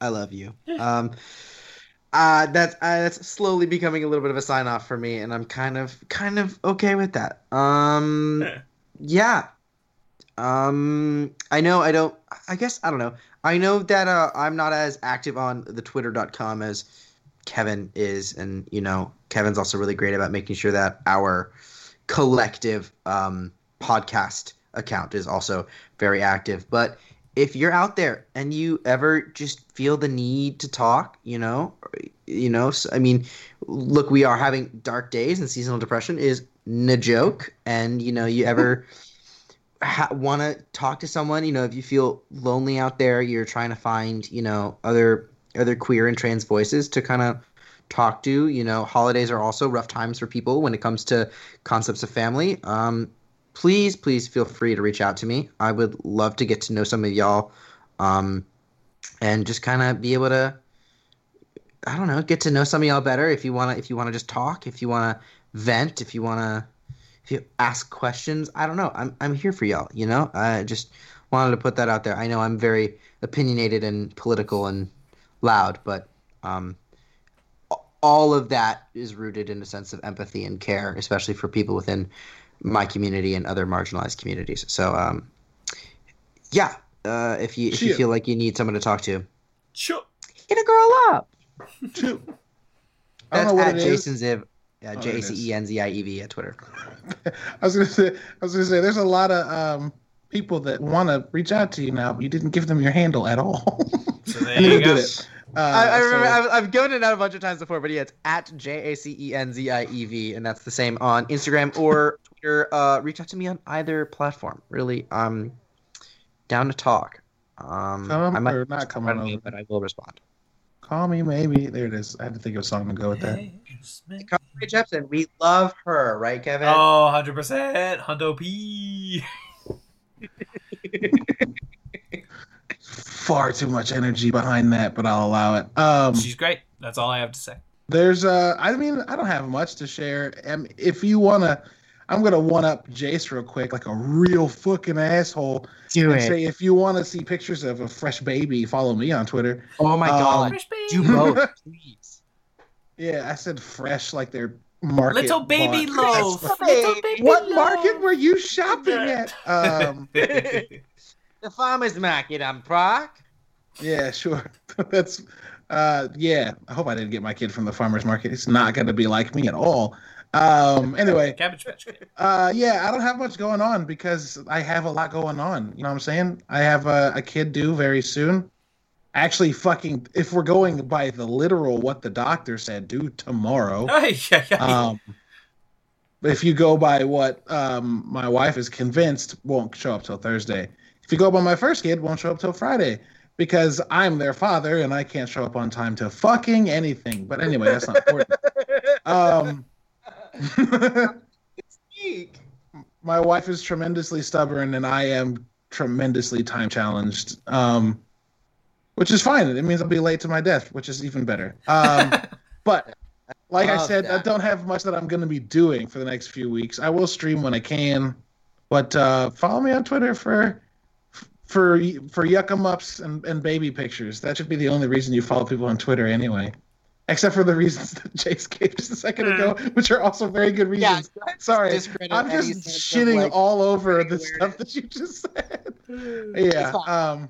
I love you. Um uh that's uh, that's slowly becoming a little bit of a sign off for me and I'm kind of kind of okay with that. Um yeah. Um I know I don't I guess I don't know. I know that uh, I'm not as active on the twitter.com as Kevin is and you know, Kevin's also really great about making sure that our collective um podcast account is also very active. But if you're out there and you ever just feel the need to talk, you know, you know, I mean, look, we are having dark days, and seasonal depression is no joke. And you know, you ever ha- want to talk to someone, you know, if you feel lonely out there, you're trying to find, you know, other other queer and trans voices to kind of talk to. You know, holidays are also rough times for people when it comes to concepts of family. Um, please, please feel free to reach out to me. I would love to get to know some of y'all, um, and just kind of be able to I don't know, get to know some of y'all better. If you wanna, if you wanna just talk, if you wanna vent, if you wanna, if you ask questions, I don't know. I'm I'm here for y'all. You know, I just wanted to put that out there. I know I'm very opinionated and political and loud, but um, all of that is rooted in a sense of empathy and care, especially for people within my community and other marginalized communities. So, um, yeah, uh, if you if you feel like you need someone to talk to, Sure. hit a girl up. Don't That's at. Jacen Ziev, yeah, Oh, J there A it C E N Z I E V at Twitter. I was gonna say, I was gonna say, there's a lot of um, people that want to reach out to you now, but you didn't give them your handle at all. So there you you go. did it. Uh, I, I remember so- I've, I've given it out a bunch of times before, but yeah, it's at J A C E N Z I E V, and that's the same on Instagram or Twitter. Uh, reach out to me on either platform. Really, I'm down to talk. Um, Come I might or not come on over. but I will respond. Call me, maybe. There it is. I had to think of a song to go with that. Carly Jepsen, we love her, right, Kevin? Oh, 100%. Hundo P. Far too much energy behind that, but I'll allow it. Um, She's great. That's all I have to say. There's uh I mean I don't have much to share. Um, if you wanna I'm gonna one up Jace real quick, like a real fucking asshole. Do and say if you want to see pictures of a fresh baby, follow me on Twitter. Oh my Um, god, Fresh do baby. both, please. Yeah, I said fresh like they're market. Little baby bought. loaf. Little baby What loaf. market were you shopping at? Um, The farmer's market on Prague. yeah, sure. That's uh, yeah. I hope I didn't get my kid from the farmers market. It's not going to be like me at all. Um, anyway, Cabbage Patch Kid. Uh, yeah, I don't have much going on because I have a lot going on. You know what I'm saying? I have a, a kid due very soon. Actually, fucking, if we're going by the literal what the doctor said, due tomorrow. Um, if you go by what um, my wife is convinced won't show up till Thursday. If you go by my first kid, won't show up till Friday because I'm their father and I can't show up on time to fucking anything. But anyway, that's not important. Um, my wife is tremendously stubborn and I am tremendously time challenged. Um, which is fine. It means I'll be late to my death, which is even better. Um, but like I Love said, I don't have much that I'm going to be doing for the next few weeks. I will stream when I can, but uh, follow me on Twitter for for for yuck 'em ups and, and baby pictures. That should be the only reason you follow people on Twitter anyway. Except for the reasons that Jace gave just a second ago, which are also very good Yeah, reasons. Sorry, discredit I'm just sense of, shitting like, all over the awareness. stuff that you just said. It's Yeah, fine. um,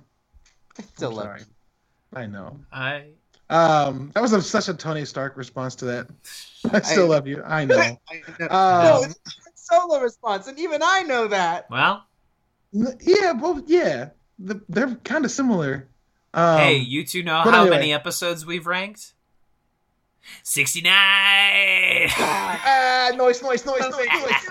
I still I'm love sorry. you. I know. I Um, that was a, such a Tony Stark response to that. I still I- love you. I know. I know. Um, no, it's a solo response, and even I know that. well, Yeah, well, yeah, the, they're kind of similar. Um, hey, you two know how anyway. many episodes we've ranked? 69! Ah, noise, noise, noise, noise, noise.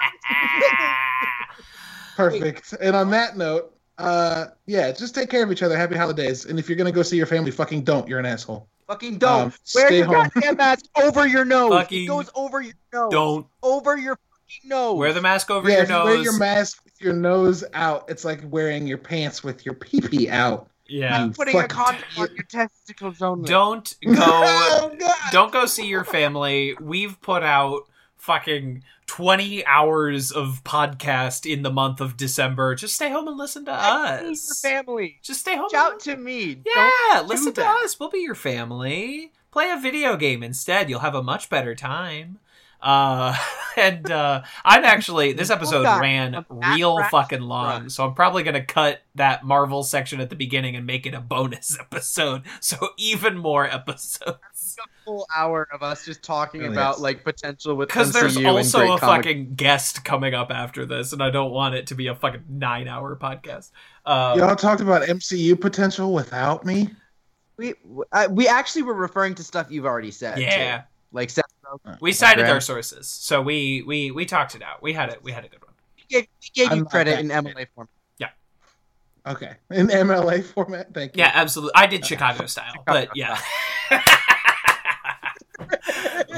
perfect. And on that note, uh, yeah, just take care of each other. Happy holidays. And if you're gonna go see your family, fucking don't. You're an asshole. Fucking don't. Um, Wear your home. goddamn mask over your nose. Fucking it goes over your nose. Don't Over your fucking nose. wear the mask over yeah, your if you nose. wear your mask with your nose out, it's like wearing your pants with your pee pee out. Yeah. You Putting a condom on your testicles only. Don't go Oh, God. don't go see your family. We've put out fucking 20 hours of podcast in the month of December. Just stay home and listen to I need your us. family. Just stay home. Shout and out to me. Yeah, Don't listen to that. us. We'll be your family. Play a video game instead. You'll have a much better time. Uh, and uh, I'm actually this episode ran real fucking long, Run. so I'm probably gonna cut that Marvel section at the beginning and make it a bonus episode. So even more episodes. A full hour of us just talking Really about is. like potential with Because there's also a comic- fucking guest coming up after this, and I don't want it to be a fucking nine hour podcast. Um, Y'all talked about MCU potential without me. We uh, we actually were referring to stuff you've already said. too. yeah, Like Seth we cited Graham. our sources, so we we we talked it out. We had it. We had a good one. we gave, we gave you credit in good. MLA form. Okay, in MLA format. Thank you. Yeah, absolutely. I did Chicago style, but yeah.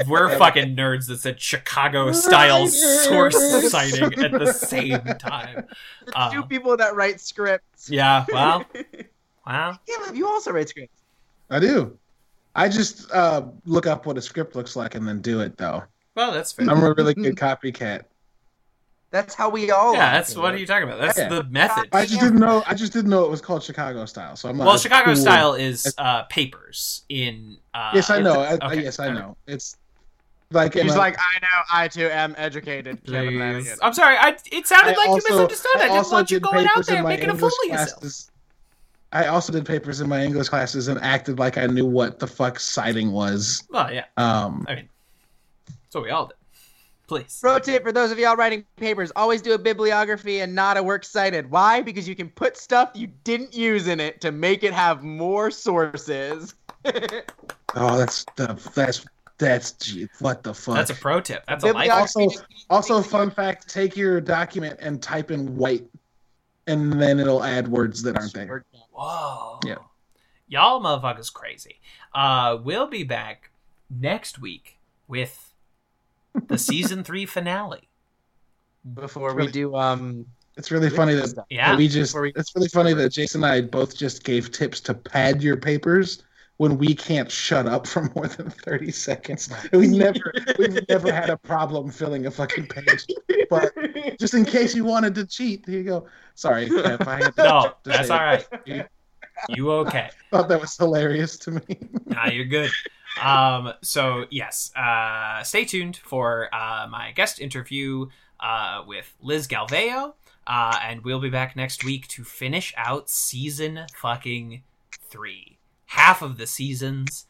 We're fucking nerds that said Chicago style source citing at the same time. Uh, two people that write scripts. Yeah, well, wow. Caleb, you also write scripts. I do. I just uh, look up what a script looks like and then do it though. Well, that's fair. I'm a really good copycat. That's how we all. yeah, are. that's what are you talking about? That's Yeah. the method. I just didn't know. I just didn't know it was called Chicago style. So I'm not Well, Chicago cool. style is uh, papers in. Uh, Yes, I know. I, I- okay. yes, I know. It's like He's I- like, I know, I too am educated. Kevin Lanigan. I'm sorry. I, it sounded I like also- you misunderstood. I, I didn't want you did going out there my making a fool of yourself. classes. I also did papers in my English classes and acted like I knew what the fuck citing was. Well, yeah. Um, I mean, that's what we all did. Please. Pro tip for those of y'all writing papers: always do a bibliography and not a works cited. Why? Because you can put stuff you didn't use in it to make it have more sources. oh, that's the that's that's gee, what the fuck. That's a pro tip. That's a life. Bibliography Also- also fun fact: take your document and type in white, and then it'll add words that aren't there. Whoa. Yeah. Y'all motherfuckers crazy. Uh, we'll be back next week with the season three finale. Before we do, um, It's really funny that Yeah. we just. We- It's really funny that Jason and I both just gave tips to pad your papers when we can't shut up for more than thirty seconds. We never, we've never had a problem filling a fucking page. But just in case you wanted to cheat, here you go. Sorry, Kev, I had to, No, to that's say all it. You okay? thought that was hilarious to me. nah, you're good. Um, so yes, uh, stay tuned for uh, my guest interview uh, with Liz Galveo, uh, and we'll be back next week to finish out season fucking three. Half of the seasons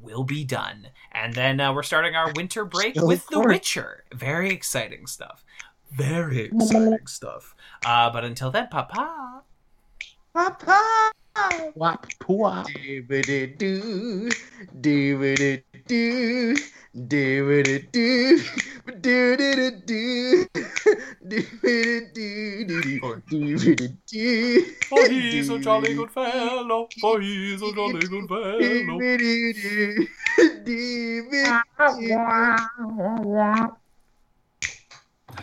will be done, and then uh, we're starting our winter break Still with The recording. Witcher. Very exciting stuff. Very exciting stuff. Uh, but until then, papa. Papa. Wop, wop. Do-ba-da-doo, do-ba-da-doo, do-ba-da-doo, do-da-da-doo, do-ba-da-doo, do-do, do-ba-da-doo, For he's a jolly good fellow. For he's a jolly good fellow. do-ba-da-doo, do-ba-da-doo.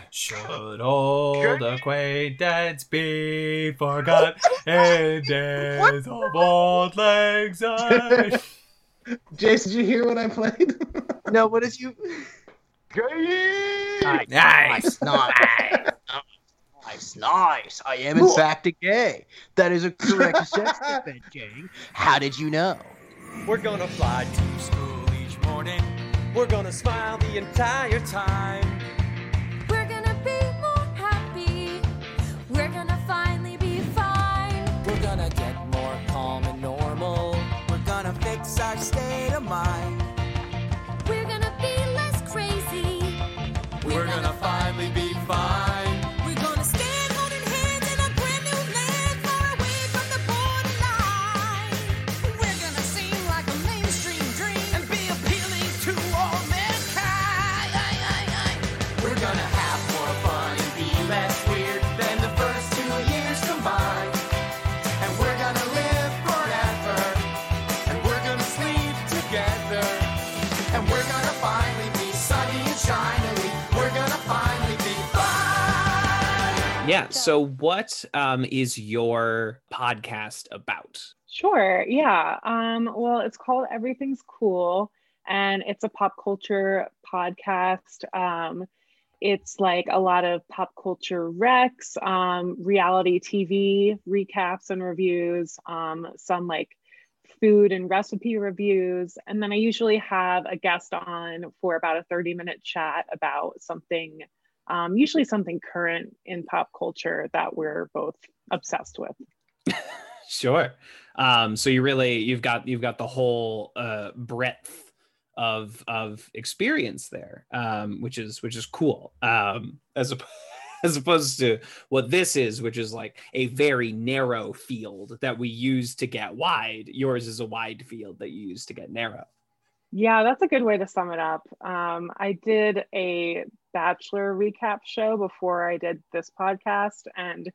Should old acquaintance be forgot in days of old lang syne? Jason, did you hear what I played? No, what did you? Nice. Nice, nice, nice, nice. I am in fact a gay. That is a correct assessment, King. How did you know? We're gonna fly to school each morning. We're gonna smile the entire time. So, what um, is your podcast about? Sure. Yeah. Um, well, it's called Everything's Cool, and it's a pop culture podcast. Um, it's like a lot of pop culture recs, um, reality TV recaps and reviews, um, some like food and recipe reviews. And then I usually have a guest on for about a 30 minute chat about something, um, usually something current in pop culture that we're both obsessed with. Sure. Um, so you really you've got you've got the whole uh, breadth of of experience there, um, which is which is cool. Um, as as opposed to what this is, which is like a very narrow field that we use to get wide. Yours is a wide field that you use to get narrow. Yeah, that's a good way to sum it up. Um, I did a Bachelor recap show before I did this podcast, and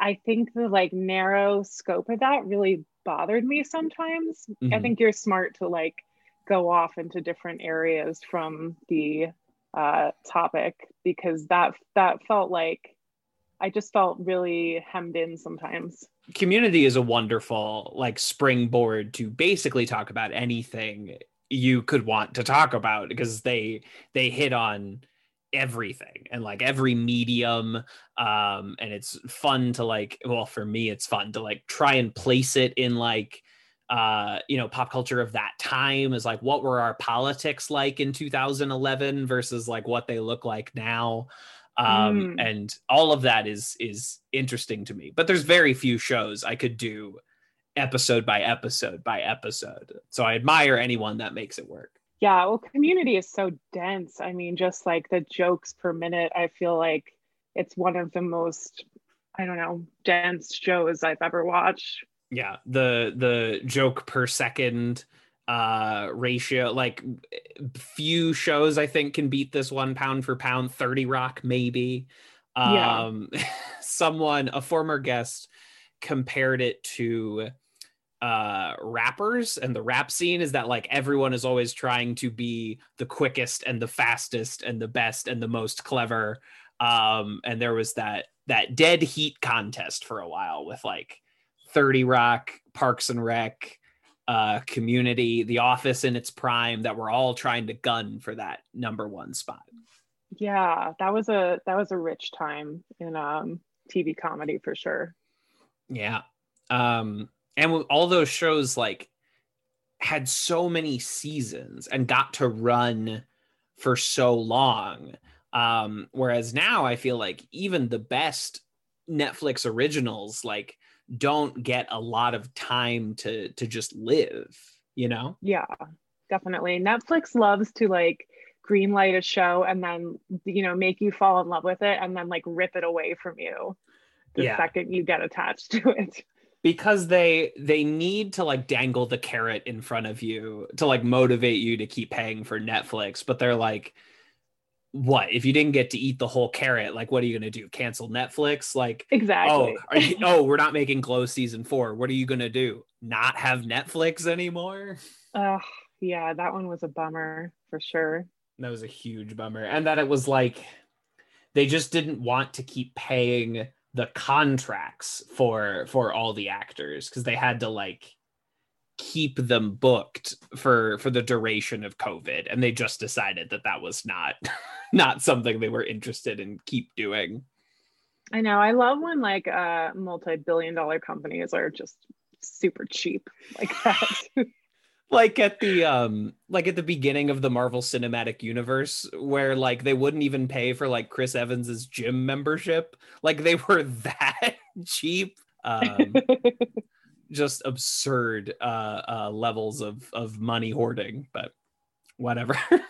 I think the like narrow scope of that really bothered me sometimes. I Mhm. think you're smart to like go off into different areas from the uh, topic because that that felt like I just felt really hemmed in sometimes. community is a wonderful like springboard to basically talk about anything you could want to talk about because they they hit on everything and like every medium um and it's fun to like well for me it's fun to like try and place it in like uh you know pop culture of that time is like what were our politics like in 2011 versus like what they look like now um Mm. and all of that is is interesting to me but there's very few shows i could do episode by episode by episode so i admire anyone that makes it work Yeah, well, community is so dense. I mean, just like the jokes per minute, I feel like it's one of the most, I don't know, dense shows I've ever watched. yeah the the joke per second uh ratio like few shows i think can beat this one pound for pound 30 rock maybe Yeah. um someone a former guest compared it to uh rappers and the rap scene is that like everyone is always trying to be the quickest and the fastest and the best and the most clever um and there was that that dead heat contest for a while with like 30 rock parks and rec uh community the office in its prime that we're all trying to gun for that number one spot Yeah, that was a that was a rich time in um TV comedy for sure. Yeah. Um and all those shows like had so many seasons and got to run for so long. Um whereas now I feel like even the best Netflix originals like don't get a lot of time to to just live, you know? Yeah, definitely. Netflix loves to like greenlight a show and then you know make you fall in love with it and then like rip it away from you the Yeah. second you get attached to it. Because they they need to like dangle the carrot in front of you to like motivate you to keep paying for Netflix but they're like what? If you didn't get to eat the whole carrot like what are you going to do? Cancel Netflix? Like oh, Exactly. oh are you, oh we're not making glow season 4 what are you going to do? Not have Netflix anymore? Ugh, yeah, that one was a bummer for sure. that was a huge bummer and that it was like they just didn't want to keep paying the contracts for for all the actors because they had to like keep them booked for for the duration of covid and they just decided that that was not not something they were interested in keep doing I know. I love when like uh multi-billion dollar companies are just super cheap like that. Like at the um like at the beginning of the marvel cinematic universe where like they wouldn't even pay for like chris evans's gym membership like they were that cheap um just absurd uh uh levels of of money hoarding but whatever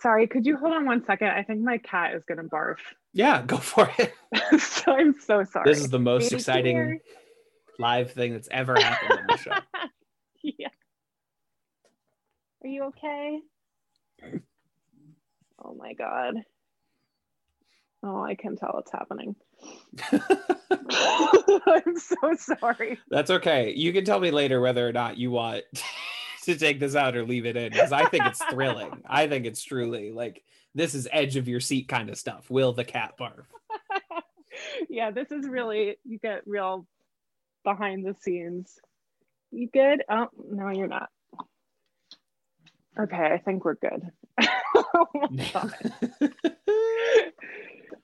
Sorry, could you hold on one second? I think my cat is gonna barf. yeah go for it so I'm so sorry. this is the most Baby, exciting live thing that's ever happened on the show yeah. Are you okay? Oh my god. Oh, I can tell it's happening. I'm so sorry. That's okay. You can tell me later whether or not you want to take this out or leave it in because I think it's thrilling. I think it's truly like this is edge of your seat kind of stuff. Will the cat barf? yeah, this is really you get real behind the scenes. You good? Oh no, you're not. Okay, I think we're good. oh.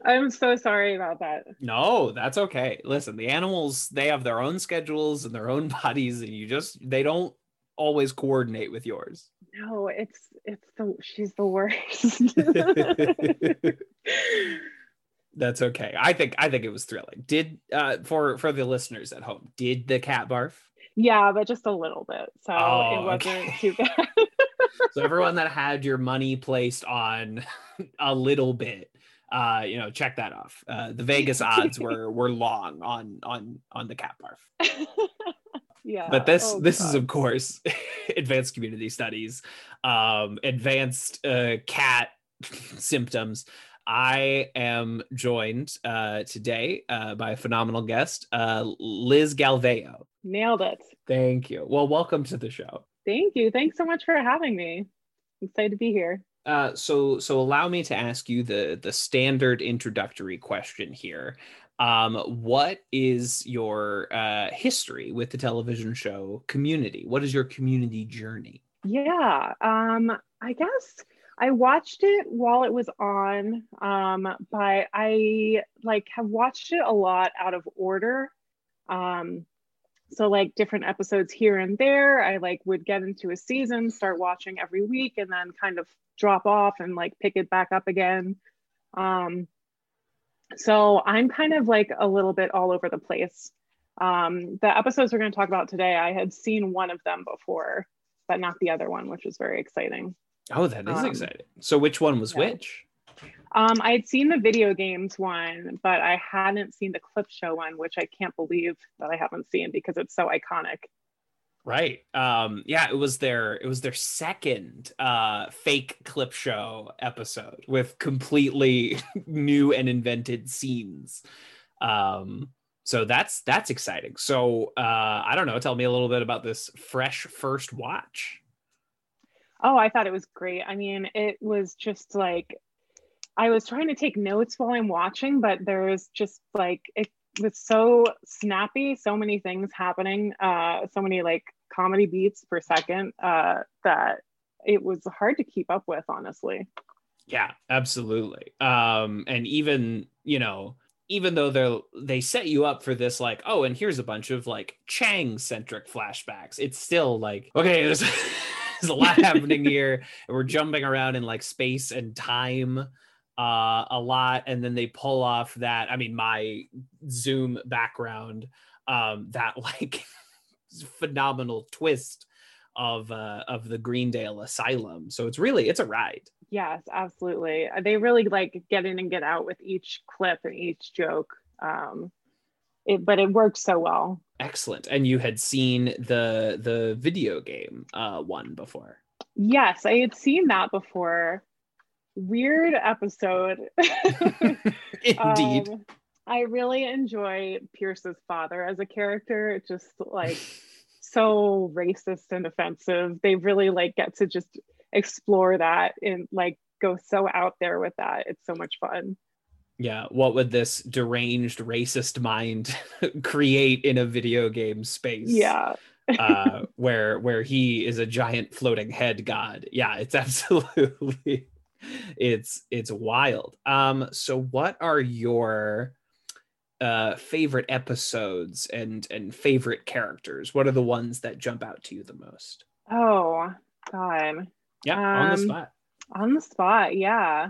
I'm so sorry about that. no, that's okay. Listen, the animals they have their own schedules and their own bodies, and you just they don't always coordinate with yours. No, it's it's the she's the worst. That's okay. I think I think it was thrilling. Did uh for for the listeners at home, did the cat barf? yeah, but just a little bit. So Oh, it wasn't okay. too bad. So everyone that had your money placed on a little bit uh you know check that off. Uh the vegas odds were were long on on on the cat barf yeah. but this oh this is of course advanced community studies um advanced uh cat symptoms. I am joined uh today uh by a phenomenal guest uh liz galveo nailed it. thank you. Well welcome to the show Thank you. Thanks so much for having me. I'm excited to be here. Uh, so so allow me to ask you the the standard introductory question here. Um, what is your uh, history with the television show Community? What is your community journey? Yeah, um, I guess I watched it while it was on, um, but I like have watched it a lot out of order. Um, so like different episodes here and there, I like would get into a season, start watching every week, and then kind of drop off and like pick it back up again. Um, so I'm kind of like a little bit all over the place. Um, the episodes we're going to talk about today, I had seen one of them before, but not the other one, which was very exciting. Oh, that is Um, exciting. So which one was yeah. which? Um, I had seen the video games one, but I hadn't seen the clip show one, which I can't believe that I haven't seen because it's so iconic. Right. Um, yeah, it was their it was their second uh fake clip show episode with completely new and invented scenes. Um so that's that's exciting. So uh I don't know, tell me a little bit about this fresh first watch. Oh, I thought it was great. I mean, it was just like I was trying to take notes while I'm watching, but there's just like it was so snappy, so many things happening, uh, so many like comedy beats per second uh, that it was hard to keep up with, honestly. Yeah, absolutely. Um, and even you know, even though they they set you up for this, like, oh, and here's a bunch of like Chang centric flashbacks. It's still like, okay, there's there's a lot happening here, and we're jumping around in like space and time uh a lot and then they pull off that i mean my zoom background um that like phenomenal twist of uh of the greendale asylum so it's really it's a ride Yes, absolutely. They really like get in and get out with each clip and each joke. Um, it, but it works so well. Excellent. And you had seen the the video game uh one before. Yes, I had seen that before. Weird episode. Indeed. Um, I really enjoy Pierce's father as a character. It's just like so racist and offensive. They really like get to just explore that and like go so out there with that. It's so much fun. yeah. What would this deranged racist mind create in a video game space? Yeah. uh where where he is a giant floating head god. Yeah, it's absolutely it's it's wild. Um so what are your uh favorite episodes and and favorite characters? What are the ones that jump out to you the most? Oh God. Yeah, on the Um, spot. On the spot, yeah.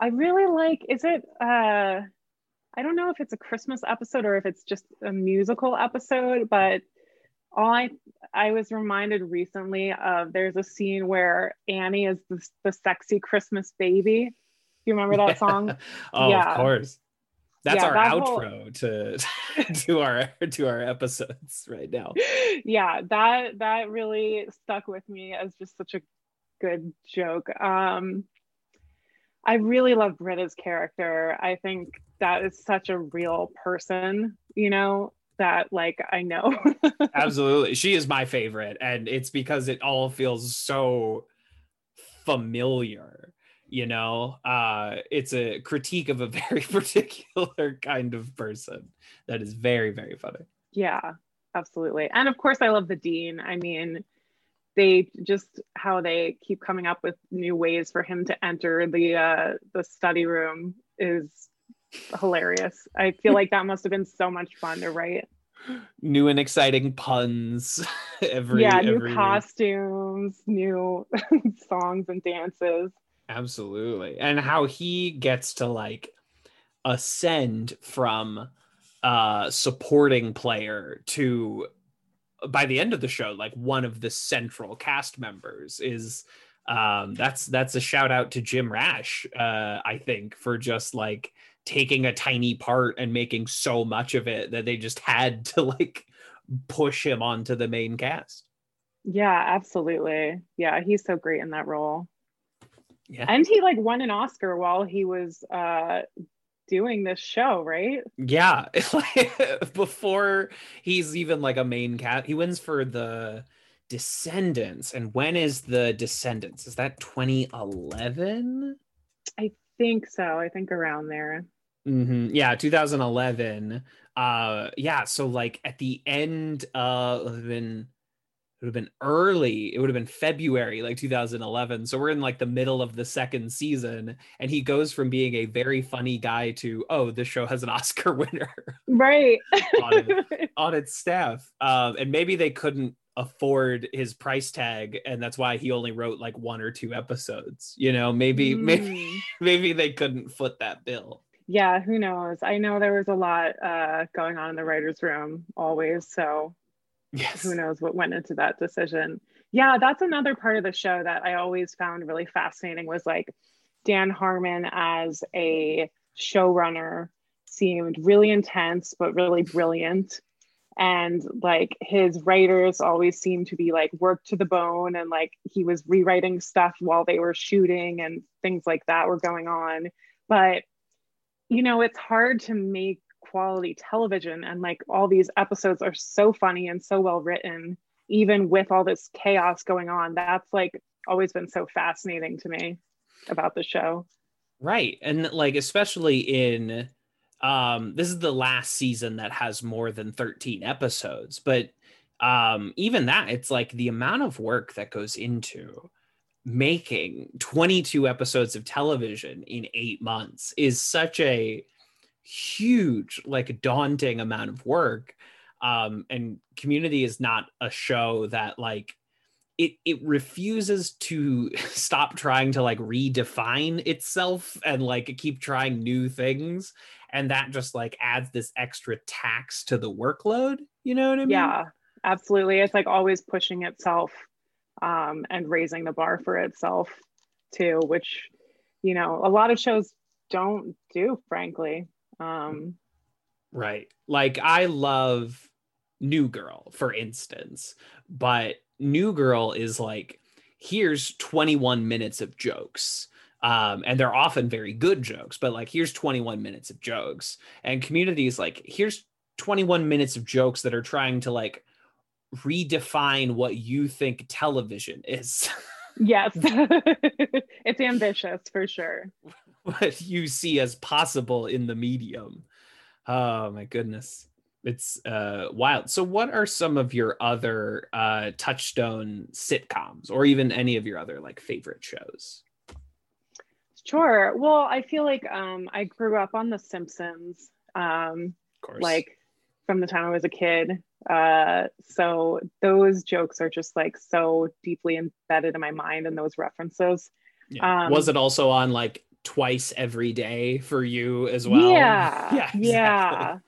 I really like is it uh I don't know if it's a Christmas episode or if it's just a musical episode, but all I I was reminded recently of there's a scene where Annie is the, the sexy Christmas baby. Do you remember that song? oh, Yeah. of course. That's Yeah, our that whole- outro to to our to our episodes right now. yeah, that that really stuck with me as just such a good joke. Um I really love Britta's character. I think that is such a real person, you know, that like I know. Absolutely. She is my favorite. And it's because it all feels so familiar. You know, uh, it's a critique of a very particular kind of person that is very, very funny. yeah, absolutely. And of course I love the dean. I mean, they just how they keep coming up with new ways for him to enter the uh the study room is hilarious. I feel like that must have been so much fun to write. New and exciting puns every yeah, new every week. costumes, new songs and dances. Absolutely. And how he gets to like ascend from uh supporting player to by the end of the show like one of the central cast members is um that's that's a shout out to Jim Rash uh I think for just like taking a tiny part and making so much of it that they just had to like push him onto the main cast. Yeah, absolutely. Yeah, he's so great in that role. Yeah. And he like won an Oscar while he was uh doing this show, right? Yeah, before he's even like a main cat, he wins for the Descendants. And when is the Descendants? Is that 2011? I think so. I think around there. hmm Yeah, 2011. Uh, yeah. So like at the end, uh, it would have been it would have been early. It would have been February, like 2011. So we're in like the middle of the second season, and he goes from being a very funny guy to oh, this show has an Oscar winner Right. on, it, on its staff. Um, and maybe they couldn't afford his price tag, and that's why he only wrote like one or two episodes. You know, maybe maybe Mm. maybe they couldn't foot that bill. Yeah, who knows? I know there was a lot uh, going on in the writer's room always. So Yes. who knows what went into that decision yeah that's another part of the show that i always found really fascinating was like dan harmon as a showrunner seemed really intense but really brilliant and like his writers always seemed to be like worked to the bone and like he was rewriting stuff while they were shooting and things like that were going on. But you know it's hard to make quality television and like all these episodes are so funny and so well written even with all this chaos going on. That's like always been so fascinating to me about the show. Right. And like especially in um this is the last season that has more than 13 episodes, but um even that it's like the amount of work that goes into making 22 episodes of television in 8 months is such a huge like daunting amount of work. Um and community is not a show that like it it refuses to stop trying to like redefine itself and like keep trying new things and that just like adds this extra tax to the workload you know what i mean? Yeah absolutely. It's like always pushing itself um, and raising the bar for itself too which you know a lot of shows don't do frankly. Um, right. Like i love new girl for instance but new girl is like here's 21 minutes of jokes um, and they're often very good jokes but like here's 21 minutes of jokes. And community is like here's 21 minutes of jokes that are trying to like redefine what you think television is. Yes. It's ambitious for sure. What you see as possible in the medium. Oh my goodness. It's uh wild. So what are some of your other uh touchstone sitcoms or even any of your other like favorite shows Sure. Well, I feel like um, I grew up on The Simpsons, um, of course like from the time I was a kid. Uh, so those jokes are just like so deeply embedded in my mind and those references. yeah. um, was it also on like twice every day for you as well Yeah. yeah exactly. Yeah.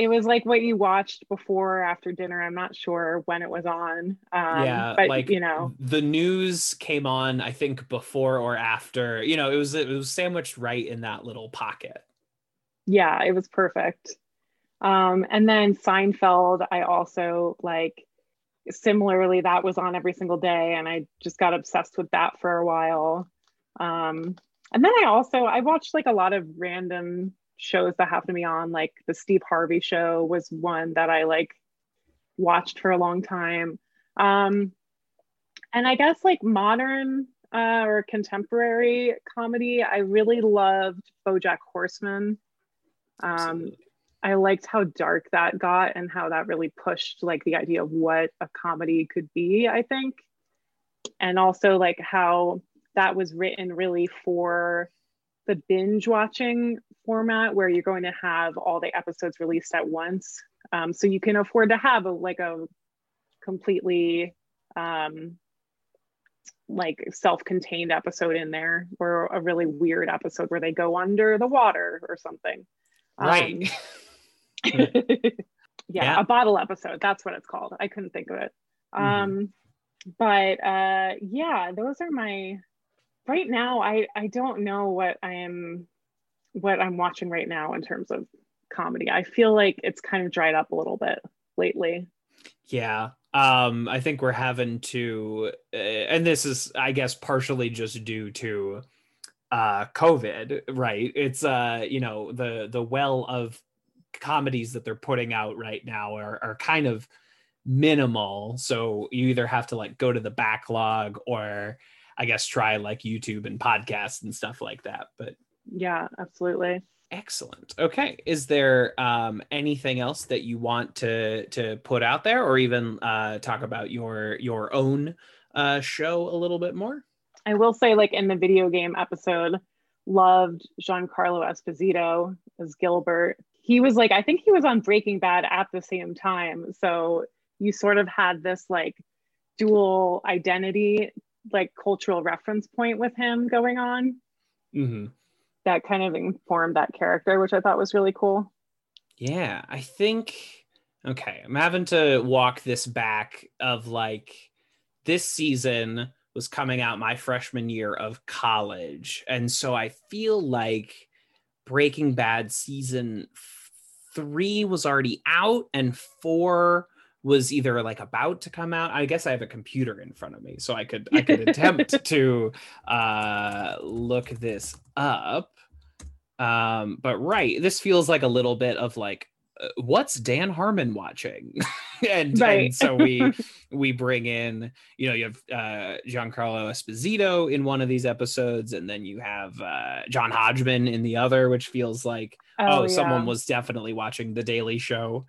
It was like what you watched before or after dinner. I'm not sure when it was on. Um, yeah but like you know, the news came on i think before or after you know it was it was sandwiched right in that little pocket yeah, it was perfect. Um, and then Seinfeld, I also like similarly that was on every single day, and I just got obsessed with that for a while. Um, and then I also I watched like a lot of random shows that happened to be on, like the Steve Harvey show was one that I like watched for a long time. Um, and I guess like modern uh, or contemporary comedy, I really loved BoJack Horseman. Um, I liked how dark that got and how that really pushed like the idea of what a comedy could be, I think. And also like how that was written really for the binge watching format where you're going to have all the episodes released at once. Um, so you can afford to have a, like a completely um, like self-contained episode in there or a really weird episode where they go under the water or something. right Um, yeah, Yeah. a bottle episode. That's what it's called. I couldn't think of it. Mhm. Um, but uh, yeah, those are my. Right now, I I don't know what I am, what I'm watching right now in terms of comedy. I feel like it's kind of dried up a little bit lately. Yeah. Um, I think we're having to, uh, and this is, I guess, partially just due to uh COVID, right? It's uh, you know, the the well of comedies that they're putting out right now are are kind of minimal. So you either have to like go to the backlog or I guess try like YouTube and podcasts and stuff like that. But Yeah, absolutely. Excellent. Okay. Is there um, anything else that you want to to put out there, or even uh, talk about your your own uh, show a little bit more? I will say, like in the video game episode, loved Giancarlo Esposito as Gilbert. He was like, I think he was on Breaking Bad at the same time. So you sort of had this like dual identity, like cultural reference point with him going on Mm-hmm. that kind of informed that character, which I thought was really cool. Yeah, I think okay, I'm having to walk this back of like this season was coming out my freshman year of college. And so I feel like Breaking Bad season 3 was already out and 4 was either like about to come out. I guess I have a computer in front of me so I could I could attempt to uh look this up. Um, but right, this feels like a little bit of like, uh, what's Dan Harmon watching? and, Right. and so we we bring in, you know, you have uh, Giancarlo Esposito in one of these episodes, and then you have uh, John Hodgman in the other, which feels like oh, someone yeah. was definitely watching The Daily Show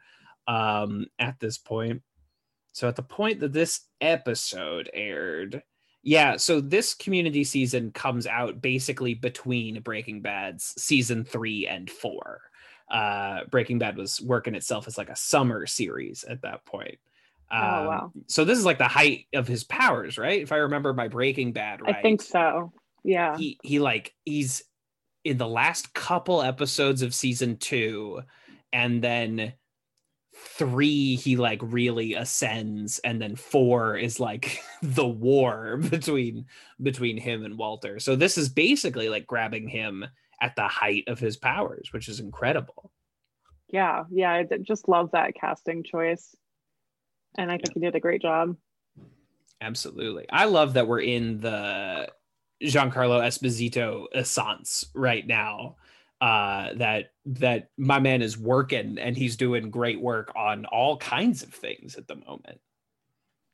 um, at this point. So at the point that this episode aired, yeah, so this community season comes out basically between Breaking Bad's season three and four. Uh, Breaking Bad was working itself as like a summer series at that point. Um, Oh, wow. So this is like the height of his powers, right? If I remember my Breaking Bad right I think so. Yeah. he he like he's in the last couple episodes of season two and then three he like really ascends and then four is like the war between between him and walter so this is basically like grabbing him at the height of his powers which is incredible Yeah. Yeah. i just love that casting choice. And I think he did a great job. Absolutely. I love that we're in the Giancarlo Esposito essence right now. Uh, that that my man is working and he's doing great work on all kinds of things at the moment.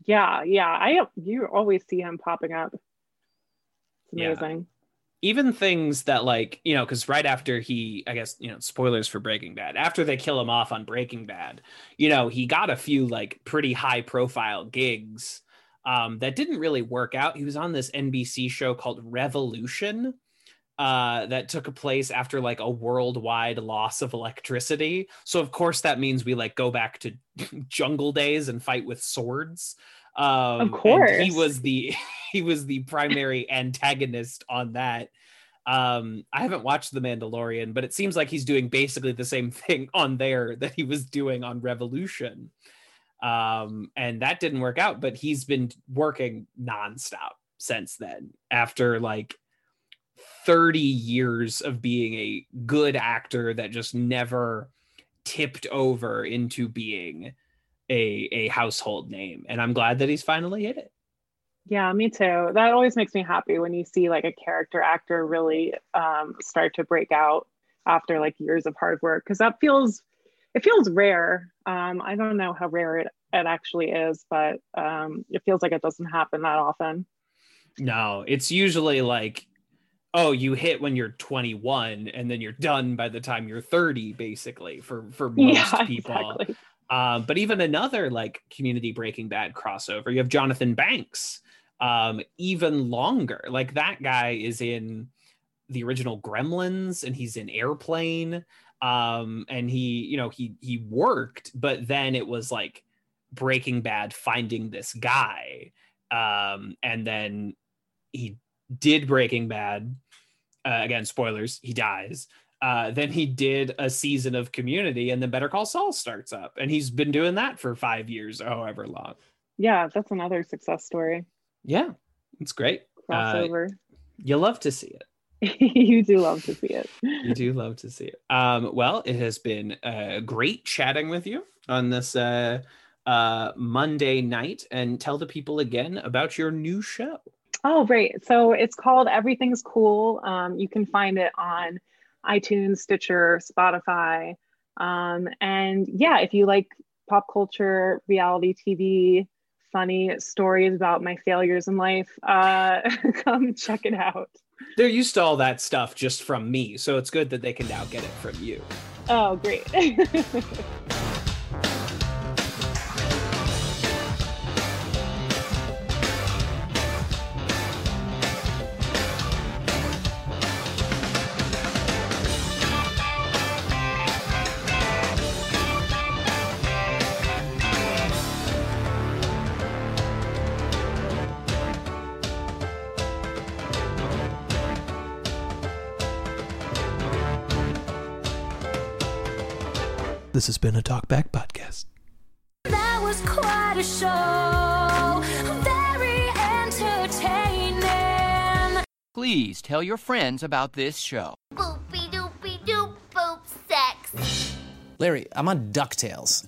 Yeah. Yeah. I you always see him popping up. It's Yeah. amazing. Even things that like, you know, because right after he, I guess, you know, spoilers for Breaking Bad, after they kill him off on Breaking Bad, you know, he got a few like pretty high profile gigs um, that didn't really work out. He was on this NBC show called Revolution uh, that took place after like a worldwide loss of electricity. So of course that means we like go back to jungle days and fight with swords. Um, and course. he was the he was the primary antagonist on that. Um, I haven't watched The Mandalorian, but it seems like he's doing basically the same thing on there that he was doing on Revolution. Um, and that didn't work out, but he's been working nonstop since then after like 30 years of being a good actor that just never tipped over into being a a household name and i'm glad that he's finally hit it Yeah, me too. That always makes me happy when you see like a character actor really um, start to break out after like years of hard work because that feels it feels rare. Um, I don't know how rare it, it actually is, but um, it feels like it doesn't happen that often. no it's usually like oh you hit when you're 21 and then you're done by the time you're 30 basically for for most yeah, people exactly. Um, but even another like community Breaking Bad crossover, you have Jonathan Banks, um, even longer. Like that guy is in the original Gremlins and he's in Airplane. Um, and he, you know, he he worked, but then it was like Breaking Bad finding this guy. Um, and then he did Breaking Bad. Uh, again, spoilers, he dies uh, then he did a season of Community, and then Better Call Saul starts up, and he's been doing that for five years, or however long. Yeah, that's another success story. Yeah, it's great. Uh, Crossover. you love to see it. you do love to see it. You do love to see it. Um, well, it has been uh, great chatting with you on this uh, uh, Monday night, and tell the people again about your new show. Oh, right. So it's called Everything's Cool. Um, you can find it on iTunes, Stitcher, Spotify. Um, and yeah, if you like pop culture, reality TV, funny stories about my failures in life, uh, come check it out. They're used to all that stuff just from me, so it's good that they can now get it from you. Oh, great. This has been a Talkback Podcast. That was quite a show. Very entertaining. Please tell your friends about this show. Boopy doopy doop boop sex. Larry, I'm on DuckTales.